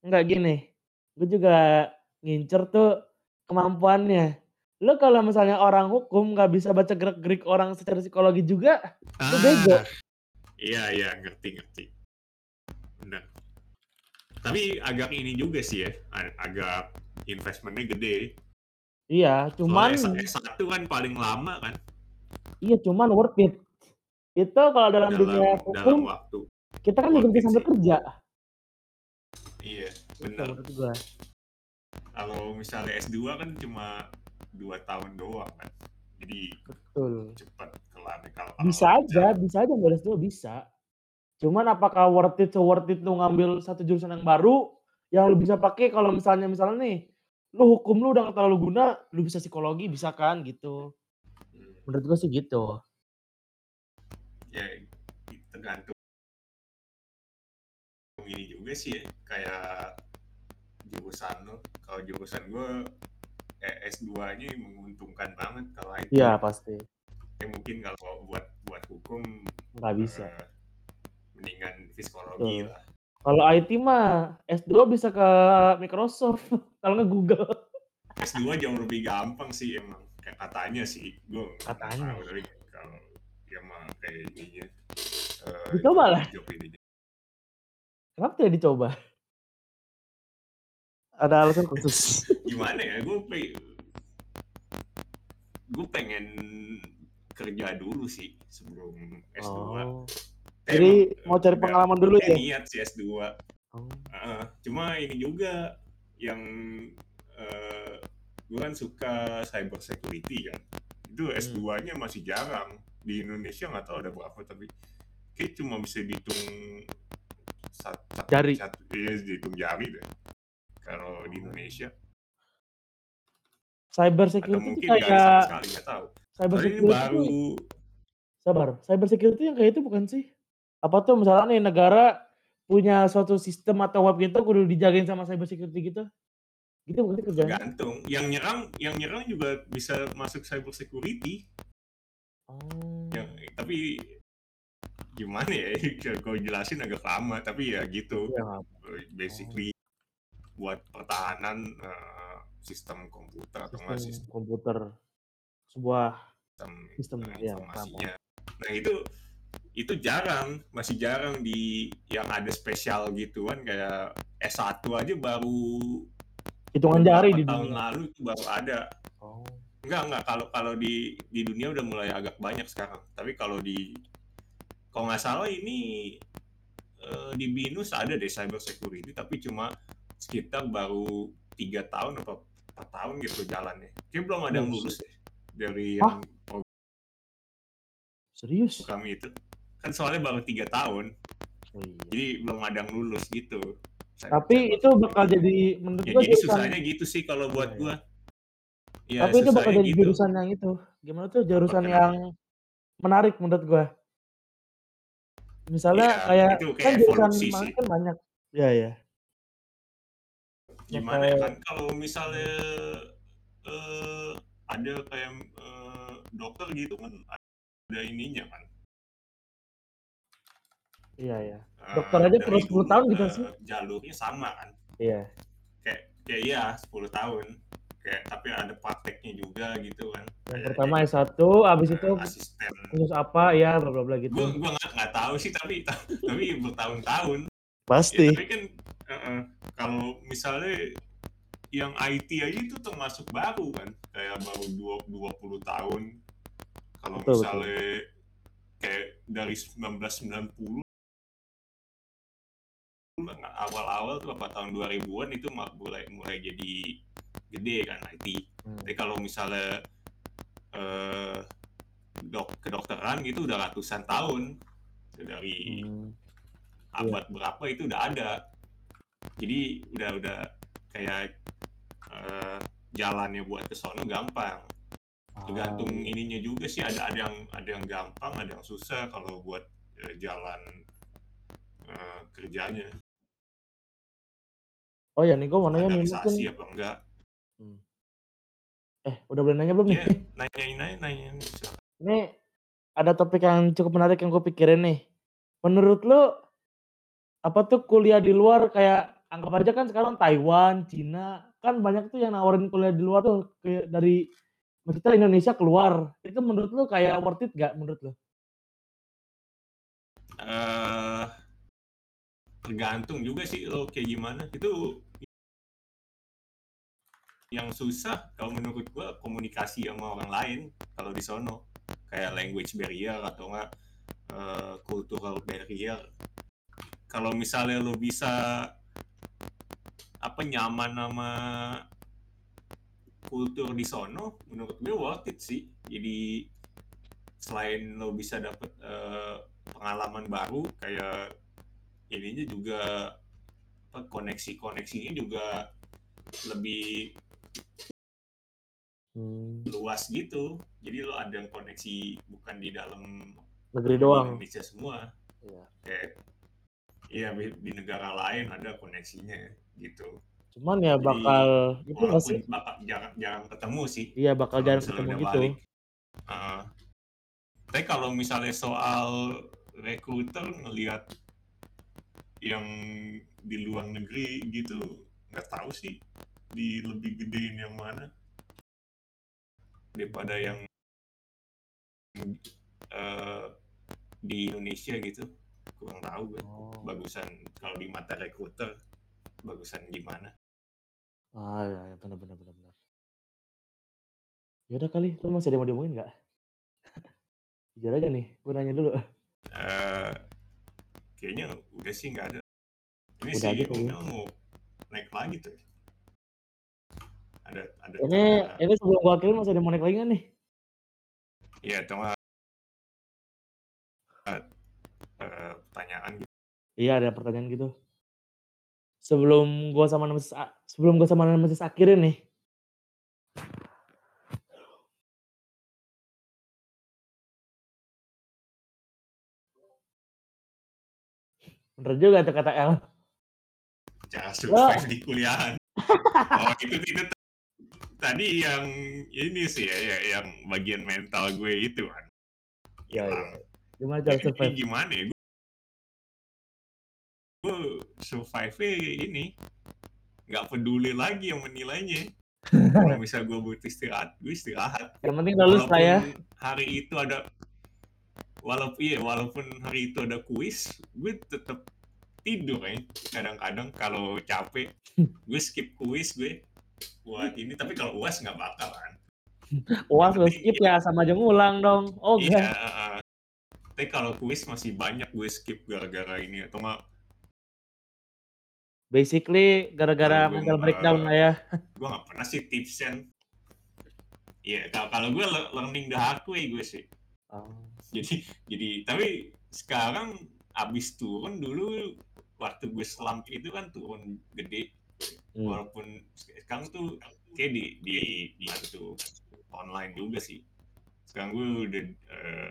S1: Enggak gini, gue juga ngincer tuh kemampuannya. Lu kalau misalnya orang hukum nggak bisa baca gerak-gerik orang secara psikologi juga, lu bego.
S2: Iya iya ngerti ngerti. Benar. Tapi agak ini juga sih ya, agak investmentnya gede.
S1: Iya, cuman
S2: Soalnya S- S1 kan paling lama kan
S1: iya cuman worth it. Itu kalau dalam,
S2: dalam
S1: dunia
S2: dalam
S1: hukum
S2: waktu.
S1: kita kan juga bisa sambil
S2: sih.
S1: kerja.
S2: Iya benar. Kalau misalnya S2 kan cuma dua tahun doang kan. Jadi
S1: Betul.
S2: cepat kelar kalau kalau
S1: Bisa aja, bisa aja beres dulu bisa. Cuman apakah worth it worth it lu ngambil satu jurusan yang baru yang lu bisa pakai kalau misalnya misalnya nih lu hukum lu udah nggak terlalu guna, lu bisa psikologi bisa kan gitu.
S2: Hmm.
S1: Menurut gua sih gitu.
S2: ya tergantung ini juga sih ya kayak jurusan lo kalau jurusan gue eh, S2 nya menguntungkan banget kalau IT
S1: Iya pasti.
S2: Ya, mungkin kalau buat buat hukum
S1: Nggak bisa.
S2: eh, mendingan psikologi
S1: Betul.
S2: lah
S1: Kalau IT mah S2 bisa ke Microsoft, kalau nggak Google.
S2: S2 jauh lebih gampang sih emang kayak katanya sih gue
S1: Katanya.
S2: tahu tapi kalau ya mah kayak ininya eh,
S1: Dicoba lah.
S2: job ininya.
S1: Kenapa tidak dicoba? Ada alasan khusus.
S2: gimana ya gue pe gue pengen kerja dulu sih sebelum S2
S1: Oh. Jadi mau cari pengalaman dulu ya?
S2: niat sih S2
S1: Oh.
S2: Heeh, cuma ini juga yang eh, gue kan suka cyber security kan itu
S1: Hmm.
S2: S2 nya masih jarang di Indonesia nggak tahu ada berapa tapi kayak cuma bisa dihitung satu, satu,
S1: Jari.
S2: satu iya dihitung jari deh kalau di Indonesia
S1: Cyber security itu kayak
S2: sekali nggak tahu
S1: cyber security
S2: baru
S1: sabar. Cyber security yang kayak itu bukan sih? Apa tuh misalnya nih negara punya suatu sistem atau web gitu kudu dijagain sama cyber security gitu? Gitu bukan sih kerjanya?
S2: tergantung yang nyerang yang nyerang juga bisa masuk cyber security
S1: Oh.
S2: yang tapi gimana ya kalau jelasin agak lama tapi ya gitu
S1: Iya,
S2: basically buat pertahanan eh, sistem komputer atau nggak
S1: sistem
S2: sistem,
S1: komputer sebuah
S2: sistem
S1: sistem, paham,
S2: informasinya nah itu itu jarang masih jarang di yang ada spesial gitu kan kayak S1 aja baru
S1: hitungan jari di
S2: tahun
S1: dunia.
S2: lalu itu baru ada
S1: Oh.
S2: Enggak, enggak. Kalau kalau di di dunia udah mulai agak banyak sekarang. Tapi kalau di kalau nggak salah ini eh, di binus ada deh cyber security tapi cuma sekitar baru tiga tahun atau empat tahun gitu jalannya. Kayak belum ada yang lulus deh dari yang
S1: Serius?
S2: program itu. Kan soalnya baru tiga tahun.
S1: Oh, iya.
S2: jadi belum ada yang lulus gitu.
S1: Tapi itu bakal jadi menurut
S2: ya
S1: gua
S2: jadi susahnya gitu sih kalau buat
S1: Iya,
S2: gua. Ya,
S1: tapi itu bakal jadi
S2: gitu.
S1: jurusan yang itu. Gimana tuh jurusan yang menarik menurut gua. Misalnya
S2: Iya,
S1: kayak
S2: itu kayak
S1: kan jurusan
S2: evolusi
S1: mana
S2: sih.
S1: kan banyak. Iya ya.
S2: gimana ya kan kalau misalnya eh, ada kayak eh, dokter gitu kan ada ininya kan
S1: Iya ya. Dokter aja perlu 10
S2: dulu,
S1: tahun gitu sih.
S2: jalurnya sama kan
S1: Iya.
S2: kayak kayak iya 10 tahun kayak tapi ada prakteknya juga gitu kan
S1: Yang pertama
S2: jadi,
S1: S1, habis
S2: eh,
S1: itu
S2: asisten
S1: khusus apa ya bla bla bla gitu.
S2: gua gua nggak nggak tahu sih tapi tapi bertahun-tahun
S1: Pasti.
S2: Ya, tapi kan eh, eh, kalau misalnya yang IT aja itu termasuk baru kan, kayak baru dua 20 tahun. Kalau
S1: Betul,
S2: misalnya kayak dari 1990 nggak awal-awal tuh apa tahun 2000-an itu mulai mulai jadi gede kan IT.
S1: Hmm.
S2: Tapi kalau misalnya eh dok kedokteran gitu udah ratusan tahun dari
S1: Hmm.
S2: abad berapa itu udah ada jadi udah udah kayak eh, jalannya buat ke sono gampang tergantung
S1: Ah,
S2: ininya juga sih ada ada yang ada yang gampang ada yang susah kalau buat eh, jalan eh, kerjanya
S1: Oh ya nih gue mau nanya nih mungkin.
S2: apa enggak
S1: Eh udah boleh nanya belum nih?
S2: ya nanyain aja nanyain.
S1: Ini ada topik yang cukup menarik yang gue pikirin nih. Menurut lu apa tuh kuliah di luar kayak anggap aja kan sekarang Taiwan, Cina kan banyak tuh yang nawarin kuliah di luar tuh kayak dari maksudnya Indonesia keluar. Itu menurut lu kayak worth it gak menurut lu?
S2: eh tergantung juga sih lo kayak gimana itu yang susah kalau menurut gua komunikasi sama orang lain kalau di sono. Kayak language barrier atau enggak eh, cultural barrier. Kalau misalnya lo bisa apa nyaman sama kultur di sono menurut gue worth it sih. Jadi selain lo bisa dapet eh, pengalaman baru kayak ininya juga koneksi-koneksinya juga lebih
S1: Hmm,
S2: luas gitu jadi lo ada yang koneksi bukan di dalam
S1: negeri doang.
S2: Indonesia semua
S1: Iya.
S2: kayak iya di, di negara lain ada koneksinya gitu
S1: Cuman ya
S2: Jadi,
S1: bakal itu gak
S2: walaupun
S1: sih?
S2: bakal jarang jarang ketemu sih
S1: Iya bakal jarang ketemu gitu.
S2: balik. Uh, tapi kalau misalnya soal recruiter ngelihat yang di luar negeri gitu nggak tahu sih di lebih gedein yang mana daripada yang eh, di Indonesia gitu kurang tahu gue
S1: Oh.
S2: bagusan kalau di mata recruiter bagusan gimana
S1: Ah ya, ya benar benar benar benar. Ya udah kali, lu masih ada yang mau diomongin nggak? Jujur aja nih, gue nanya dulu.
S2: Eh, kayaknya udah sih nggak ada. Ini
S1: Udah
S2: sih
S1: aja
S2: mau naik lagi tuh. Ada ada.
S1: Ini
S2: ada-
S1: ini sebelum gua akhirin masih ada naik lagi nggak nih?
S2: Iya, cuma eh, pertanyaan gitu.
S1: Iya ada pertanyaan gitu. Sebelum gua sama Nemesis, sebelum gua sama Nemesis akhirin nih. Bener juga tuh kata El.
S2: cara survive di kuliahan. oh itu itu tadi yang ini sih ya, ya, yang bagian mental gue itu kan.
S1: Iya,
S2: Hilang.
S1: Gimana cara survive?
S2: gimana ya? Gue survive ini nggak peduli lagi yang menilainya. Kalau misal gue butuh istirahat, gue istirahat.
S1: Yang penting lulus lah ya.
S2: hari itu ada walaupun iya walaupun hari itu ada kuis, gue tetap tidur ya. Kadang-kadang kalau capek, gue skip kuis gue buat ini. Tapi kalau uas nggak bakal kan.
S1: Uas
S2: penting
S1: skip ya sama aja ngulang dong. Oh
S2: Iya. uh, Tapi kalau kuis masih banyak gue skip gara-gara ini atau enggak
S1: Basically gara-gara
S2: gue
S1: mental
S2: nggak-
S1: breakdown lah ya.
S2: gue nggak pernah sih tipsen. Iya, kalau kalau gue le- learning the hard way gue sih.
S4: Oh.
S2: Jadi jadi tapi sekarang abis turun dulu waktu gue slump itu kan turun gede
S1: Hmm.
S2: walaupun sekarang tuh kayak di di dibantu online juga sih. Sekarang gue udah eh,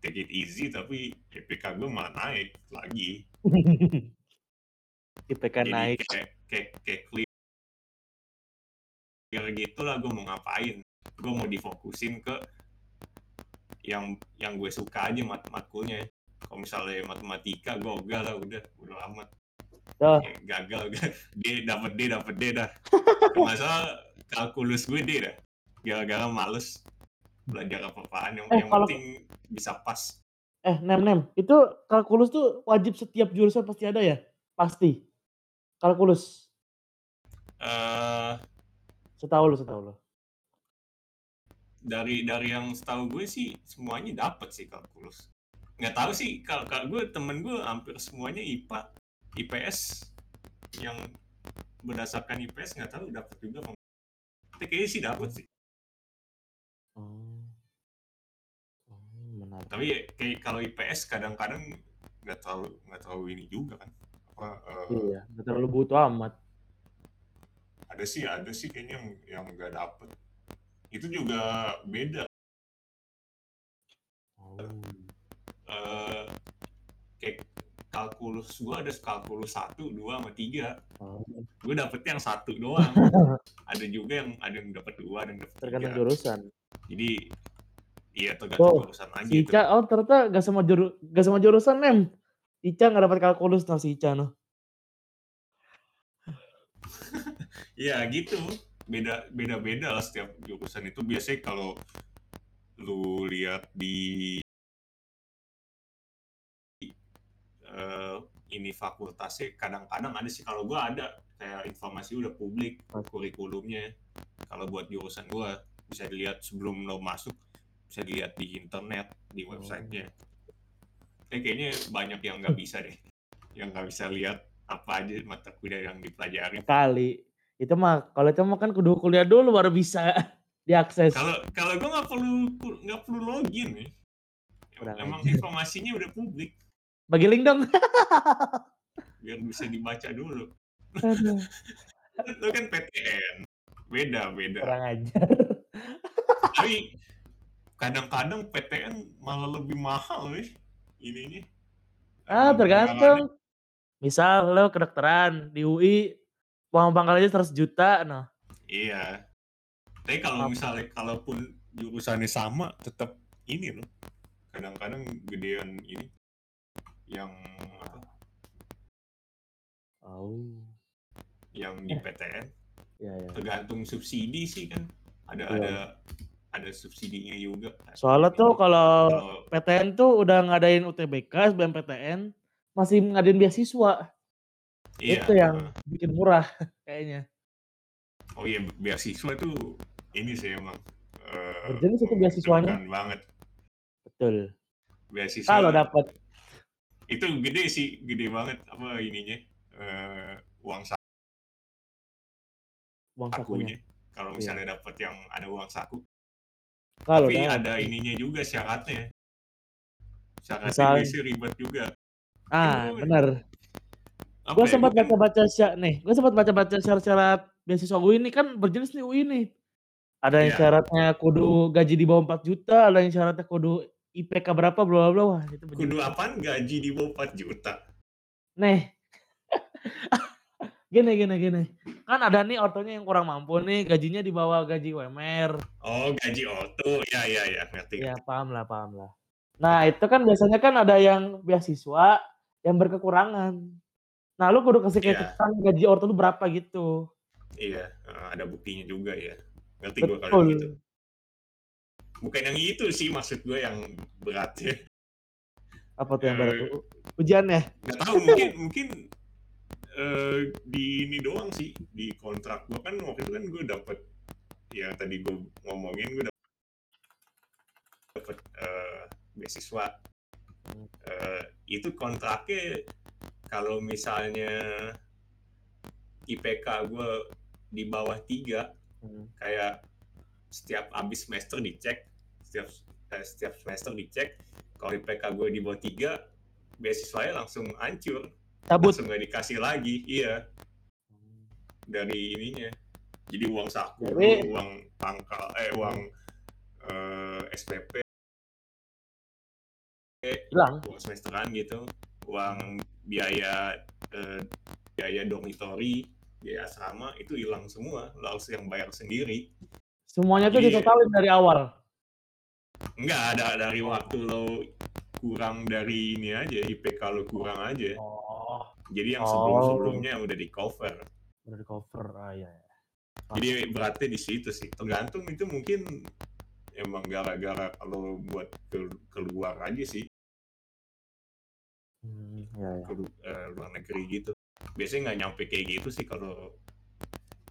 S2: take it easy tapi EPK gue malah naik lagi.
S1: IPK
S2: jadi
S1: naik.
S2: kayak kayak kayak clear gitu lah gue mau ngapain. Gue mau difokusin ke yang yang gue suka aja mat matkulnya. Kalau misalnya matematika gue ogah lah udah udah amat
S1: Tuh.
S2: Gagal D dapat D dapat D dah masalah kalkulus gue D dah gara-gara males belajar apa-apaan yang,
S1: Eh,
S2: yang
S1: kalau-
S2: penting bisa pas
S1: Eh, Nem Nem, itu kalkulus tuh wajib setiap jurusan pasti ada ya? Pasti. Kalkulus.
S2: eh
S1: Setahu lu, setahu lu.
S2: dari dari yang setahu gue sih semuanya dapat sih kalkulus nggak tahu sih kalau kalau gue temen gue hampir semuanya IPA IPS yang berdasarkan IPS nggak tahu dapat juga tapi kayaknya sih dapat sih
S1: Oh. Oh, menarik.
S2: tapi ya, kayak kalau IPS kadang-kadang nggak tahu nggak tahu ini juga kan apa eh,
S1: Iya, nggak terlalu butuh amat.
S2: ada sih ada sih kayaknya yang yang nggak dapet itu juga beda
S1: Oh.
S2: eh kayak kalkulus gua ada kalkulus satu dua sama tiga
S1: Oh.
S2: gue dapetnya yang satu doang ada juga yang ada yang dapet dua ada yang dapet
S1: Tergantung
S2: tiga
S1: jurusan.
S2: jadi iya tergantung
S1: Oh,
S2: jurusan aja
S1: Si
S2: itu
S1: Ica, oh ternyata gak sama juru, gak sama jurusan Nem. Ica nggak dapat kalkulus no si Ica no.
S2: Iya gitu beda beda beda lah setiap jurusan itu biasanya kalau lu lihat di eh, ini fakultasnya kadang-kadang ada sih. Kalau gua ada kayak informasi udah publik kurikulumnya. Kalau buat jurusan gua bisa dilihat sebelum lo masuk bisa dilihat di internet di websitenya. Eh, kayaknya banyak yang nggak bisa deh. Yang nggak bisa lihat apa aja mata kuliah yang dipelajari.
S1: Kali. Itu mah, kalau itu mah kan kudu kuliah dulu baru bisa diakses.
S2: kalau kalau gue nggak perlu nggak perlu login nih.
S1: Kurang
S2: emang informasinya udah publik
S1: Bagi link dong.
S2: biar bisa dibaca dulu.
S1: Aduh,
S2: lo kan PTN beda beda.
S1: Kurang ajar.
S2: tapi kadang-kadang PTN malah lebih mahal nih ininya.
S1: Ah,
S2: Eh,
S1: tergantung. Misal lo kedokteran di UI, uang pangkal aja 100 juta, nah.
S2: iya. Tapi kalau misalnya kalaupun jurusannya sama tetap ini loh. Kadang-kadang gedean ini yang apa
S1: Oh,
S2: yang di PTN
S1: ya ya.
S2: tergantung subsidi sih kan ada
S1: Iya.
S2: ada ada subsidinya juga
S1: Soalnya tuh kalau
S2: kalau
S1: PTN tuh udah ngadain UTBK, SBMPTN, masih ngadain beasiswa.
S2: iya
S1: Itu yang bikin murah kayaknya.
S2: oh iya beasiswa tuh ini sih emang eh,
S1: Berjenis itu beasiswanya.
S2: banget
S1: Betul.
S2: beasiswa
S1: Kalau dapat
S2: itu gede sih gede banget apa ininya eh, uang
S1: uang sakunya.
S2: kalau misalnya dapat yang ada uang saku
S1: Kalau
S2: tapi ada ininya juga syaratnya syaratnya
S1: Misal-
S2: biasanya ribet juga
S1: Ah, benar. Gue
S2: ya,
S1: sempat baca-baca sya- nih, gue sempat baca-baca syarat-syarat beasiswa UI ini kan berjenis nih UI nih. Ada yang
S2: Iya.
S1: syaratnya kudu gaji di bawah 4 juta, ada yang syaratnya kudu IPK berapa bla bla. Wah, itu
S2: kudu apaan gaji di bawah 4 juta
S1: Nih. gini gini gini. Kan ada nih ortonya yang kurang mampu nih, gajinya di bawah gaji UMR.
S2: oh gaji auto ya ya ya ngerti
S1: Ya, paham lah, paham lah. Nah, itu kan biasanya kan ada yang beasiswa yang berkekurangan. Nah, lu kudu kasih catatan gaji orto lu berapa gitu.
S2: Iya, eh, ada buktinya juga ya. Ngerti gue kalau gitu. Bukan yang itu sih maksud gue yang berat ya.
S1: Apa tuh yang
S2: Eh,
S1: berat? Ujian ya?
S2: Gak tahu mungkin mungkin eh, di ini doang sih di kontrak gue kan waktu itu kan gue dapet ya tadi gue ngomongin gue dapet eh, beasiswa Eh, itu kontraknya kalau misalnya IPK gue di bawah tiga
S4: Hmm.
S2: kayak setiap habis semester dicek setiap eh, setiap semester dicek. Kalau IPK gue di bawah tiga beasiswanya langsung hancur.
S1: Cabut.
S2: langsung nggak dikasih lagi iya. Dari ininya. Jadi uang saku
S1: Jadi-
S2: uang pangkal eh uang eh, SPP
S1: Hilang.
S2: uang semesteran gitu. Uang biaya eh, biaya dormitory biaya asrama itu hilang semua. Harus yang bayar sendiri.
S1: Semuanya tuh
S2: Jadi-
S1: ditotalin dari awal.
S2: Enggak ada dari waktu lo kurang dari ini aja IPK lo kurang aja
S1: Oh,
S2: jadi yang
S1: Oh.
S2: sebelum sebelumnya udah di cover
S1: udah di cover. Ah, iya.
S2: jadi beratnya di situ sih tergantung itu mungkin emang gara-gara kalau buat ke- keluar aja sih
S1: Hmm,
S4: Ya, ya.
S2: ke eh, luar negeri gitu biasanya nggak nyampe kayak gitu sih kalau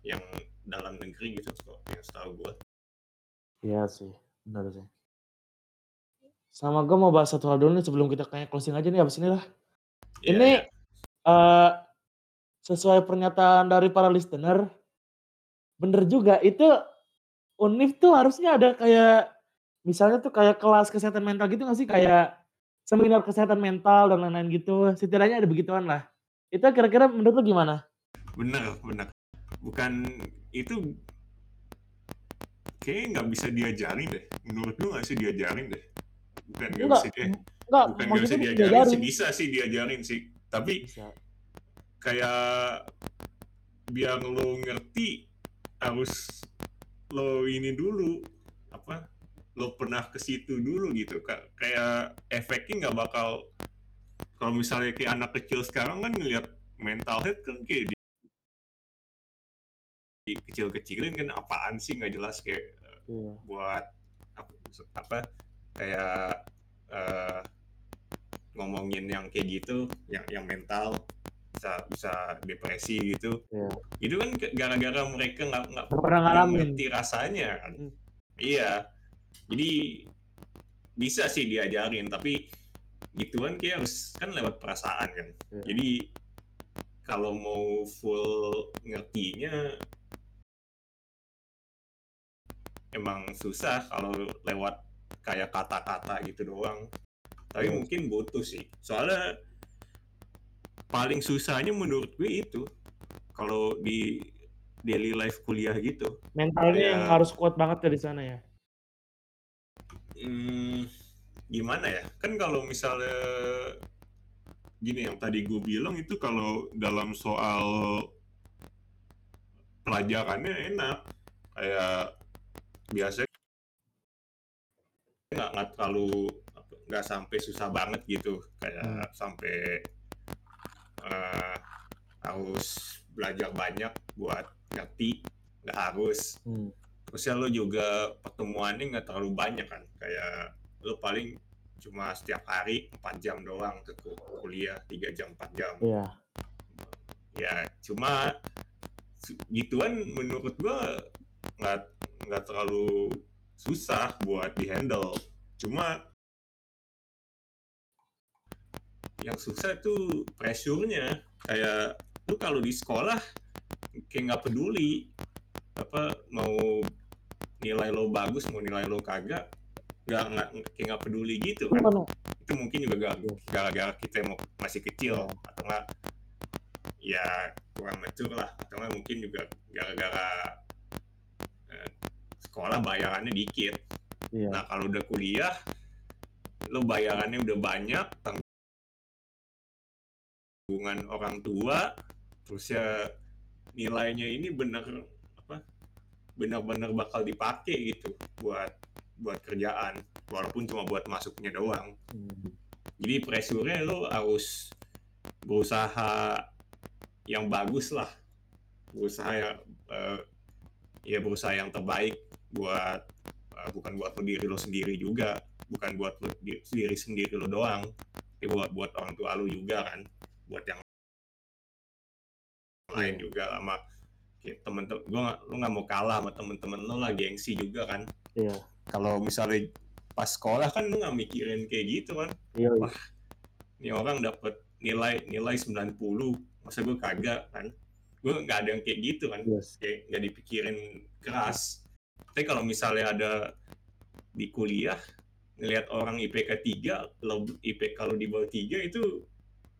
S2: yang dalam negeri gitu kok yang setahu gua
S1: Iya sih, benar sih. Sama gue mau bahas satu hal dulu nih sebelum kita kayak closing aja nih abis ini lah.
S2: Ya,
S1: Ini eh sesuai pernyataan dari para listener, bener juga itu Unif tuh harusnya ada kayak misalnya tuh kayak kelas kesehatan mental gitu nggak sih kayak seminar kesehatan mental dan lain-lain gitu. Setidaknya ada begituan lah. Itu kira-kira menurut lu gimana?
S2: bener bener bukan itu kayaknya nggak bisa diajarin deh menurut gua nggak bisa diajarin deh bukan nggak
S1: Enggak,
S2: bisa dia
S1: enggak
S2: bukan nggak bisa diajarin
S1: diajarin.
S2: sih bisa sih diajarin sih tapi
S1: Bisa.
S2: kayak biar lo ngerti harus lo ini dulu apa lo pernah ke situ dulu gitu Ka- kayak efeknya nggak bakal kalau misalnya kayak anak kecil sekarang kan ngeliat mental health kan kayak di, di kecil-kecilin kan apaan sih nggak jelas kayak
S1: Iya.
S2: buat apa, apa kayak eh, ngomongin yang kayak gitu yang yang mental bisa bisa depresi gitu
S1: Iya.
S2: itu kan gara-gara mereka nggak nggak
S1: pernah ngalamin.
S2: ngerti rasanya kan
S1: Hmm.
S2: iya jadi bisa sih diajarin tapi gituan kayak harus kan lewat perasaan kan
S1: Iya.
S2: jadi kalau mau full ngertinya emang susah kalau lewat kayak kata-kata gitu doang tapi
S1: Iya.
S2: mungkin butuh sih soalnya paling susahnya menurut gue itu kalau di daily life kuliah gitu
S1: Mentalnya yang
S2: Kayak-
S1: harus kuat banget di sana ya.
S2: Hmm, gimana ya? Kan kalau misalnya gini yang tadi gue bilang itu kalau dalam soal pelajarannya enak, kayak biasanya nggak nggak terlalu nggak sampai susah banget gitu, kayak sampai eh, harus belajar banyak buat ngerti, nggak harus.
S1: Hmm.
S2: terus ya lo juga pertemuannya nggak terlalu banyak kan? Kayak lo paling cuma setiap hari 4 jam doang ke ku- kuliah 3 jam 4 jam.
S1: Iya.
S2: ya cuma gituan menurut gua nggak nggak terlalu susah buat dihandle. Cuma yang susah itu pressure-nya. Kayak lu kalau di sekolah kayak nggak peduli apa mau nilai lo bagus mau nilai lo kagak nggak nggak kayak nggak peduli gitu kan. Itu mungkin juga gara- gara-gara kita mau masih kecil. Atau enggak ya kurang mature lah. Atau mungkin juga gara-gara sekolah bayarannya dikit
S1: Iya.
S2: nah kalau udah kuliah lo bayarannya udah banyak tanggungan orang tua terus ya nilainya ini bener apa benar-benar bakal dipakai gitu buat buat kerjaan walaupun cuma buat masuknya doang
S1: Hmm.
S2: jadi pressure-nya lo harus berusaha yang bagus lah berusaha yang eh, ya berusaha yang terbaik buat eh, bukan buat lo diri lo sendiri juga bukan buat lo di- diri sendiri lo doang tapi buat buat orang tua lo juga kan buat yang lain juga sama temen-temen gue lo nggak mau kalah sama temen-temen lo lah gengsi juga kan.
S1: Iya.
S2: kalau misalnya pas sekolah kan lu nggak mikirin kayak gitu kan.
S4: Iya,
S2: wah ini orang dapat nilai nilai 90 masa gue kagak kan. Gue nggak ada yang kayak gitu kan.
S4: Yes.
S2: kayak nggak dipikirin keras tapi kalau misalnya ada di kuliah ngelihat orang IPK 3 kalau IPK kalau di bawah 3 itu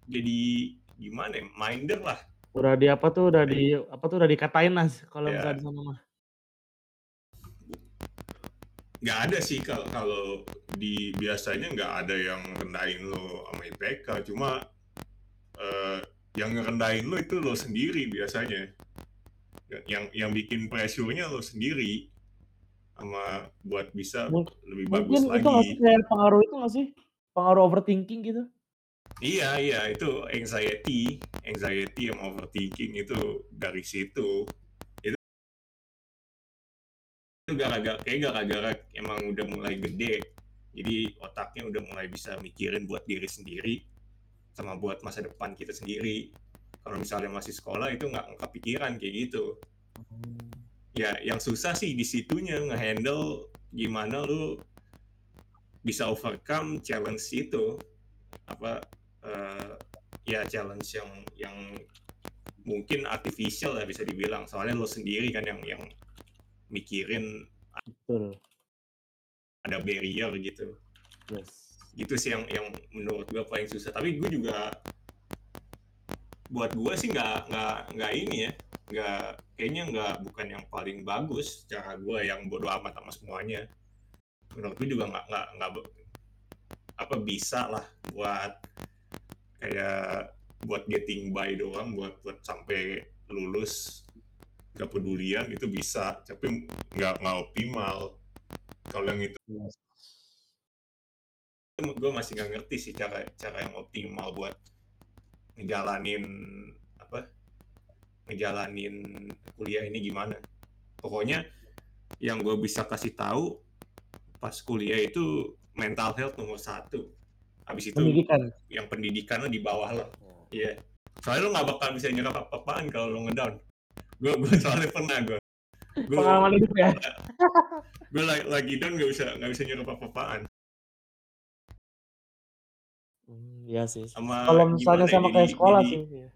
S2: jadi gimana ya? Minder lah.
S1: Udah di apa tuh udah di apa tuh udah dikatain lah kalau
S2: Ya.
S1: misalnya di sana mah.
S2: nggak ada sih kalau kalau di biasanya nggak ada yang rendahin lo sama IPK cuma eh, yang ngerendahin lo itu lo sendiri biasanya. Yang yang, yang bikin pressure-nya lo sendiri sama buat bisa
S1: Mung-
S2: lebih bagus
S1: Mungkin itu
S2: lagi.
S1: sih kayak pengaruh itu nggak sih? Pengaruh overthinking gitu.
S2: iya iya itu anxiety anxiety yang overthinking itu dari situ. Itu itu gara-gara kayak gara-gara emang udah mulai gede jadi otaknya udah mulai bisa mikirin buat diri sendiri sama buat masa depan kita sendiri. Kalau misalnya masih sekolah itu nggak kepikiran kayak gitu ya yang susah sih di situnya ngehandle gimana lu bisa overcome challenge itu apa eh, ya challenge yang yang mungkin artificial lah bisa dibilang soalnya lo sendiri kan yang yang mikirin
S1: Betul.
S2: ada barrier gitu
S1: Yes.
S2: gitu sih yang yang menurut gue paling susah tapi gue juga buat gue sih nggak nggak nggak ini ya. Nggak kayaknya nggak bukan yang paling bagus cara gue yang bodoh amat sama semuanya. Menurut gue juga nggak nggak nggak apa bisa lah buat kayak buat getting by doang buat buat sampai lulus nggak pedulian itu bisa. Tapi nggak nggak optimal. Kalau yang itu
S1: Yes.
S2: gue masih nggak ngerti sih cara cara yang optimal buat ngejalanin apa ngejalanin kuliah ini gimana. Pokoknya yang gue bisa kasih tahu pas kuliah itu mental health nomor satu. Habis itu
S1: Pendidikan.
S2: yang pendidikan lo di bawah lo
S4: Oh.
S2: iya. Soalnya lo nggak bakal bisa nyerap apa-apaan kalau lo ngedown. Gue gue soalnya pernah gue gue
S1: Pengalaman hidup ya.
S2: gue lagi, lagi down nggak bisa nggak bisa nyerap apa-apaan
S1: Iya sih.
S2: sama
S1: Kalau misalnya
S2: ya,
S1: sama
S2: jadi-
S1: kayak sekolah
S2: jadi-
S1: sih. Iya.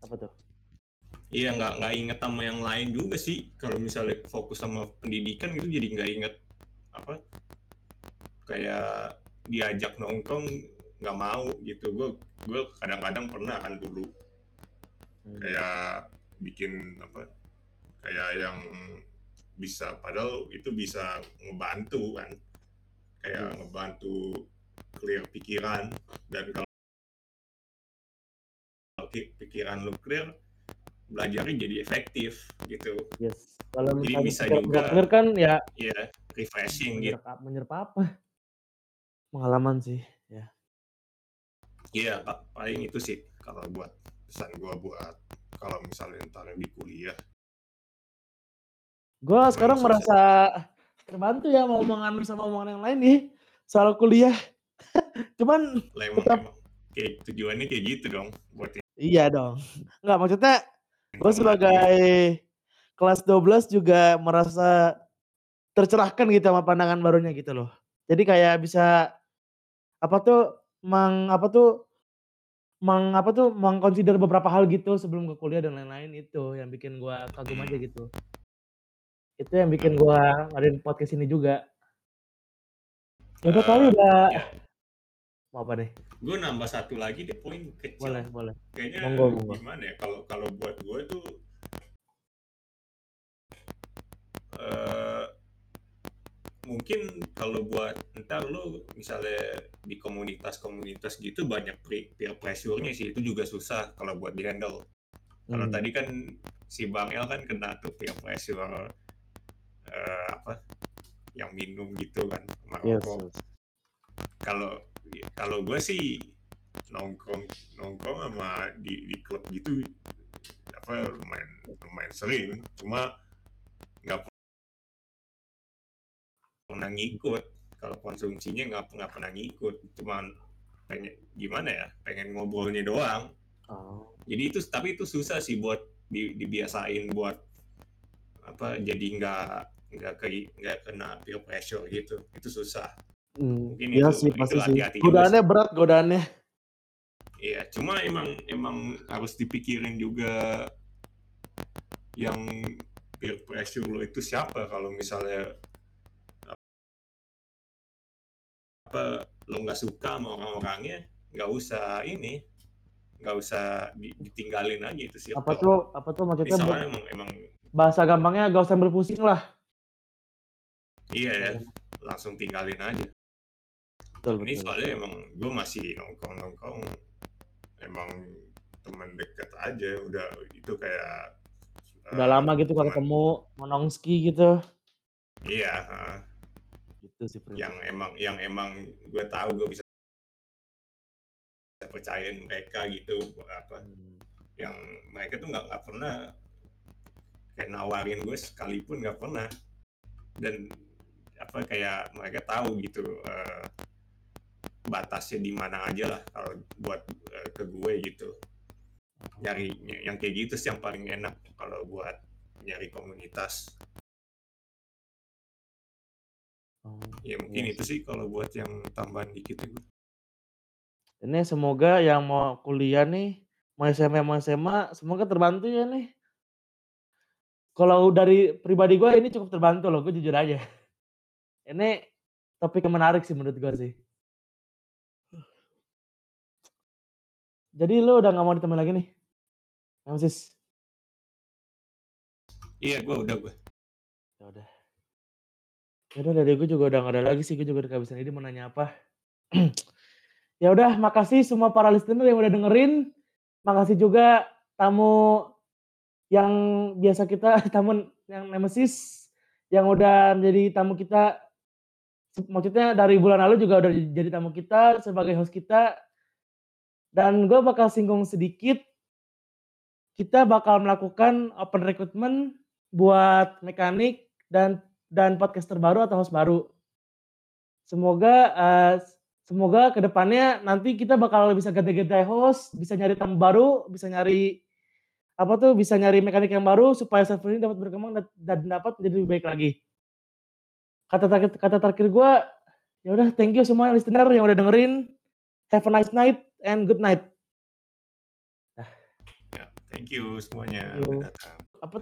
S1: Apa tuh?
S2: Iya nggak nggak inget sama yang lain juga sih. Kalau misalnya fokus sama pendidikan itu jadi nggak inget apa kayak diajak nongkrong nggak mau gitu. Gue gue kadang-kadang pernah kan dulu
S4: Hmm.
S2: kayak bikin apa kayak yang bisa padahal itu bisa ngebantu kan kayak
S4: Yes.
S2: ngebantu clear pikiran dan kalau kalau pi- pikiran lu clear belajarnya jadi efektif gitu
S1: Yes. Kalau
S2: Jadi bisa juga.
S1: clear kan ya
S2: ya refreshing gitu
S1: menyerap, menyerap apa? Pengalaman sih. Ya.
S2: iya Pak. paling itu sih kalau buat pesan gua buat kalau misalnya ntar di kuliah
S1: Gue sekarang merasa terbantu ya mau omongan sama omongan yang lain nih soal kuliah. Cuman
S2: lah emang,
S1: Tetap.
S2: kayak tujuannya kayak gitu dong buat
S1: iya dong. Enggak maksudnya gue sebagai kelas 12 juga merasa tercerahkan gitu sama pandangan barunya gitu loh. Jadi kayak bisa apa tuh meng apa tuh meng apa tuh mengconsider beberapa hal gitu sebelum ke kuliah dan lain-lain itu yang bikin gua kagum aja gitu. Itu yang bikin gua ngadain podcast ini juga. Ya udah kali
S2: Eh,
S1: udah
S2: ya.
S1: Mau apa nih?
S2: gue nambah satu lagi deh poin kecil
S1: Boleh, boleh.
S2: kayaknya
S1: Monggo, monggo.
S2: gimana ya kalau kalau buat gue tuh eh mungkin kalau buat ntar lo misalnya di komunitas-komunitas gitu banyak peer pressure-nya sih itu juga susah kalau buat di handle kalau
S1: Hmm.
S2: tadi kan si Bang El kan kena tuh peer pressure eh, apa yang minum gitu kan sama
S1: Yes, yes.
S2: kalau kalau gue sih nongkrong nongkrong sama di di klub gitu apa lumayan lumayan sering. Cuma nggak pernah ngikut. Kalau konsumsinya nggak nggak pernah ngikut. Cuman pengen gimana ya pengen ngobrolnya doang.
S1: Oh.
S2: jadi itu tapi itu susah sih buat di, dibiasain buat apa jadi nggak nggak ke nggak kena peer pressure gitu. Itu susah Mungkin
S1: iya
S2: itu
S1: sih pasti sih.
S2: hati-hati juga
S1: Godaannya
S2: sih.
S1: berat godaannya.
S2: Iya, cuma emang emang harus dipikirin juga yang peer pressure lo itu siapa kalau misalnya apa lo nggak suka sama orang-orangnya nggak usah ini nggak usah di- ditinggalin aja itu sih
S1: Apa tuh apa tuh maksudnya
S2: misalnya emang emang
S1: bahasa gampangnya gak usah berpusing lah.
S2: iya ya langsung tinggalin aja
S1: Betul
S2: ini
S1: betul.
S2: soalnya emang gue masih nongkrong nongkrong emang teman dekat aja udah itu kayak
S1: Udah
S2: eh,
S1: lama gitu kalau ketemu menongski gitu.
S2: iya heeh.
S1: Gitu sih prinsip.
S2: yang emang yang emang gue tahu gue bisa percayain mereka gitu apa
S1: Hmm.
S2: yang mereka tuh nggak nggak pernah kayak nawarin gue sekalipun nggak pernah dan apa kayak mereka tahu gitu eh, batasnya di mana aja lah kalau buat eh, ke gue gitu nyari yang kayak gitu sih yang paling enak kalau buat nyari komunitas
S1: Oh,
S2: ya mungkin
S1: iya
S2: itu
S1: sih.
S2: sih kalau buat yang tambahan dikit itu
S1: Ini semoga yang mau kuliah nih, mau SMA mau SMA, semoga terbantu ya nih. Kalau dari pribadi gue ini cukup terbantu loh, gue jujur aja. Ini topik yang menarik sih menurut gue sih. Jadi lu udah nggak mau ditemenin lagi nih? Yang sis?
S2: iya gue udah gue
S1: Ya udah. Ya udah dari gue juga udah nggak ada lagi sih, gue juga udah kehabisan ide mau nanya apa. ya udah, makasih semua para listener yang udah dengerin. Makasih juga tamu yang biasa kita tamu yang Nemesis yang udah menjadi tamu kita maksudnya dari bulan lalu juga udah jadi tamu kita sebagai host kita dan gue bakal singgung sedikit kita bakal melakukan open recruitment buat mekanik dan dan podcaster baru atau host baru semoga eh, semoga ke depannya nanti kita bakal bisa ganti-ganti host bisa nyari tamu baru bisa nyari apa tuh bisa nyari mekanik yang baru supaya server ini dapat berkembang dan, dan dapat menjadi lebih baik lagi. Kata terakhir kata terakhir gue, ya udah thank you semua listener yang udah dengerin. Have a nice night and good night.
S2: ya thank you semuanya
S1: Thank you. Apa